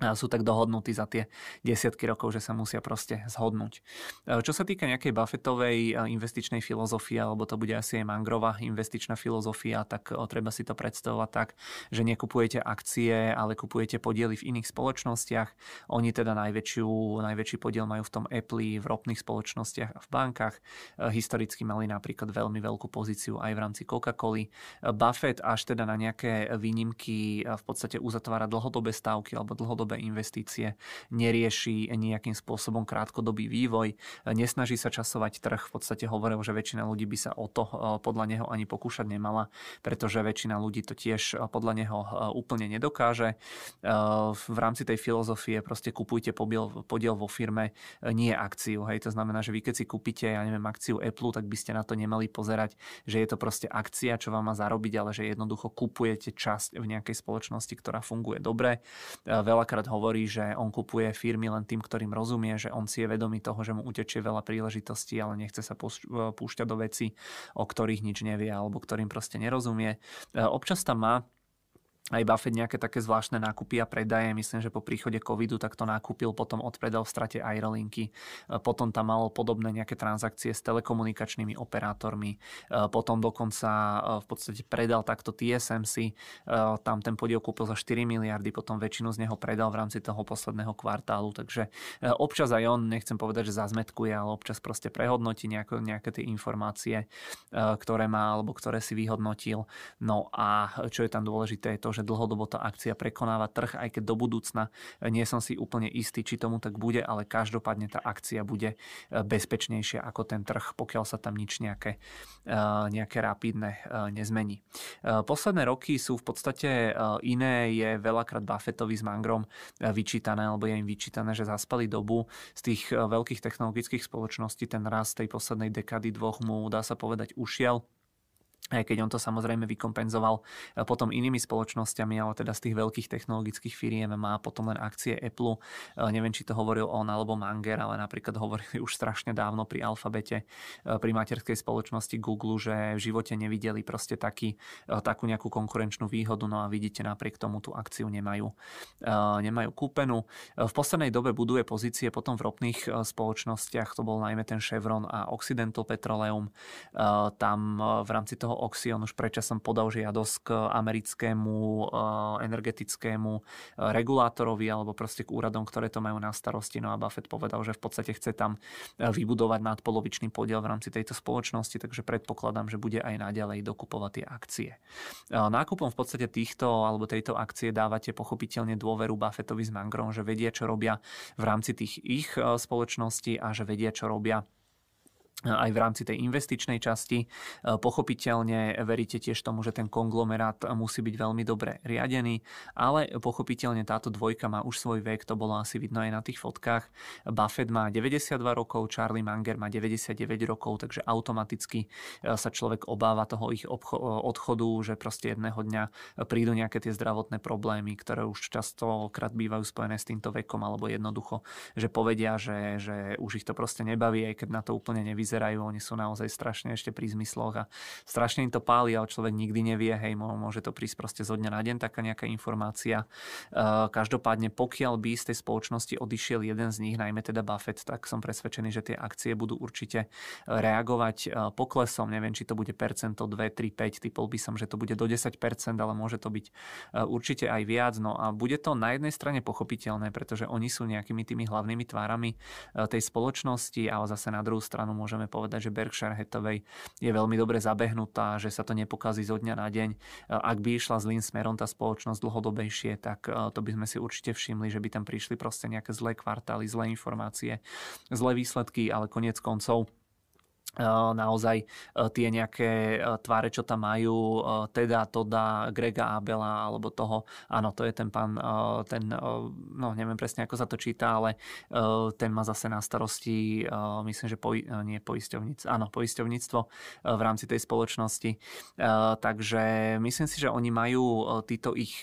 sú tak dohodnutí za tie desiatky rokov, že sa musia proste zhodnúť. E, čo sa týka nejakej Buffettovej e, investičnej filozofie, alebo to bude asi aj Mangrová investičná filozofia, tak e, treba si to predstavovať tak, že nekupujete akcie, ale kupujete podiely v iných spoločnostiach. Oni teda najväčšiu, najväčší podiel majú v tom Apple, v ropných spoločnostiach a v bankách. Historicky mali napríklad veľmi veľkú pozíciu aj v rámci Coca-Coly. Buffett až teda na nejaké výnimky v podstate uzatvára dlhodobé stávky alebo dlhodobé dlhodobé investície, nerieši nejakým spôsobom krátkodobý vývoj, nesnaží sa časovať trh. V podstate hovoril, že väčšina ľudí by sa o to eh, podľa neho ani pokúšať nemala, pretože väčšina ľudí to tiež eh, podľa neho eh, úplne nedokáže. V rámci tej filozofie proste kupujte podiel vo firme, nie akciu. Hej. To znamená, že vy keď si kúpite, ja neviem, akciu Apple, tak by ste na to nemali pozerať, že je to proste akcia, čo vám má zarobiť, ale že jednoducho kupujete časť v nejakej spoločnosti, ktorá funguje dobre. Veľa veľakrát hovorí, že on kupuje firmy len tým, ktorým rozumie, že on si je vedomý toho, že mu utečie veľa príležitostí, ale nechce sa púšťať do veci, o ktorých nič nevie alebo ktorým proste nerozumie. Občas tam má aj Buffett nejaké také zvláštne nákupy a predaje. Myslím, že po príchode covidu tak to nákupil, potom odpredal v strate Aerolinky. E, potom tam malo podobné nejaké transakcie s telekomunikačnými operátormi. E, potom dokonca e, v podstate predal takto TSMC. Tam ten podiel kúpil za 4 miliardy, potom väčšinu z neho predal v rámci toho posledného kvartálu. Takže občas aj on, nechcem povedať, že zazmetkuje, ale občas proste prehodnotí nejaké, nejaké tie informácie, ktoré má alebo ktoré si vyhodnotil. No a čo je tam dôležité je to, že dlhodobo tá akcia prekonáva trh, aj keď do budúcna nie som si úplne istý, či tomu tak bude, ale každopádne tá akcia bude e, bezpečnejšia ako ten trh, pokiaľ sa tam nič nejaké, e, nejaké rapidné e, nezmení. Posledné roky sú v podstate iné, je veľakrát Buffettovi s Mangrom vyčítané, alebo je im vyčítané, že zaspali dobu z tých veľkých technologických spoločností, ten rast tej poslednej dekady dvoch mu, dá sa povedať, ušiel aj keď on to samozrejme vykompenzoval eh, potom inými spoločnosťami, ale teda z tých veľkých technologických firiem má potom len akcie Apple. Eh, neviem, či to hovoril on alebo Manger, ale napríklad hovorili už strašne dávno pri Alfabete, eh, pri materskej spoločnosti Google, že v živote nevideli proste taký, takú nejakú konkurenčnú výhodu, no a vidíte, napriek tomu tú akciu nemajú, nemajú kúpenú. V poslednej dobe buduje pozície potom v ropných spoločnostiach, to bol najmä ten Chevron a Occidental Petroleum. Tam v rámci toho Oxion už predčasom podal žiadosť k americkému eh, energetickému eh, regulátorovi alebo proste k úradom, ktoré to majú na starosti. No a Buffett povedal, že v podstate chce tam eh, vybudovať nadpolovičný podiel v rámci tejto spoločnosti, takže predpokladám, že bude aj naďalej dokupovať tie akcie. Nákupom v podstate týchto alebo tejto akcie dávate pochopiteľne dôveru Buffettovi s Mangrom, že vedia, čo robia v rámci tých ich spoločností a že vedia, čo robia aj v rámci tej investičnej časti. E, pochopiteľne veríte tiež tomu, že ten konglomerát musí byť veľmi dobre riadený, ale pochopiteľne táto dvojka má už svoj vek, to bolo asi vidno aj na tých fotkách. Buffett má 92 rokov, Charlie Munger má 99 rokov, takže automaticky e, sa človek obáva toho ich odchodu, že proste jedného dňa prídu nejaké tie zdravotné problémy, ktoré už častokrát bývajú spojené s týmto vekom, alebo jednoducho, že povedia, že, že už ich to proste nebaví, aj keď na to úplne nevyzerá vyzerajú, oni sú naozaj strašne ešte pri zmysloch a strašne im to páli, ale človek nikdy nevie, hej, môže to prísť proste zo dňa na deň taká nejaká informácia. E, každopádne, pokiaľ by z tej spoločnosti odišiel jeden z nich, najmä teda Buffett, tak som presvedčený, že tie akcie budú určite reagovať e, poklesom. Neviem, či to bude percento 2, 3, 5, typol by som, že to bude do 10%, ale môže to byť e, určite aj viac. No a bude to na jednej strane pochopiteľné, pretože oni sú nejakými tými hlavnými tvárami tej spoločnosti, ale zase na druhú stranu môžeme môžeme povedať, že Berkshire Hathaway je veľmi dobre zabehnutá, že sa to nepokazí zo dňa na deň. Ak by išla zlým smerom tá spoločnosť dlhodobejšie, tak e, to by sme si určite všimli, že by tam prišli proste nejaké zlé kvartály, zlé informácie, zlé výsledky, ale konec koncov naozaj tie nejaké tváre, čo tam majú, teda Toda, Grega Abela alebo toho, áno, to je ten pán, ten, no neviem presne ako sa to číta, ale ten má zase na starosti, myslím, že poj, nie poisťovníctvo, áno, poisťovníctvo v rámci tej spoločnosti. Takže myslím si, že oni majú títo ich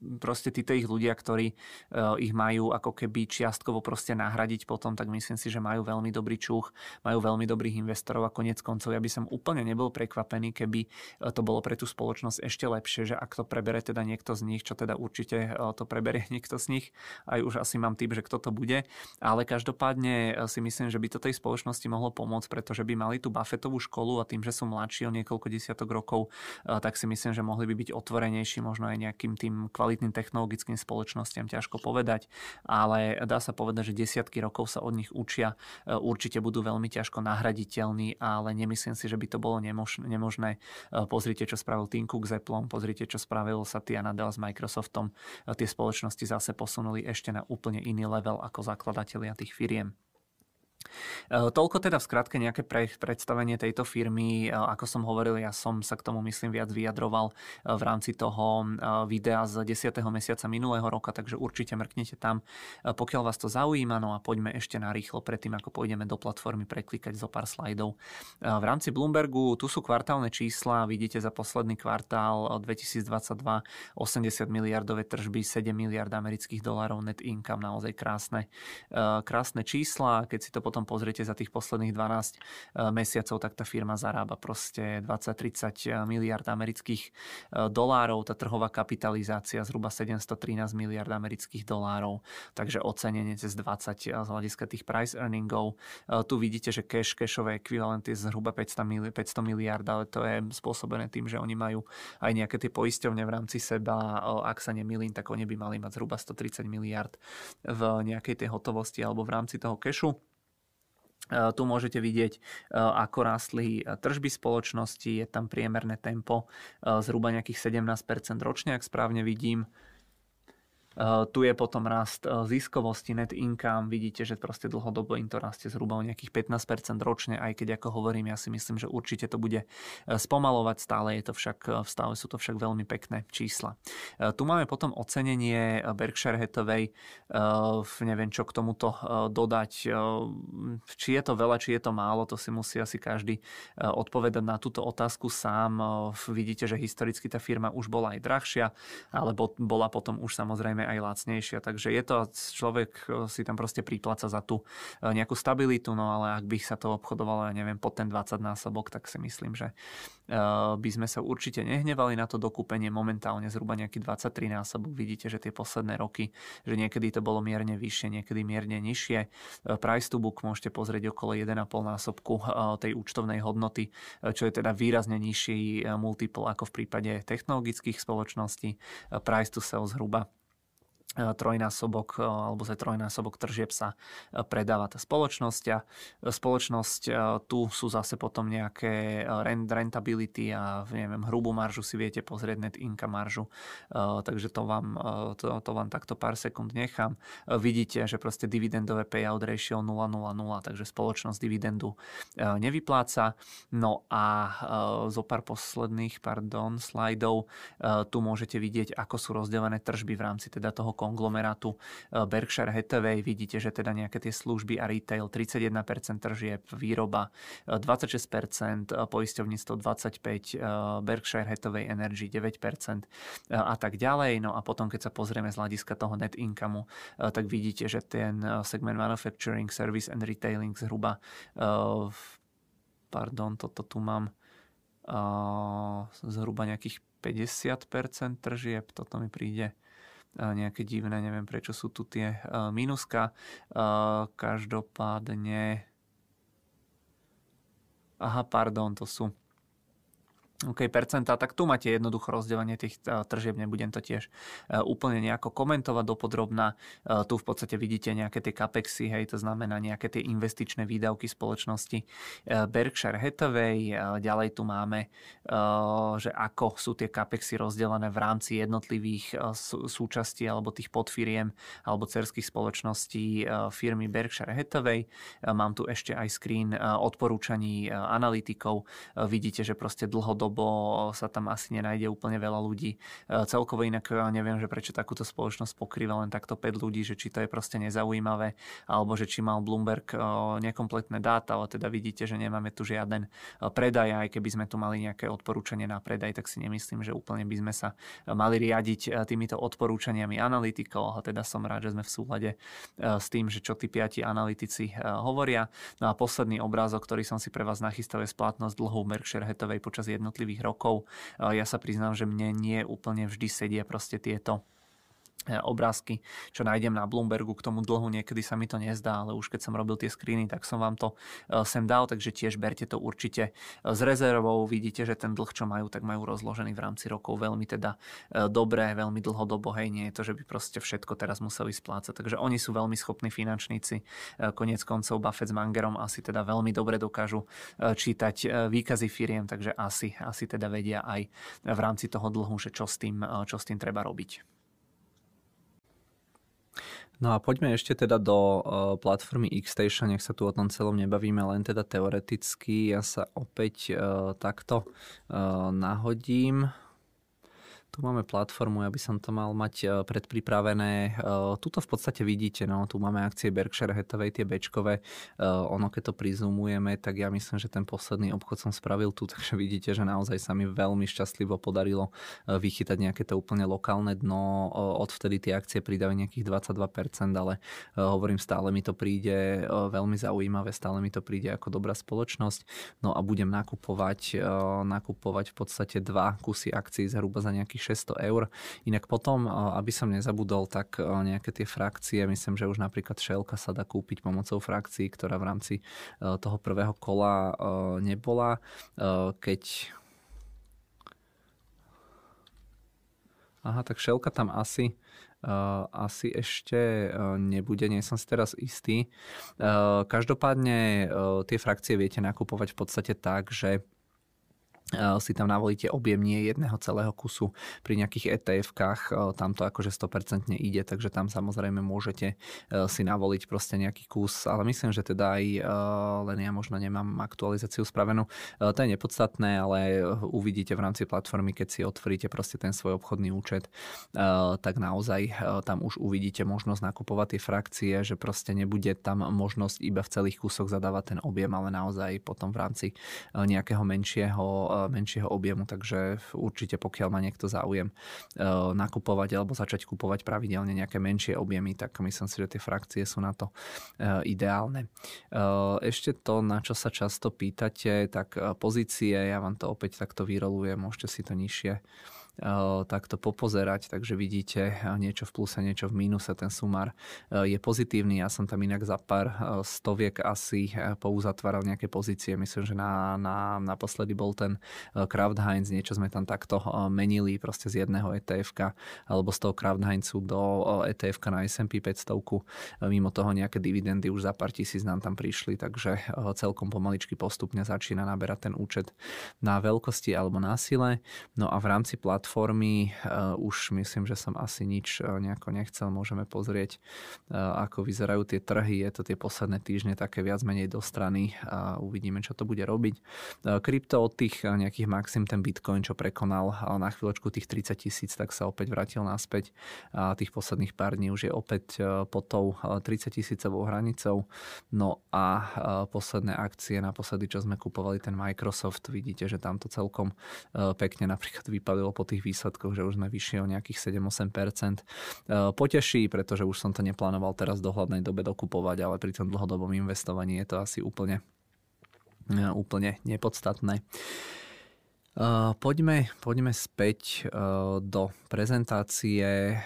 proste títo ich ľudia, ktorí uh, ich majú ako keby čiastkovo proste nahradiť potom, tak myslím si, že majú veľmi dobrý čuch, majú veľmi dobrých investorov a konec koncov ja by som úplne nebol prekvapený, keby uh, to bolo pre tú spoločnosť ešte lepšie, že ak to prebere teda niekto z nich, čo teda určite uh, to preberie niekto z nich, aj už asi mám typ, že kto to bude, ale každopádne si myslím, že by to tej spoločnosti mohlo pomôcť, pretože by mali tú Buffettovú školu a tým, že sú mladší o niekoľko desiatok rokov, tak si myslím, že mohli by byť otvorenejší možno aj nejakým tým kvalitným kvalitným technologickým spoločnostiam ťažko povedať, ale dá sa povedať, že desiatky rokov sa od nich učia, e, určite budú veľmi ťažko nahraditeľní, ale nemyslím si, že by to bolo nemožné. E, pozrite, čo spravil Tim Cook s Apple, pozrite, čo spravil Satya Nadella s Microsoftom. E, tie spoločnosti zase posunuli ešte na úplne iný level ako zakladatelia tých firiem. E, toľko teda v skratke nejaké pre, predstavenie tejto firmy. E, ako som hovoril, ja som sa k tomu myslím viac vyjadroval e, v rámci toho videa z 10. mesiaca minulého roka, takže určite mrknete tam, pokiaľ vás to zaujíma. No a poďme ešte na rýchlo predtým, ako pôjdeme do platformy preklikať zo pár slajdov. V rámci Bloombergu tu sú kvartálne čísla, vidíte za posledný kvartál 2022 80 miliardové tržby, 7 miliard amerických dolárov net income, naozaj krásne, krásne čísla. Keď si to potom pozriete za tých posledných 12 eh, mesiacov, tak tá firma zarába proste 20-30 miliard amerických eh, dolárov, tá trhová kapitalizácia zhruba 713 miliard amerických dolárov, takže ocenenie cez 20 eh, z hľadiska tých price earningov. Tu vidíte, že cash, cashové ekvivalent je zhruba 500, mili, 500 miliard, ale to je spôsobené tým, že oni majú aj nejaké tie poisťovne v rámci seba. Ak sa nemýlim, tak oni by mali mať zhruba 130 miliard v nejakej tej hotovosti alebo v rámci toho cashu. Eh, tu môžete vidieť, eh, ako rástli eh, tržby spoločnosti, je tam priemerné tempo zhruba nejakých 17% ročne, ak správne vidím. Eh, tu je potom rast eh, ziskovosti, net income, vidíte, že proste dlhodobo im to rastie zhruba o nejakých 15% ročne, aj keď ako hovorím, ja si myslím, že určite to bude eh, spomalovať, stále je to však, stále sú to však veľmi pekné čísla. Tu máme potom ocenenie Berkshire Hathaway, neviem čo k tomuto dodať, či je to veľa, či je to málo, to si musí asi každý odpovedať na túto otázku sám. Vidíte, že historicky tá firma už bola aj drahšia, alebo bola potom už samozrejme aj lacnejšia. Takže je to, človek e, si tam proste pripláca za tú e, nejakú stabilitu, no ale ak by sa to obchodovalo, ja neviem, pod ten 20 násobok, tak si myslím, že e, by sme sa určite nehnevali na to dokúpenie. Momentálne zhruba nejaký 23 násobok. Vidíte, že tie posledné roky, že niekedy to bolo mierne vyššie, niekedy mierne nižšie. Price to book môžete pozrieť okolo 1,5 násobku tej účtovnej hodnoty, čo je teda výrazne nižší multiple ako v prípade technologických spoločností. Price to sell zhruba trojnásobok e, alebo za trojnásobok tržieb sa e, predáva tá spoločnosť a spoločnosť tu sú zase potom nejaké rentability a neviem, hrubú maržu si viete pozrieť, net income maržu, takže to vám, to, to vám takto pár sekúnd nechám. Vidíte, že proste dividendové payout ratio 0,00, takže spoločnosť dividendu nevypláca. No a zo pár posledných, pardon, slajdov tu môžete vidieť, ako sú rozdelené tržby v rámci teda toho konglomerátu eh, Berkshire Hathaway. Vidíte, že teda nejaké tie služby a retail 31% tržieb, výroba 26%, eh, eh, poisťovníctvo 25%, Berkshire Hathaway Energy 9% a tak ďalej. No a potom, keď sa pozrieme z hľadiska toho net income, tak vidíte, že ten segment manufacturing, service and retailing zhruba pardon, toto tu mám zhruba nejakých 50% tržieb, toto mi príde nejaké divné, neviem prečo sú tu tie minuska. Každopádne... Aha, pardon, to sú OK, percentá, tak tu máte jednoducho rozdelenie tých e, tržieb, nebudem to tiež e, úplne nejako komentovať dopodrobná. E, tu v podstate vidíte nejaké tie capexy, hej, to znamená nejaké tie investičné výdavky spoločnosti Berkshire Hathaway. Ďalej tu máme, že ako sú tie capexy rozdelené v rámci jednotlivých súčastí alebo tých podfiriem alebo cerských spoločností firmy Berkshire Hathaway. Mám tu ešte aj screen odporúčaní analytikov. Vidíte, že proste dlhodobo lebo sa tam asi nenájde úplne veľa ľudí. E, celkovo inak neviem, že prečo takúto spoločnosť pokrýva len takto 5 ľudí, že či to je proste nezaujímavé, alebo že či mal Bloomberg e, nekompletné dáta, ale teda vidíte, že nemáme tu žiaden e, predaj, aj keby sme tu mali nejaké odporúčanie na predaj, tak si nemyslím, že úplne by sme sa mali riadiť týmito odporúčaniami analytikov, ale teda som rád, že sme v súhľade s tým, že čo tí piati analytici hovoria. No a posledný obrázok, ktorý som si pre vás nachystal, je splatnosť dlhu Berkshire Hathaway počas jednotlivých jednotlivých rokov. Ja sa priznám, že mne nie úplne vždy sedia proste tieto E, obrázky, čo nájdem na Bloombergu k tomu dlhu, niekedy sa mi to nezdá, ale už keď som robil tie screeny, tak som vám to e, sem dal, takže tiež berte to určite e, s rezervou, vidíte, že ten dlh, čo majú, tak majú rozložený v rámci rokov veľmi teda dobré, veľmi dlhodobo, hej, nie je to, že by proste všetko teraz museli splácať, takže oni sú veľmi schopní finančníci, konec koncov Buffett s Mangerom asi teda veľmi dobre dokážu čítať výkazy firiem, takže asi, asi teda vedia aj v rámci toho dlhu, že čo s tým, čo s tým treba robiť. No a poďme ešte teda do uh, platformy Xstation, nech sa tu o tom celom nebavíme, len teda teoreticky. Ja sa opäť uh, takto uh, nahodím. Tu máme platformu, aby som to mal mať e, predpripravené. E, tuto v podstate vidíte, no, tu máme akcie Berkshire Hathaway, tie bečkové. E, ono, keď to prizumujeme, tak ja myslím, že ten posledný obchod som spravil tu, takže vidíte, že naozaj sa mi veľmi šťastlivo podarilo vychytať nejaké to úplne lokálne dno. Odvtedy tie akcie pridajú nejakých 22%, ale hovorím, stále mi to príde veľmi zaujímavé, stále mi to príde ako dobrá spoločnosť. No a budem nakupovať, nakupovať v podstate dva kusy akcií zhruba za nejakých 600 eur. Inak potom, aby som nezabudol, tak nejaké tie frakcie, myslím, že už napríklad šelka sa dá kúpiť pomocou frakcií, ktorá v rámci toho prvého kola nebola. Keď Aha, tak šelka tam asi, uh, asi ešte uh, nebude, nie som si teraz istý. Uh, každopádne uh, tie frakcie viete nakupovať v podstate tak, že si tam navolíte objem nie jedného celého kusu. Pri nejakých ETF-kách tam to akože 100% ide, takže tam samozrejme môžete si navoliť proste nejaký kus, ale myslím, že teda aj len ja možno nemám aktualizáciu spravenú. To je nepodstatné, ale uvidíte v rámci platformy, keď si otvoríte proste ten svoj obchodný účet, tak naozaj tam už uvidíte možnosť nakupovať tie frakcie, že proste nebude tam možnosť iba v celých kusoch zadávať ten objem, ale naozaj potom v rámci nejakého menšieho menšieho objemu, takže určite pokiaľ má niekto záujem eh, nakupovať alebo začať kupovať pravidelne nejaké menšie objemy, tak myslím si, že tie frakcie sú na to eh, ideálne. Eh, ešte to, na čo sa často pýtate, tak pozície, ja vám to opäť takto vyrolujem, môžete si to nižšie takto popozerať, takže vidíte niečo v pluse, niečo v mínuse, ten sumár je pozitívny, ja som tam inak za pár stoviek asi pouzatváral nejaké pozície, myslím, že na, na, naposledy bol ten Kraft Heinz, niečo sme tam takto menili proste z jedného etf alebo z toho Kraft Heinzu do etf na S&P 500. Mimo toho nejaké dividendy už za pár tisíc nám tam prišli, takže celkom pomaličky postupne začína naberať ten účet na veľkosti alebo na sile. No a v rámci platformy platformy. Uh, už myslím, že som asi nič uh, nejako nechcel. Môžeme pozrieť, uh, ako vyzerajú tie trhy. Je to tie posledné týždne také viac menej do strany a uvidíme, čo to bude robiť. Krypto od tých nejakých maxim, ten Bitcoin, čo prekonal na chvíľočku tých 30 tisíc, tak sa opäť vrátil naspäť. A tých posledných pár dní už je opäť pod tou 30 tisícovou hranicou. No a posledné akcie, naposledy, čo sme kupovali ten Microsoft, vidíte, že tam to celkom pekne napríklad vypadilo po tých výsledkoch, že už sme vyšli o nejakých 7-8%. E, poteší, pretože už som to neplánoval teraz v dohľadnej dobe dokupovať, ale pri tom dlhodobom investovaní je to asi úplne, e, úplne nepodstatné. Uh, poďme, poďme späť do prezentácie.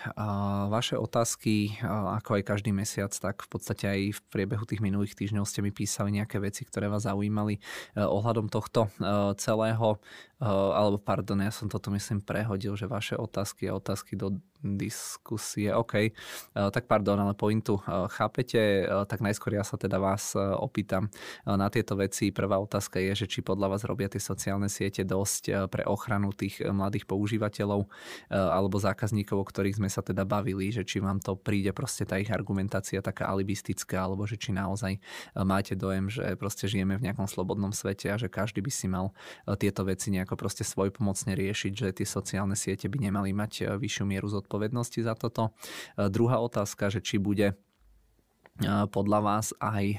Vaše otázky, ako aj každý mesiac, tak v podstate aj v priebehu tých minulých týždňov ste mi písali nejaké veci, ktoré vás zaujímali ohľadom tohto celého alebo pardon, ja som toto myslím prehodil, že vaše otázky a otázky do diskusie, OK, tak pardon, ale pointu chápete, tak najskôr ja sa teda vás opýtam na tieto veci. Prvá otázka je, že či podľa vás robia tie sociálne siete dosť pre ochranu tých mladých používateľov alebo zákazníkov, o ktorých sme sa teda bavili, že či vám to príde proste tá ich argumentácia taká alibistická, alebo že či naozaj máte dojem, že proste žijeme v nejakom slobodnom svete a že každý by si mal tieto veci nejako ako proste svojpomocne riešiť, že tie sociálne siete by nemali mať e, vyššiu mieru zodpovednosti za toto. E, druhá otázka, že či bude podľa vás aj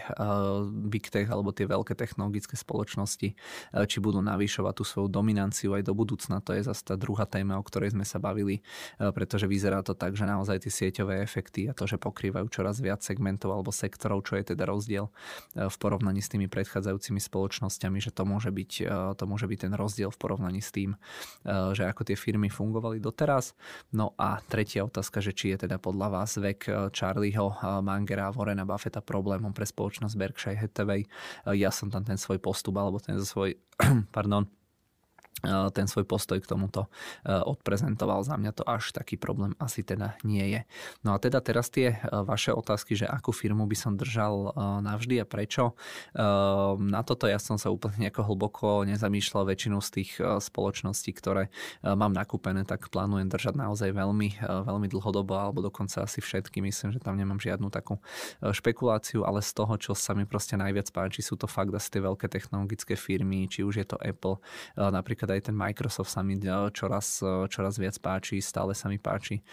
Big Tech alebo tie veľké technologické spoločnosti, či budú navýšovať tú svoju dominanciu aj do budúcna. To je zase tá druhá téma, o ktorej sme sa bavili, pretože vyzerá to tak, že naozaj tie sieťové efekty a to, že pokrývajú čoraz viac segmentov alebo sektorov, čo je teda rozdiel v porovnaní s tými predchádzajúcimi spoločnosťami, že to môže byť, to môže byť ten rozdiel v porovnaní s tým, že ako tie firmy fungovali doteraz. No a tretia otázka, že či je teda podľa vás vek Charlieho Mangera Warrena Buffetta problémom pre spoločnosť Berkshire Hathaway. Ja som tam ten svoj postup alebo ten svoj, pardon, ten svoj postoj k tomuto odprezentoval. Za mňa to až taký problém asi teda nie je. No a teda teraz tie vaše otázky, že akú firmu by som držal navždy a prečo. Na toto ja som sa úplne nejako hlboko nezamýšľal väčšinu z tých spoločností, ktoré mám nakúpené, tak plánujem držať naozaj veľmi, veľmi dlhodobo alebo dokonca asi všetky. Myslím, že tam nemám žiadnu takú špekuláciu, ale z toho, čo sa mi proste najviac páči, sú to fakt asi tie veľké technologické firmy, či už je to Apple, napríklad aj ten Microsoft sa mi e, čoraz, e, čoraz viac páči, stále sa mi páči. E,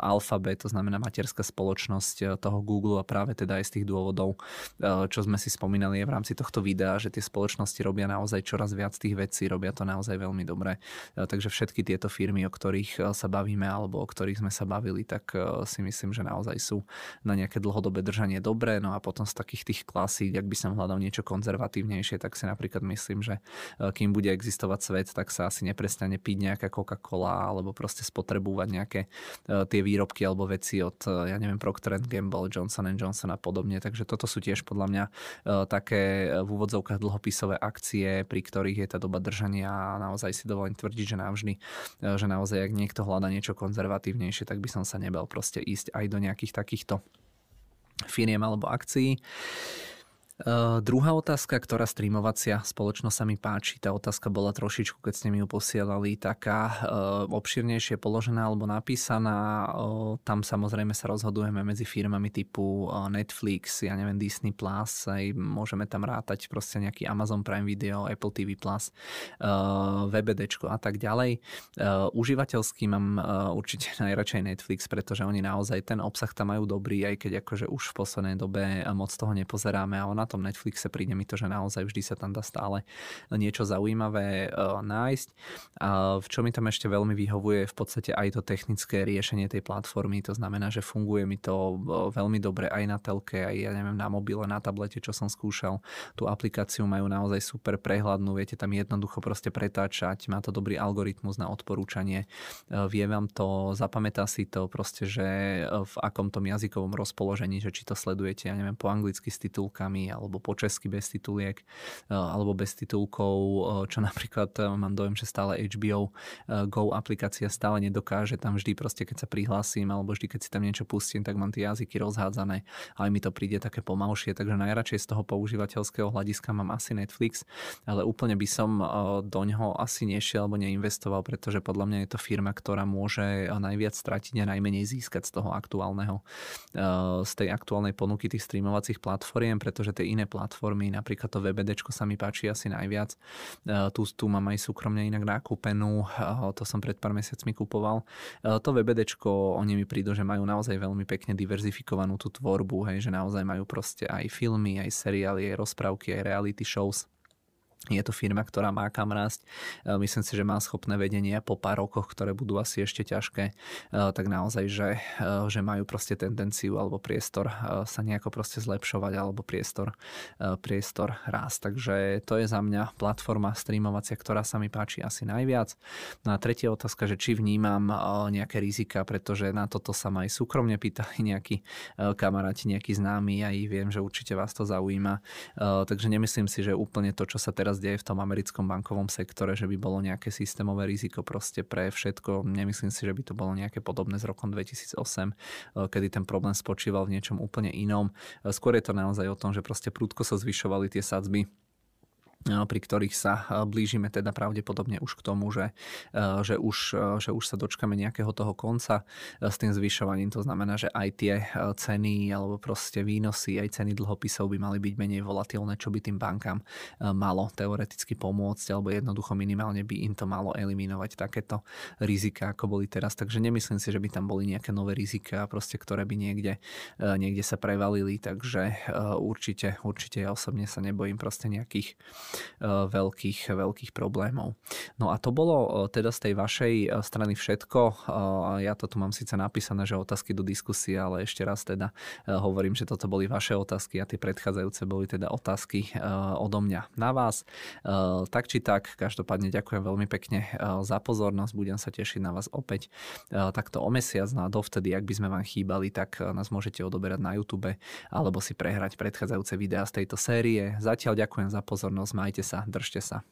Alphabet, to znamená materská spoločnosť toho Google a práve teda aj z tých dôvodov, čo sme si spomínali v rámci tohto videa, že tie spoločnosti robia naozaj čoraz viac tých vecí, robia to naozaj veľmi dobre. Takže všetky tieto firmy, o ktorých sa bavíme alebo o ktorých sme sa bavili, tak si myslím, že naozaj sú na nejaké dlhodobé držanie dobré. No a potom z takých tých klasí, ak by som hľadal niečo konzervatívnejšie, tak si napríklad myslím, že kým bude existovať svet, tak sa asi neprestane piť nejaká Coca-Cola alebo proste spotrebúvať nejaké uh, tie výrobky alebo veci od, uh, ja neviem, Procter Gamble, Johnson Johnson a podobne. Takže toto sú tiež podľa mňa uh, také v úvodzovkách dlhopisové akcie, pri ktorých je tá doba držania a naozaj si dovolím tvrdiť, že navždy, že naozaj, ak niekto hľada niečo konzervatívnejšie, tak by som sa nebal proste ísť aj do nejakých takýchto firiem alebo akcií. Uh, druhá otázka, ktorá streamovacia spoločnosť sa mi páči, tá otázka bola trošičku, keď ste mi ju posielali, taká uh, obširnejšie položená alebo napísaná. Uh, tam samozrejme sa rozhodujeme medzi firmami typu Netflix, ja neviem, Disney+, Plus, aj môžeme tam rátať proste nejaký Amazon Prime Video, Apple TV+, Plus, uh, VBDčko a tak ďalej. Uh, užívateľský mám uh, určite najradšej Netflix, pretože oni naozaj ten obsah tam majú dobrý, aj keď akože už v poslednej dobe moc toho nepozeráme a ona tom Netflixe príde mi to, že naozaj vždy sa tam dá stále niečo zaujímavé uh, nájsť. A v čo mi tam ešte veľmi vyhovuje v podstate aj to technické riešenie tej platformy, to znamená, že funguje mi to veľmi dobre aj na telke, aj ja neviem, na mobile, na tablete, čo som skúšal. Tú aplikáciu majú naozaj super prehľadnú, viete tam jednoducho proste pretáčať, má to dobrý algoritmus na odporúčanie, vie vám to, zapamätá si to proste, že v akom tom jazykovom rozpoložení, že či to sledujete, ja neviem, po anglicky s titulkami alebo po česky bez tituliek e, alebo bez titulkov, e, čo napríklad e, mám dojem, že stále HBO Go aplikácia stále nedokáže. Tam vždy proste, keď sa prihlásim alebo vždy, keď si tam niečo pustím, tak mám tie jazyky rozhádzané. Aj mi to príde také pomalšie, takže najradšej z toho používateľského hľadiska mám asi Netflix, ale úplne by som do ňoho asi nešiel alebo neinvestoval, pretože podľa mňa je to firma, ktorá môže najviac stratiť a najmenej získať z toho aktuálneho, z tej aktuálnej ponuky tých streamovacích platformiem, pretože tie iné platformy, napríklad to VBD sa mi páči asi najviac. E, tu, tu mám aj súkromne inak nakúpenú, e, to som pred pár mesiacmi kupoval. E, to VBD, oni mi prídu, že majú naozaj veľmi pekne diverzifikovanú tú tvorbu, hej, že naozaj majú proste aj filmy, aj seriály, aj rozprávky, aj reality shows je to firma, ktorá má kam rásť. E, myslím si, že má schopné vedenie po pár rokoch, ktoré budú asi ešte ťažké, e, tak naozaj, že, e, že majú proste tendenciu alebo priestor sa nejako proste zlepšovať alebo priestor, priestor rásť. Takže to je za mňa platforma streamovacia, ktorá sa mi páči asi najviac. No a tretia otázka, že či vnímam nejaké rizika, pretože na toto sa ma aj súkromne pýtali nejakí kamaráti, nejakí známi, aj viem, že určite vás to zaujíma. Takže nemyslím si, že úplne to, čo sa teraz teraz deje v tom americkom bankovom sektore, že by bolo nejaké systémové riziko proste pre všetko. Nemyslím si, že by to bolo nejaké podobné z rokom 2008, eh, kedy ten problém spočíval v niečom úplne inom. Eh, skôr je to naozaj o tom, že proste prúdko sa zvyšovali tie sadzby pri ktorých sa blížime teda pravdepodobne už k tomu, že, že, už, že už sa dočkame nejakého toho konca s tým zvyšovaním. To znamená, že aj tie ceny alebo proste výnosy, aj ceny dlhopisov by mali byť menej volatilné, čo by tým bankám malo teoreticky pomôcť alebo jednoducho minimálne by im to malo eliminovať takéto rizika, ako boli teraz. Takže nemyslím si, že by tam boli nejaké nové rizika, proste, ktoré by niekde, niekde sa prevalili. Takže určite, určite ja osobne sa nebojím proste nejakých Eh, veľkých, veľkých problémov. No a to bolo eh, teda z tej vašej eh, strany všetko. Ja to tu mám síce napísané, že otázky do diskusie, ale ešte raz teda hovorím, že toto boli vaše otázky a tie predchádzajúce boli teda otázky odo mňa na vás. Tak či tak, každopádne ďakujem veľmi pekne za pozornosť, budem sa tešiť na vás opäť takto o mesiac, no a dovtedy, ak by sme vám chýbali, tak nás môžete odoberať na YouTube alebo si prehrať predchádzajúce videá z tejto série. Zatiaľ ďakujem za pozornosť, majte sa, držte sa.